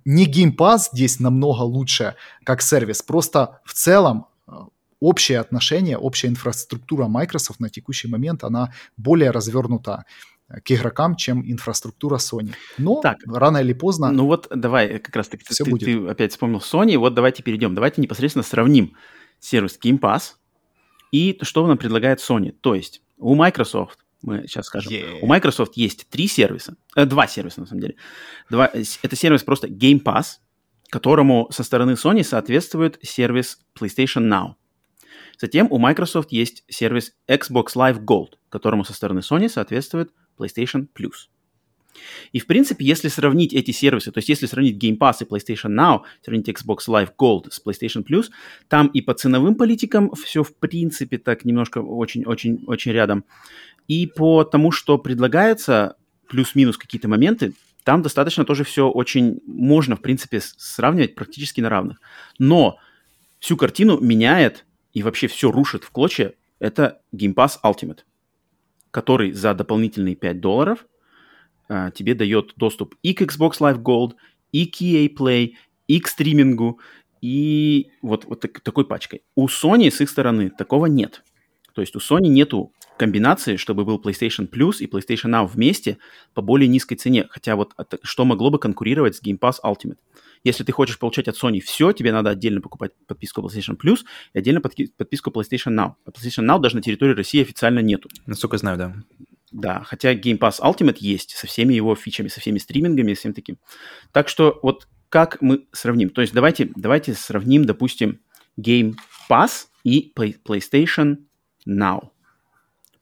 не Game Pass здесь намного лучше как сервис. Просто в целом э, общее отношение, общая инфраструктура Microsoft на текущий момент, она более развернута к игрокам, чем инфраструктура Sony. Но так, рано или поздно... Ну вот давай, как раз таки ты, будет. ты опять вспомнил Sony, вот давайте перейдем. Давайте непосредственно сравним сервис Game Pass и что нам предлагает Sony. То есть у Microsoft, мы сейчас скажем, yeah. у Microsoft есть три сервиса, э, два сервиса на самом деле. Два, это сервис просто Game Pass, которому со стороны Sony соответствует сервис PlayStation Now. Затем у Microsoft есть сервис Xbox Live Gold, которому со стороны Sony соответствует PlayStation Plus. И, в принципе, если сравнить эти сервисы, то есть если сравнить Game Pass и PlayStation Now, сравнить Xbox Live Gold с PlayStation Plus, там и по ценовым политикам все, в принципе, так немножко очень-очень-очень рядом. И по тому, что предлагается, плюс-минус какие-то моменты, там достаточно тоже все очень можно, в принципе, сравнивать практически на равных. Но всю картину меняет и вообще все рушит в клочья, это Game Pass Ultimate который за дополнительные 5 долларов а, тебе дает доступ и к Xbox Live Gold, и к EA Play, и к стримингу, и вот, вот так, такой пачкой. У Sony с их стороны такого нет. То есть у Sony нету комбинации, чтобы был PlayStation Plus и PlayStation Now вместе по более низкой цене. Хотя вот что могло бы конкурировать с Game Pass Ultimate. Если ты хочешь получать от Sony все, тебе надо отдельно покупать подписку PlayStation Plus и отдельно подписку PlayStation Now. А PlayStation Now даже на территории России официально нету. Насколько знаю, да. Да, хотя Game Pass Ultimate есть со всеми его фичами, со всеми стримингами, всем таким. Так что вот как мы сравним? То есть давайте, давайте сравним, допустим, Game Pass и PlayStation Now.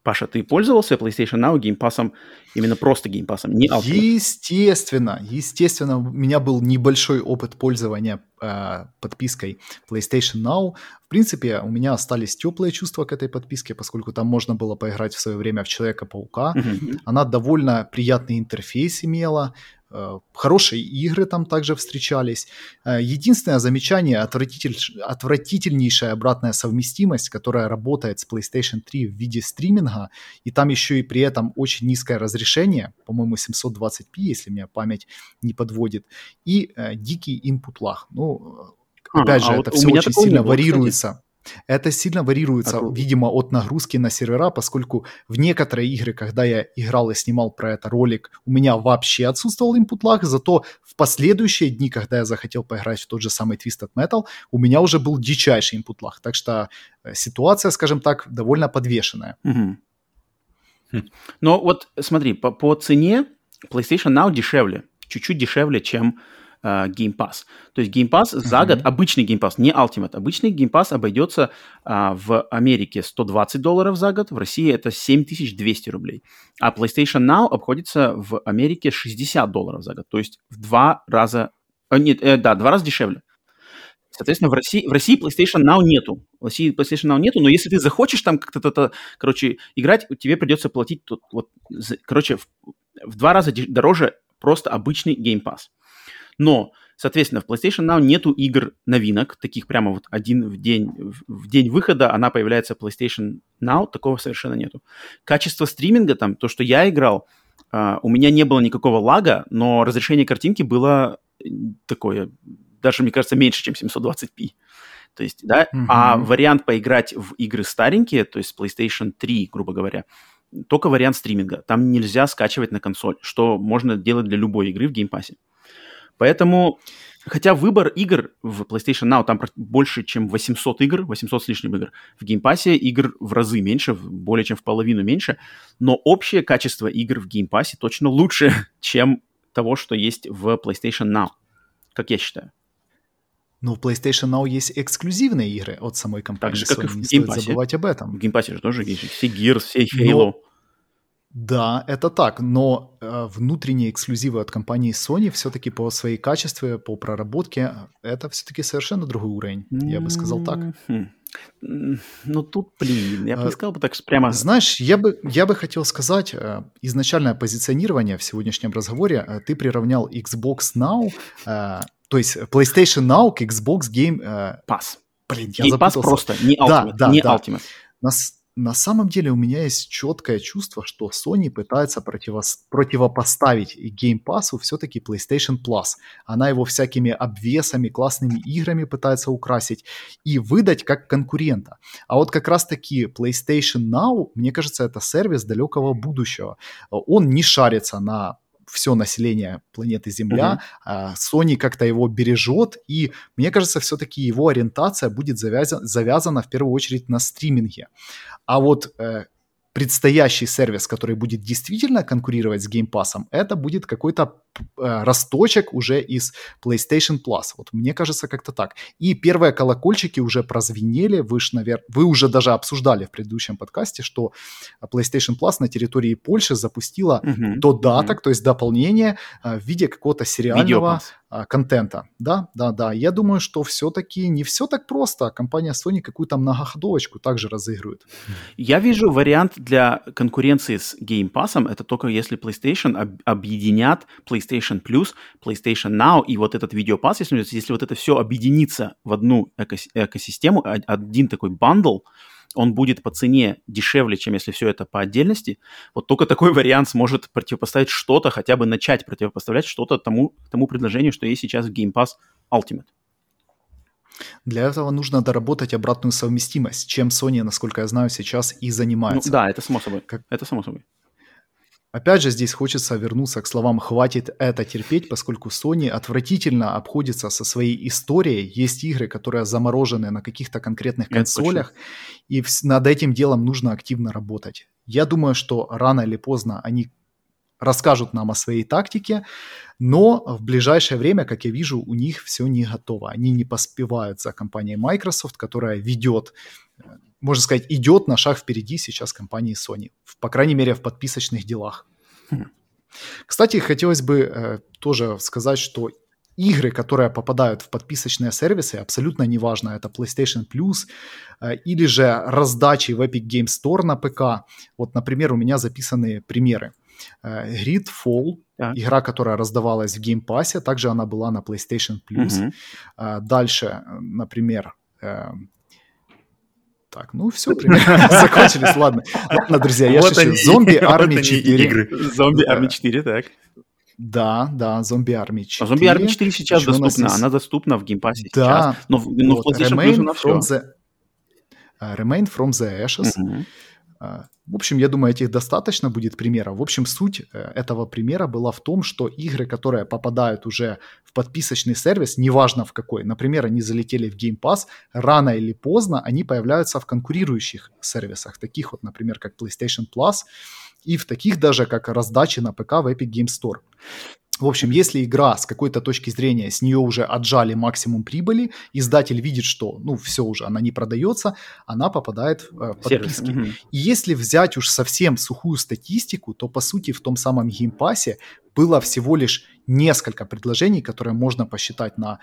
Паша, ты пользовался PlayStation Now геймпасом, именно просто геймпасом, не Ultimate? Естественно, естественно, у меня был небольшой опыт пользования э, подпиской PlayStation Now. В принципе, у меня остались теплые чувства к этой подписке, поскольку там можно было поиграть в свое время в Человека-паука. Mm-hmm. Она довольно приятный интерфейс имела, хорошие игры там также встречались. Э, единственное замечание, отвратитель, отвратительнейшая обратная совместимость, которая работает с PlayStation 3 в виде стриминга, и там еще и при этом очень низкое разрешение, по-моему, 720p, если меня память не подводит, и э, дикий input lag. Ну, а, опять а, же, а это вот все очень сильно было, варьируется. Кстати. Это сильно варьируется, а, видимо, от нагрузки на сервера, поскольку в некоторые игры, когда я играл и снимал про это ролик, у меня вообще отсутствовал input lag, зато в последующие дни, когда я захотел поиграть в тот же самый Twisted Metal, у меня уже был дичайший input lag. Так что э, ситуация, скажем так, довольно подвешенная. Угу. Но вот смотри, по, по цене PlayStation Now дешевле, чуть-чуть дешевле, чем uh, Game Pass. То есть Game Pass за mm-hmm. год, обычный Game Pass, не Ultimate, обычный Game Pass обойдется uh, в Америке 120 долларов за год, в России это 7200 рублей. А PlayStation Now обходится в Америке 60 долларов за год, то есть в два раза, э, нет, э, да, два раза дешевле. Соответственно, в России, в России PlayStation Now нету. В России PlayStation Now нету, но если ты захочешь там как-то, короче, играть, тебе придется платить, тут, вот, короче, в, в два раза дороже просто обычный Game Pass. Но, соответственно, в PlayStation Now нету игр новинок, таких прямо вот один в день, в день выхода она появляется в PlayStation Now, такого совершенно нету. Качество стриминга там, то, что я играл, э, у меня не было никакого лага, но разрешение картинки было такое, даже, мне кажется, меньше, чем 720p. То есть, да, mm-hmm. а вариант поиграть в игры старенькие, то есть PlayStation 3, грубо говоря, только вариант стриминга. Там нельзя скачивать на консоль, что можно делать для любой игры в Game Pass е. Поэтому, хотя выбор игр в PlayStation Now, там больше, чем 800 игр, 800 с лишним игр. В Game Pass е игр в разы меньше, более чем в половину меньше, но общее качество игр в Game Pass е точно лучше, [LAUGHS] чем того, что есть в PlayStation Now, как я считаю. Но в PlayStation Now есть эксклюзивные игры от самой компании Так же, как Sony, и в не Game стоит Pass. забывать об этом. В Game Pass е же тоже есть все Gears, все Halo. Но- Да, это так, но э, внутренние эксклюзивы от компании Sony все-таки по своей качестве, по проработке, это все-таки совершенно другой уровень, я бы сказал так. Мгм. М, Ну тут, блин, я бы не сказал бы так прямо... Знаешь, я бы, я бы хотел сказать, э, изначальное позиционирование в сегодняшнем разговоре э, ты приравнял Xbox Now, э, то есть PlayStation Now к Xbox Game... э, Пас. блин, я Game Pass запутался. просто, не Да, Ultimate. да, не да. Ultimate. На самом деле у меня есть четкое чувство, что Sony пытается противос- противопоставить Game Pass все-таки PlayStation Plus. Она его всякими обвесами, классными играми пытается украсить и выдать как конкурента. А вот как раз-таки PlayStation Now, мне кажется, это сервис далекого будущего. Он не шарится на все население планеты Земля, а Sony как-то его бережет, и мне кажется, все-таки его ориентация будет завяза- завязана в первую очередь на стриминге. А вот э, предстоящий сервис, который будет действительно конкурировать с Game Pass, это будет какой-то э, росточек уже из PlayStation Plus. Вот мне кажется, как-то так. И первые колокольчики уже прозвенели, вы, ж, навер... вы уже даже обсуждали в предыдущем подкасте, что PlayStation Plus на территории Польши запустила Мгм. додаток, то есть дополнение э, в виде какого-то сериального Видеопас. А, контента. Да, да, да. Я думаю, что все-таки не все так просто. Компания Sony какую-то многоходовочку также разыгрывает. Я вижу вариант для конкуренции с Game Pass, это только если PlayStation об- объединят PlayStation Plus, PlayStation Now и вот этот видеопасс, если, если вот это все объединится в одну экос- экосистему, од- один такой бандл, он будет по цене дешевле, чем если все это по отдельности. Вот только такой вариант сможет противопоставить что-то, хотя бы начать противопоставлять что-то тому, тому предложению, что есть сейчас в Game Pass Ultimate. Для этого нужно доработать обратную совместимость, чем Sony, насколько я знаю, сейчас и Ну, занимается. да, это само собой. Как- Это само собой. Опять же, здесь хочется вернуться к словам «хватит это терпеть», поскольку Sony отвратительно обходится со своей историей. Есть игры, которые заморожены на каких-то конкретных консолях, и над этим делом нужно активно работать. Я думаю, что рано или поздно они расскажут нам о своей тактике, но в ближайшее время, как я вижу, у них все не готово. Они не поспевают за компанией Microsoft, которая ведет, э, можно сказать, идет на шаг впереди сейчас компании Sony, в- по крайней мере, в подписочных делах. Хм. Кстати, хотелось бы э, тоже сказать, что игры, которые попадают в подписочные сервисы, абсолютно неважно, это PlayStation Plus э, или же раздачи в Epic Games Store на ПК. Вот, например, у меня записаны примеры. Э, Gridfall, Так. игра, которая раздавалась в Game Pass, также она была на PlayStation Plus. Мгм. А, Дальше, э, например, э, так, ну все, примерно [LAUGHS] закончились, ладно. Ладно, друзья, я шучу. Zombie [LAUGHS] Army они 4. игры. Зомби Да. Army 4, так. Да, да, Zombie Army 4. А Zombie Army 4 сейчас доступна. Она доступна в Game Pass е Да. сейчас. Но, в- но в PlayStation Plus Remnant она from все. the... э, Remnant from the Ashes. Мгм. А, В общем, я думаю, этих достаточно будет примеров. В общем, суть э, этого примера была в том, что игры, которые попадают уже в подписочный сервис, неважно в какой, например, они залетели в Game Pass, рано или поздно они появляются в конкурирующих сервисах, таких вот, например, как PlayStation Plus, и в таких даже, как раздачи на ПК в Epic Game Store. В общем, если игра с какой-то точки зрения, с нее уже отжали максимум прибыли, издатель видит, что, ну, все уже, она не продается, она попадает э, в Сервис. подписки. Мгм. И если взять уж совсем сухую статистику, то по сути в том самом Game Pass е было всего лишь несколько предложений, которые можно посчитать на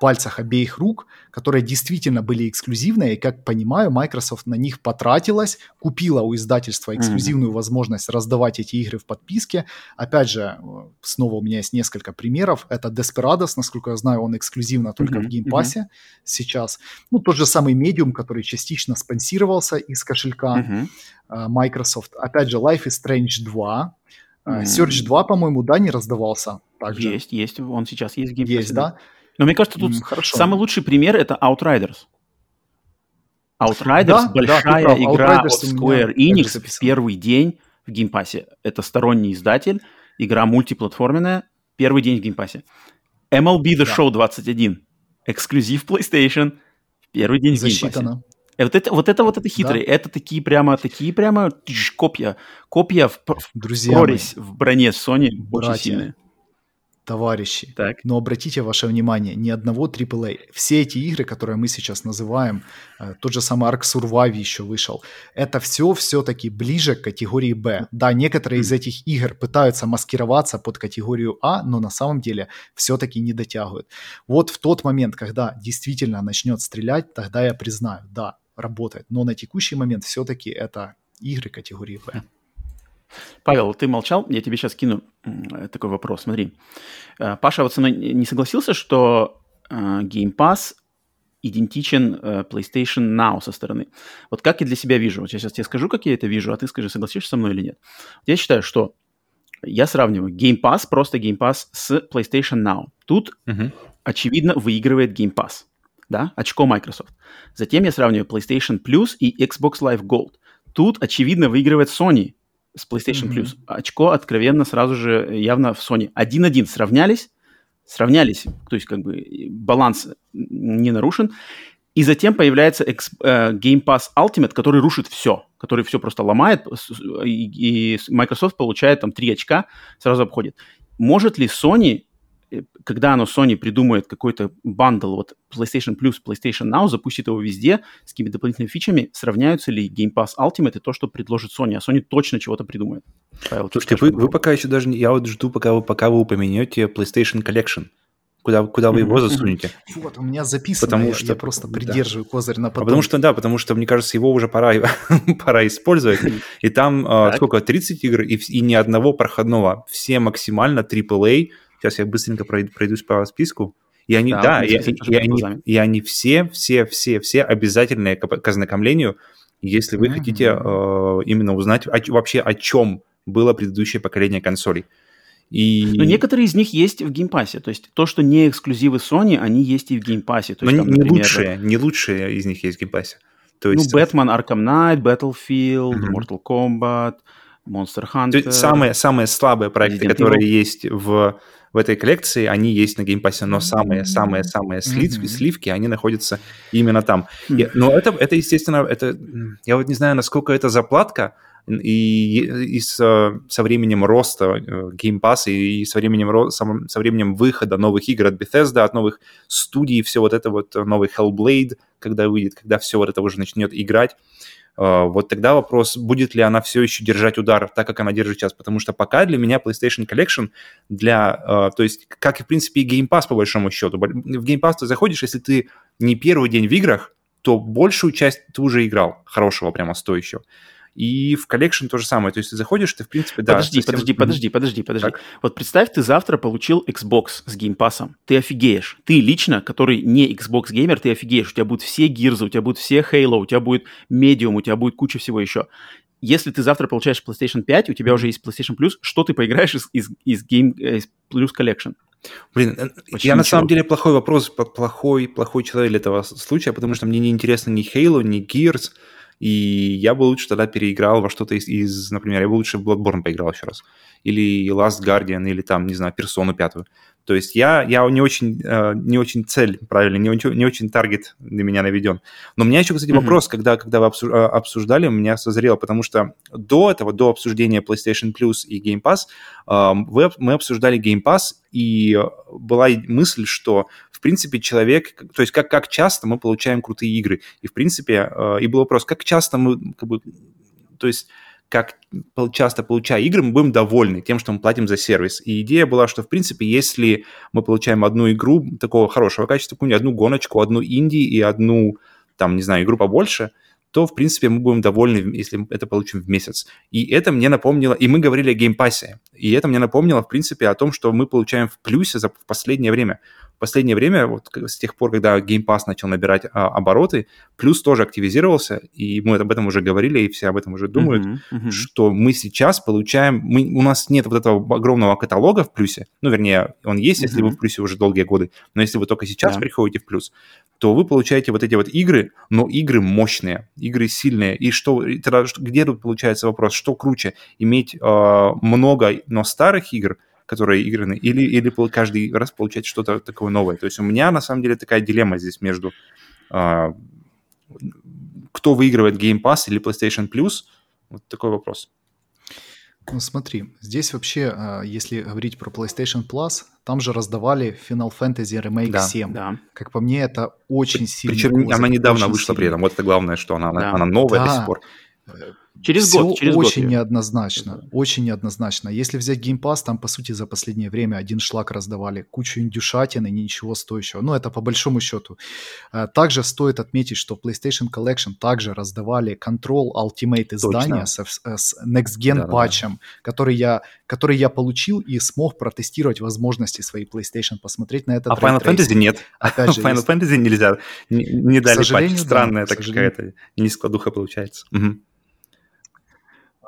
пальцах обеих рук, которые действительно были эксклюзивные, и, как понимаю, Microsoft на них потратилась, купила у издательства эксклюзивную возможность раздавать эти игры в подписке. Опять же, э, снова у меня есть несколько примеров. Это Desperados, насколько я знаю, он эксклюзивно только Мгм, в геймпассе сейчас. Ну, тот же самый Medium, который частично спонсировался из кошелька э, Microsoft. Опять же, Life is Strange 2. М. Surge 2, по-моему, да, не раздавался также. Есть, есть. Он сейчас есть в Game Pass е. Есть, да? Но мне кажется, тут хорошо. самый лучший пример это Outriders. Outriders Да, да, большая прав. игра Outriders от Square Enix в первый день в Game Pass е. Это сторонний издатель, игра мультиплатформенная, первый день в Game Pass е. MLB The Да. Show 21. Эксклюзив PlayStation. Первый день в Game Pass е. Э, Вот это, вот это вот это хитрые. Это такие прямо, такие прямо тш, копья. Копья в, Друзья мои, прорезь в броне Sony очень Братья. сильные. товарищи. Так. Но обратите ваше внимание, ни одного AAA. Все эти игры, которые мы сейчас называем, э, тот же самый Ark Survive еще вышел, это все все-таки ближе к категории Б. Да, некоторые из этих игр пытаются маскироваться под категорию А, но на самом деле все-таки не дотягивают. Вот в тот момент, когда действительно начнет стрелять, тогда я признаю, да, работает. Но на текущий момент все-таки это игры категории Б. Павел, ты молчал, я тебе сейчас кину такой вопрос. Смотри, э, Паша вот со мной не согласился, что э, Game Pass идентичен э, PlayStation Now со стороны. Вот как я для себя вижу? Вот я сейчас тебе скажу, как я это вижу, а ты скажи, согласишься со мной или нет. Я считаю, что я сравниваю Game Pass, просто Game Pass с PlayStation Now. Тут, uh-huh. очевидно, выигрывает Game Pass. Да, очко Microsoft. Затем я сравниваю PlayStation Plus и Xbox Live Gold. Тут, очевидно, выигрывает Sony с PlayStation mm-hmm. Plus. Очко откровенно сразу же явно в Sony. 1-1 сравнялись, сравнялись, то есть как бы баланс не нарушен. И затем появляется X, э, Game Pass Ultimate, который рушит все, который все просто ломает, и, и Microsoft получает там 3 очка, сразу обходит. Может ли Sony когда оно Sony придумает какой-то бандл, вот PlayStation Plus, PlayStation Now, запустит его везде с какими-то дополнительными фичами, сравняются ли Game Pass Ultimate и то, что предложит Sony, а Sony точно чего-то придумает. Павел, Слушайте, вы, вы пока еще даже, я вот жду, пока вы, пока вы упомянете PlayStation Collection. Куда, куда вы его засунете? [LAUGHS] Вот, у меня записано, потому я, что, я просто придерживаю да. козырь на потом. А потому что, да, потому что, мне кажется, его уже пора, [LAUGHS] пора использовать. И там а, сколько, 30 игр и, и ни одного проходного. Все максимально AAA, Сейчас я быстренько пройдусь по списку. И они, да, да и, и, и, они, и они все, все, все, все обязательные к, к ознакомлению, если вы mm-hmm. хотите э, именно узнать о, вообще о чем было предыдущее поколение консолей. И... Но некоторые из них есть в Game Pass е. То есть то, что не эксклюзивы Sony, они есть и в Game Pass е. То есть, Но там, не, например, лучшие, не лучшие из них есть в Game Pass е. То есть... Ну, Бэтмен, Arkham Knight, Battlefield, mm-hmm. Mortal Kombat, Monster Hunter. То есть самые, самые слабые проекты, Resident которые Evil. есть в в этой коллекции, они есть на Game Pass е, но самые-самые-самые сливки, mm-hmm. сливки, они находятся именно там. Mm-hmm. Я, но это, это, естественно, это, я вот не знаю, насколько это заплатка, и, и со, со временем роста э, Game Pass и, и со, временем, со, со временем выхода новых игр от Bethesda, от новых студий, все вот это вот, новый Hellblade, когда выйдет, когда все вот это уже начнет играть, вот тогда вопрос, будет ли она все еще держать удар так, как она держит сейчас, потому что пока для меня PlayStation Collection для, а, то есть, как и, в принципе, и Game Pass, по большому счету. В Game Pass ты заходишь, если ты не первый день в играх, то большую часть ты уже играл, хорошего прямо стоящего. И в Collection то же самое. То есть ты заходишь, ты, в принципе, да... Подожди, совсем... подожди, подожди, подожди, подожди. Так. Вот представь, ты завтра получил Xbox с геймпасом. Ты офигеешь. Ты лично, который не Xbox геймер, ты офигеешь. У тебя будут все Gears, у тебя будут все Halo, у тебя будет Medium, у тебя будет куча всего еще. Если ты завтра получаешь PlayStation 5, у тебя уже есть PlayStation Plus, что ты поиграешь из, из, из Game э, из Plus Collection? Блин, э, Почти я ничего. на самом деле плохой вопрос, плохой, плохой человек для этого случая, потому что мне не интересно ни Halo, ни Gears, и я бы лучше тогда переиграл во что-то из, из, например, я бы лучше в Bloodborne поиграл еще раз. Или Last Guardian, или там, не знаю, Персону пятую. То есть я, я не, очень, э, не очень цель, правильно, не, не очень таргет для меня наведен. Но у меня еще, кстати, mm-hmm. вопрос, когда, когда вы э, обсуждали, у меня созрело, потому что до этого, до обсуждения PlayStation Plus и Game Pass, э, вы, мы обсуждали Game Pass, и была мысль, что в принципе, человек, то есть как, как часто мы получаем крутые игры. И, в принципе, и был вопрос, как часто мы, как бы, то есть как часто получая игры, мы будем довольны тем, что мы платим за сервис. И идея была, что, в принципе, если мы получаем одну игру такого хорошего качества, какую-нибудь одну гоночку, одну инди и одну, там, не знаю, игру побольше, то, в принципе, мы будем довольны, если это получим в месяц. И это мне напомнило, и мы говорили о Game Pass е, и это мне напомнило, в принципе, о том, что мы получаем в плюсе за в последнее время в последнее время, вот с тех пор, когда Game Pass начал набирать а, обороты, плюс тоже активизировался, и мы об этом уже говорили, и все об этом уже думают, uh-huh, uh-huh. что мы сейчас получаем, мы, у нас нет вот этого огромного каталога в плюсе, ну, вернее, он есть, uh-huh. если вы в плюсе уже долгие годы, но если вы только сейчас yeah. приходите в плюс, то вы получаете вот эти вот игры, но игры мощные, игры сильные, и что, тогда, где тут получается вопрос, что круче, иметь э, много, но старых игр, которые играны, или, или каждый раз получать что-то такое новое. То есть у меня на самом деле такая дилемма здесь между а, кто выигрывает Game Pass или PlayStation Plus. Вот такой вопрос. Ну смотри, здесь вообще, а, если говорить про PlayStation Plus, там же раздавали Final Fantasy Remake Да, 7. Да. Как по мне, это очень сильный Причем она недавно вышла при сильный. этом. Вот это главное, что она, Да. она новая до Да. сих пор. Через Всё год, через год очень её. неоднозначно, очень неоднозначно. Если взять Game Pass, там, по сути, за последнее время один шлак раздавали, кучу индюшатины, ничего стоящего. Ну, это по большому счету. А, Также стоит отметить, что в PlayStation Collection также раздавали Control Ultimate издания с, э, с Next Gen Да-да-да. патчем, который я, который я получил и смог протестировать возможности своей PlayStation, посмотреть на этот А Final. Fantasy нет. Опять же, [LAUGHS] Final есть- Fantasy нельзя. Не, не дали патч. да, Странная так сожалению. какая-то нескладуха получается. Мгм.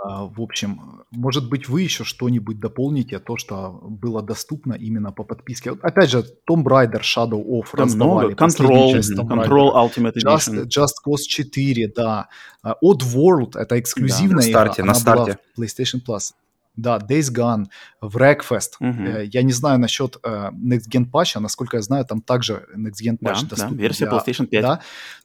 А, В общем, может быть, вы еще что-нибудь дополните, то, что было доступно именно по подписке. Опять же, Tomb Raider Shadow of Там раздавали. много. Control, часть Tomb. Control Ultimate Just, Edition. Just Cause 4, да. А, Oddworld, это эксклюзивная На старте, игра. на она была старте. в PlayStation Plus. Да, Days Gone, Wreckfest. Мгм. Э, Я не знаю насчет э, Next Gen патча, насколько я знаю, там также Next Gen Да, патч да, доступен. версия для- PlayStation 5. Да?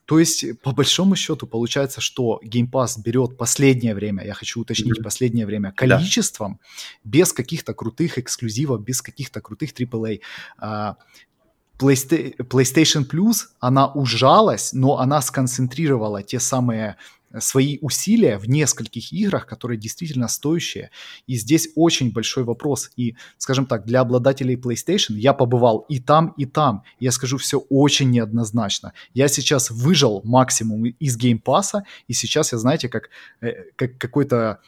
То есть, по большому счету, получается, что Game Pass берет последнее время, я хочу уточнить, Мгм. последнее время, Да. количеством, без каких-то крутых эксклюзивов, без каких-то крутых AAA. А, Playsta- PlayStation Plus, она ужалась, но она сконцентрировала те самые свои усилия в нескольких играх, которые действительно стоящие. И здесь очень большой вопрос. И, скажем так, для обладателей PlayStation я побывал и там, и там. Я скажу, все очень неоднозначно. Я сейчас выжал максимум из Game Pass а, и сейчас я, знаете, как, э, как какой-то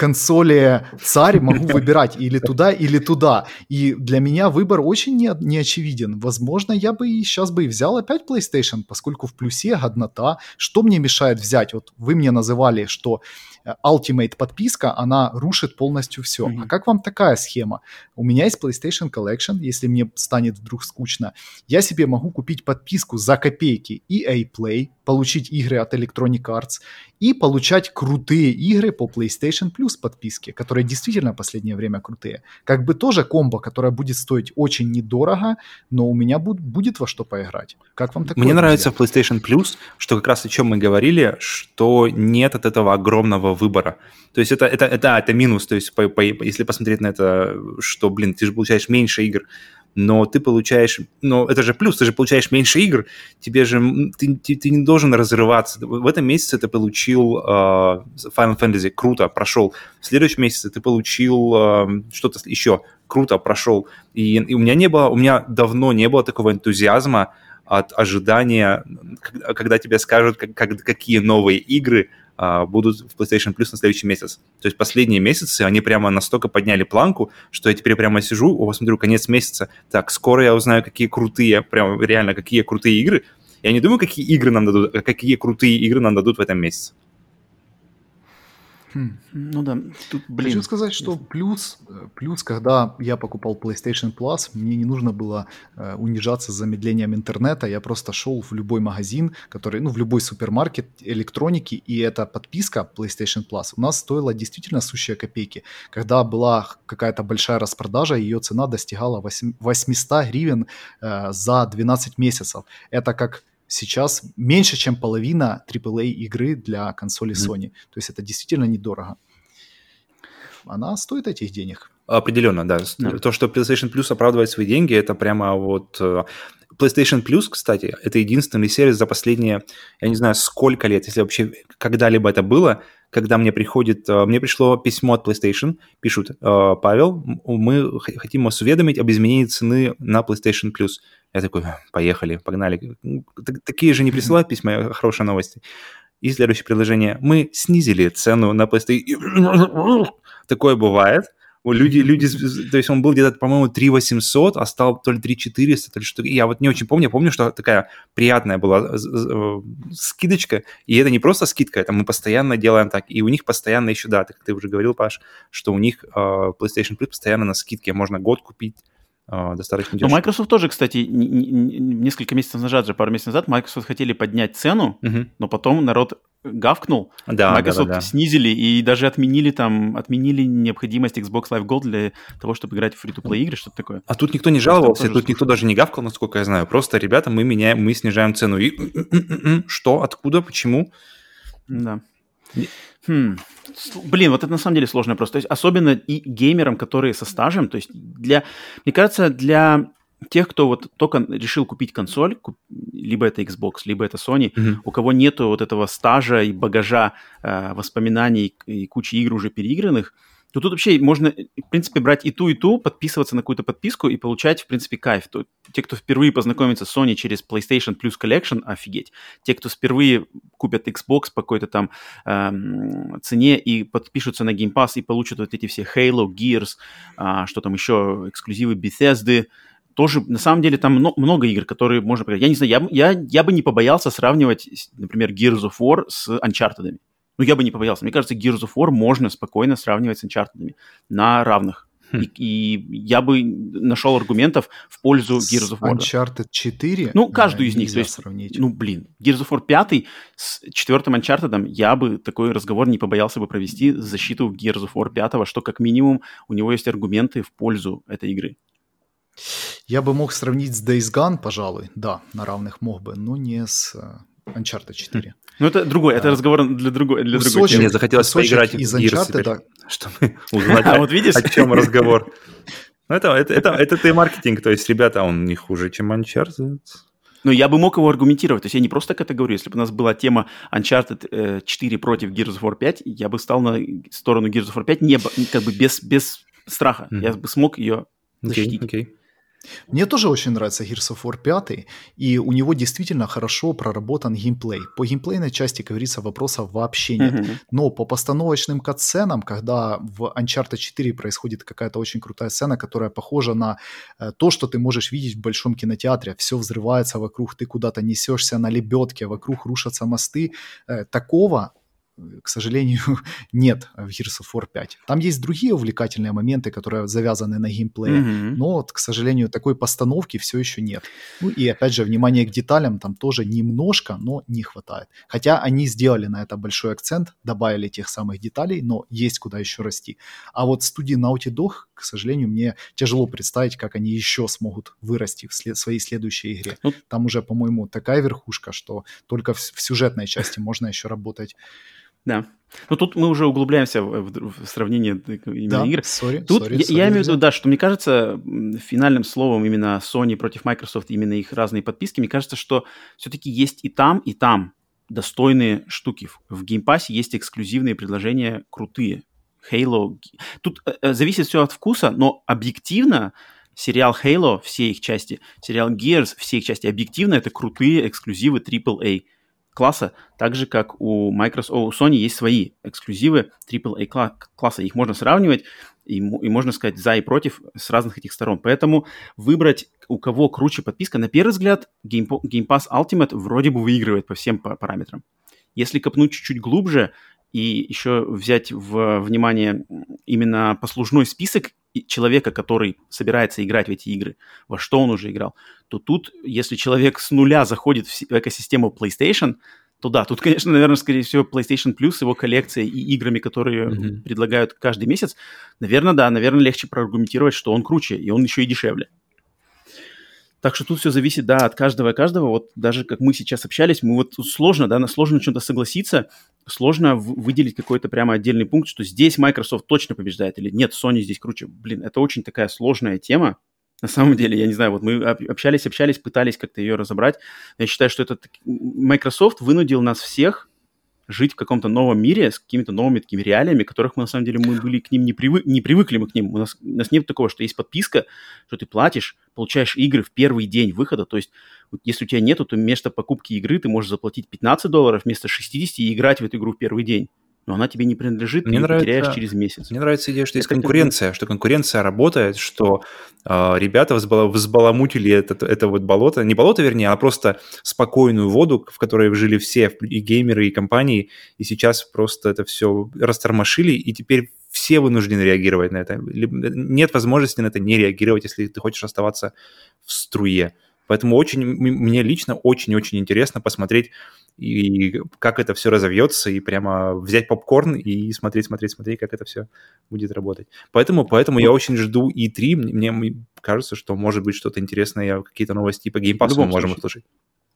консоли царь могу выбирать или туда, или туда. И для меня выбор очень не, не очевиден. Возможно, я бы и сейчас бы и взял опять PlayStation, поскольку в плюсе годнота. Что мне мешает взять? Вот вы мне называли, что Ultimate подписка, она рушит полностью все. Мгм. А как вам такая схема? У меня есть PlayStation Collection, если мне станет вдруг скучно. Я себе могу купить подписку за копейки EA Play, получить игры от Electronic Arts и получать крутые игры по PlayStation Plus подписке, которые действительно в последнее время крутые. Как бы тоже комбо, которое будет стоить очень недорого, но у меня буд- будет во что поиграть. Как вам такое? Мне нравится в PlayStation Plus, что как раз о чем мы говорили, что нет от этого огромного выбора. То есть это, это, это, это минус, то есть по- по- если посмотреть на это, что, блин, ты же получаешь меньше игр, но ты получаешь, но это же плюс, ты же получаешь меньше игр, тебе же, ты, ты, ты не должен разрываться. В этом месяце ты получил э, Final Fantasy, круто, прошел. В следующем месяце ты получил э, что-то еще, круто, прошел. И, и у меня не было, у меня давно не было такого энтузиазма от ожидания, когда тебе скажут, как, как- какие новые игры будут в PlayStation Plus на следующий месяц. То есть последние месяцы они прямо настолько подняли планку, что я теперь прямо сижу, о, смотрю, конец месяца, так, скоро я узнаю, какие крутые, прям реально, какие крутые игры. Я не думаю, какие игры нам дадут, а какие крутые игры нам дадут в этом месяце. Хм. Ну да, тут, блин. Хочу сказать, что плюс, э, плюс, когда я покупал PlayStation Plus, мне не нужно было э, унижаться с замедлением интернета. Я просто шел в любой магазин, который, ну, в любой супермаркет электроники, и эта подписка PlayStation Plus у нас стоила действительно сущие копейки. Когда была какая-то большая распродажа, ее цена достигала 8 800 гривен э, за 12 месяцев. Это как сейчас меньше, чем половина AAA игры для консоли Мгм. Sony. То есть это действительно недорого. Она стоит этих денег. Определенно, да. Да. То, что PlayStation Plus оправдывает свои деньги, это прямо вот... PlayStation Plus, кстати, это единственный сервис за последние, я не знаю, сколько лет, если вообще когда-либо это было, когда мне приходит, э, мне пришло письмо от PlayStation, пишут, э, Павел, мы хотим вас уведомить об изменении цены на PlayStation Plus. Я такой, поехали, погнали. Ну, так- Такие же не присылают письма, э, хорошие новости. И следующее предложение. Мы снизили цену на PlayStation. [COUGHS] Такое бывает. Люди, люди, то есть он был где-то, по-моему, 3 800, а стал то ли 3 400, то ли что Я вот не очень помню, я помню, что такая приятная была з- э, скидочка, и это не просто скидка, это мы постоянно делаем так, и у них постоянно еще, да, ты, ты уже говорил, Паш, что у них э, PlayStation Plus постоянно на скидке, можно год купить э, достаточно Но дешево. Microsoft тоже, кстати, несколько месяцев назад, же пару месяцев назад, Microsoft хотели поднять цену, Мгм. но потом народ гавкнул, Да, да, да, Microsoft да. снизили и даже отменили там, отменили необходимость Xbox Live Gold для того, чтобы играть в free-to-play игры, что-то такое. А тут никто не жаловался, тут никто даже не гавкал, насколько я знаю. Просто, ребята, мы меняем, мы снижаем цену. И что, откуда, почему? Да. Хм. Блин, вот это на самом деле сложно просто. То есть особенно и геймерам, которые со стажем, то есть для, мне кажется, для тех, кто вот только решил купить консоль, либо это Xbox, либо это Sony, mm-hmm. у кого нету вот этого стажа и багажа э, воспоминаний и кучи игр уже переигранных, то тут вообще можно, в принципе, брать и ту, и ту, подписываться на какую-то подписку и получать, в принципе, кайф. То, те, кто впервые познакомится с Sony через PlayStation Plus Collection, офигеть. Те, кто впервые купят Xbox по какой-то там эм, цене и подпишутся на Game Pass и получат вот эти все Halo, Gears, э, что там еще, эксклюзивы Bethesda, тоже, на самом деле, там много, игр, которые можно. Я не знаю, я, я, я бы не побоялся сравнивать, например, Gears of War с Uncharted. Ну, я бы не побоялся. Мне кажется, Gears of War можно спокойно сравнивать с Uncharted на равных. Хм. И, и я бы нашел аргументов в пользу Gears of War. Uncharted 4? Ну, каждую из них. То есть, сравнить. Ну, блин, Gears of War 5 с четвертым Uncharted я бы такой разговор не побоялся бы провести в защиту Gears of War 5, что как минимум у него есть аргументы в пользу этой игры. Я бы мог сравнить с Days Gone, пожалуй, да, на равных мог бы, но не с э, Uncharted 4. Ну, это другой, это разговор для другой, для другой темы. Мне захотелось поиграть из Uncharted, да. чтобы [LAUGHS] узнать, а, вот видишь? о чем разговор. Ну, это, это, это, это ты маркетинг, то есть, ребята, он не хуже, чем Uncharted. Ну, я бы мог его аргументировать. То есть я не просто так это говорю. Если бы у нас была тема Uncharted 4 против Gears of War 5, я бы стал на сторону Gears of War 5 не, как бы без, без страха. Mm-hmm. Я бы смог ее защитить. Okay, okay. Мне тоже очень нравится Gears of War 5, и у него действительно хорошо проработан геймплей. По геймплейной части, как говорится, вопросов вообще нет. Mm-hmm. Но по постановочным катсценам, когда в Uncharted 4 происходит какая-то очень крутая сцена, которая похожа на э, то, что ты можешь видеть в большом кинотеатре, все взрывается вокруг, ты куда-то несешься на лебедке, вокруг рушатся мосты, э, такого к сожалению, [LAUGHS] нет в Gears of War 5. Там есть другие увлекательные моменты, которые завязаны на геймплее, mm-hmm. но, вот, к сожалению, такой постановки все еще нет. Ну и, опять же, внимание к деталям там тоже немножко, но не хватает. Хотя они сделали на это большой акцент, добавили тех самых деталей, но есть куда еще расти. А вот студии Naughty Dog, к сожалению, мне тяжело представить, как они еще смогут вырасти в след- своей следующей игре. Ну, там уже, по-моему, такая верхушка, что только в, в сюжетной части можно еще работать. Да. Ну, тут мы уже углубляемся в, в, в сравнение именно да, игр. Sorry, тут sorry, я, sorry, я имею в виду, да, что мне кажется, финальным словом именно Sony против Microsoft, именно их разные подписки, мне кажется, что все-таки есть и там, и там достойные штуки. В Game Pass есть эксклюзивные предложения крутые. Halo. Тут э, э, зависит все от вкуса, но объективно сериал Halo, все их части, сериал Gears, все их части, объективно это крутые эксклюзивы AAA класса, так же, как у Microsoft, у Sony есть свои эксклюзивы AAA класса. Их можно сравнивать и, и можно сказать за и против с разных этих сторон. Поэтому выбрать, у кого круче подписка, на первый взгляд, Game, Game Pass Ultimate вроде бы выигрывает по всем параметрам. Если копнуть чуть-чуть глубже и еще взять в внимание именно послужной список человека, который собирается играть в эти игры, во что он уже играл, то тут, если человек с нуля заходит в экосистему PlayStation, то да, тут, конечно, наверное, скорее всего, PlayStation Plus, его коллекция и играми, которые mm-hmm. предлагают каждый месяц, наверное, да, наверное, легче проаргументировать, что он круче, и он еще и дешевле. Так что тут все зависит, да, от каждого и каждого. Вот даже как мы сейчас общались, мы вот сложно, да, сложно на чем-то согласиться, сложно выделить какой-то прямо отдельный пункт, что здесь Microsoft точно побеждает или нет, Sony здесь круче. Блин, это очень такая сложная тема. На самом деле, я не знаю, вот мы общались, общались, пытались как-то ее разобрать. Я считаю, что это Microsoft вынудил нас всех жить в каком-то новом мире с какими-то новыми такими реалиями, которых мы на самом деле мы были к ним не, привык, не привыкли мы к ним. У нас, у нас нет такого, что есть подписка, что ты платишь, получаешь игры в первый день выхода. То есть, если у тебя нету, то вместо покупки игры ты можешь заплатить 15 долларов вместо 60 и играть в эту игру в первый день но она тебе не принадлежит, мне ты нравится, потеряешь через месяц. Мне нравится идея, что есть конкуренция, как... что конкуренция работает, что э, ребята взбала, взбаламутили это, это вот болото, не болото, вернее, а просто спокойную воду, в которой жили все, и геймеры, и компании, и сейчас просто это все растормошили, и теперь все вынуждены реагировать на это. Нет возможности на это не реагировать, если ты хочешь оставаться в струе. Поэтому очень, мне лично очень-очень интересно посмотреть, и как это все разовьется, и прямо взять попкорн и смотреть, смотреть, смотреть, как это все будет работать. Поэтому, поэтому я очень жду E3. Мне, мне кажется, что может быть что-то интересное, какие-то новости по Pass мы можем услышать.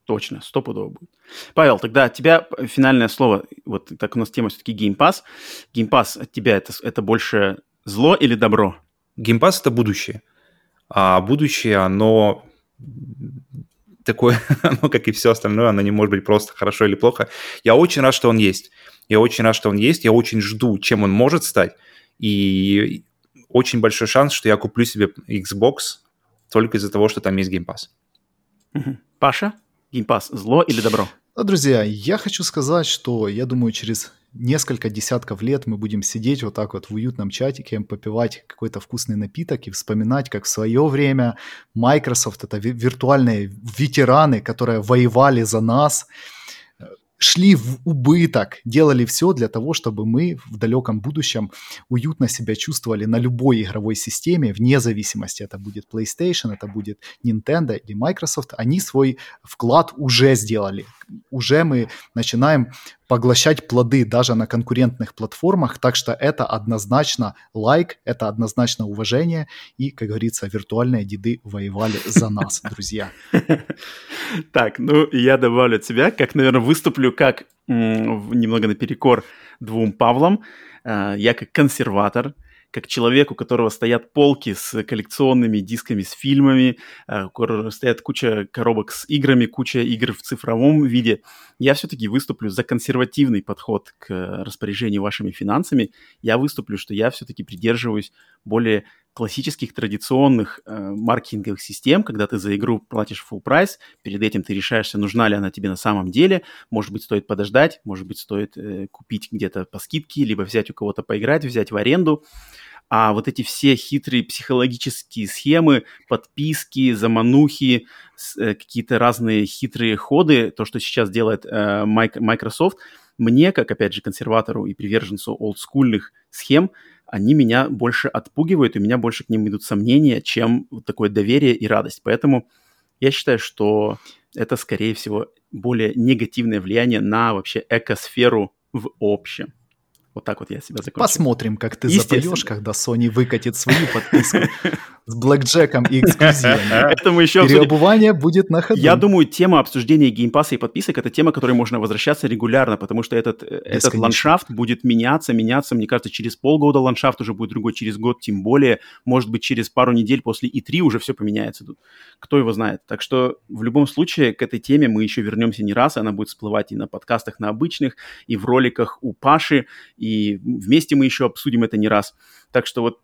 Точно, стопудово будет. Павел, тогда от тебя финальное слово. Вот так у нас тема все-таки. Game Pass от тебя это, это больше зло или добро? Pass это будущее. А будущее, оно такое, [LAUGHS] оно, как и все остальное, оно не может быть просто хорошо или плохо. Я очень рад, что он есть. Я очень рад, что он есть. Я очень жду, чем он может стать. И очень большой шанс, что я куплю себе Xbox только из-за того, что там есть Game Pass. Паша, Game Pass зло или добро? Ну, друзья, я хочу сказать, что я думаю, через несколько десятков лет мы будем сидеть вот так вот в уютном чатике, попивать какой-то вкусный напиток и вспоминать, как в свое время Microsoft, это виртуальные ветераны, которые воевали за нас, шли в убыток, делали все для того, чтобы мы в далеком будущем уютно себя чувствовали на любой игровой системе, вне зависимости, это будет PlayStation, это будет Nintendo или Microsoft, они свой вклад уже сделали. Уже мы начинаем поглощать плоды даже на конкурентных платформах, так что это однозначно лайк, это однозначно уважение, и, как говорится, виртуальные деды воевали за нас, [LAUGHS] друзья. Так, ну я добавлю от себя, как, наверное, выступлю как немного наперекор двум Павлам. А, я как консерватор, как человек, у которого стоят полки с коллекционными дисками, с фильмами, э, у которого стоят куча коробок с играми, куча игр в цифровом виде, я все-таки выступлю за консервативный подход к распоряжению вашими финансами. Я выступлю, что я все-таки придерживаюсь более классических традиционных э, маркетинговых систем, когда ты за игру платишь full прайс, перед этим ты решаешься, нужна ли она тебе на самом деле, может быть, стоит подождать, может быть, стоит э, купить где-то по скидке, либо взять у кого-то поиграть, взять в аренду. А вот эти все хитрые психологические схемы, подписки, заманухи, э, какие-то разные хитрые ходы, то, что сейчас делает э, Microsoft, мне, как, опять же, консерватору и приверженцу олдскульных схем, они меня больше отпугивают, и у меня больше к ним идут сомнения, чем вот такое доверие и радость. Поэтому я считаю, что это, скорее всего, более негативное влияние на вообще экосферу в общем. Вот так вот я себя закончил. Посмотрим, как ты запоешь, когда Sony выкатит свою [LAUGHS] подписку с блэкджеком и эксклюзивами. Это мы еще Переобувание будет на ходу. Я думаю, тема обсуждения Game Pass а и подписок – это тема, к которой можно возвращаться регулярно, потому что этот, э, этот ландшафт будет меняться, меняться. Мне кажется, через полгода ландшафт уже будет другой, через год тем более. Может быть, через пару недель после E3 уже все поменяется тут. Кто его знает. Так что в любом случае к этой теме мы еще вернемся не раз. Она будет всплывать и на подкастах, на обычных, и в роликах у Паши, и вместе мы еще обсудим это не раз. Так что вот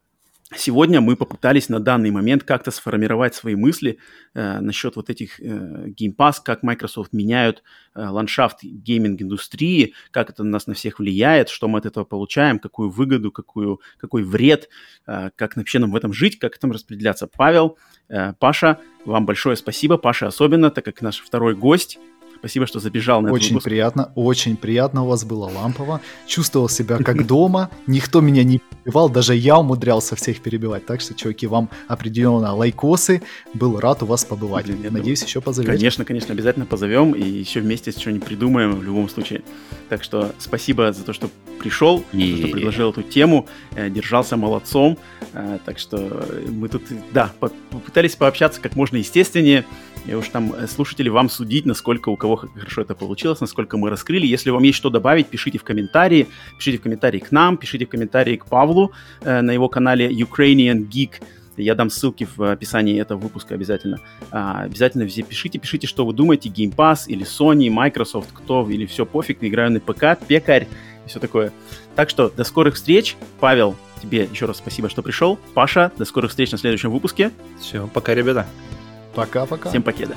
Сегодня мы попытались на данный момент как-то сформировать свои мысли э, насчет вот этих э, Game Pass, как Microsoft меняют э, ландшафт гейминг-индустрии, как это на нас на всех влияет, что мы от этого получаем, какую выгоду, какую, какой вред, э, как вообще нам в этом жить, как там распределяться. Павел, э, Паша, вам большое спасибо, Паша особенно, так как наш второй гость. Спасибо, что забежал на Очень выпуск. приятно, очень приятно у вас было лампово. Чувствовал себя как [LAUGHS] дома. Никто меня не перебивал, даже я умудрялся всех перебивать. Так что, чуваки, вам определенно лайкосы. Был рад у вас побывать. Блин, Надеюсь, еще позовем. Конечно, конечно, обязательно позовем и еще вместе что-нибудь придумаем в любом случае. Так что спасибо за то, что пришел, и... что предложил эту тему, э, держался молодцом. Э, так что мы тут, да, попытались пообщаться как можно естественнее. И уж там э, слушатели вам судить, насколько у кого хорошо это получилось, насколько мы раскрыли. Если вам есть что добавить, пишите в комментарии. Пишите в комментарии к нам, пишите в комментарии к Павлу э, на его канале Ukrainian Geek. Я дам ссылки в описании этого выпуска обязательно. А, обязательно везде пишите, пишите, что вы думаете, Game Pass или Sony, Microsoft, кто, или все пофиг, играю на ПК, пекарь и все такое. Так что до скорых встреч. Павел, тебе еще раз спасибо, что пришел. Паша, до скорых встреч на следующем выпуске. Все, пока, ребята. Пока-пока. Всем покеда.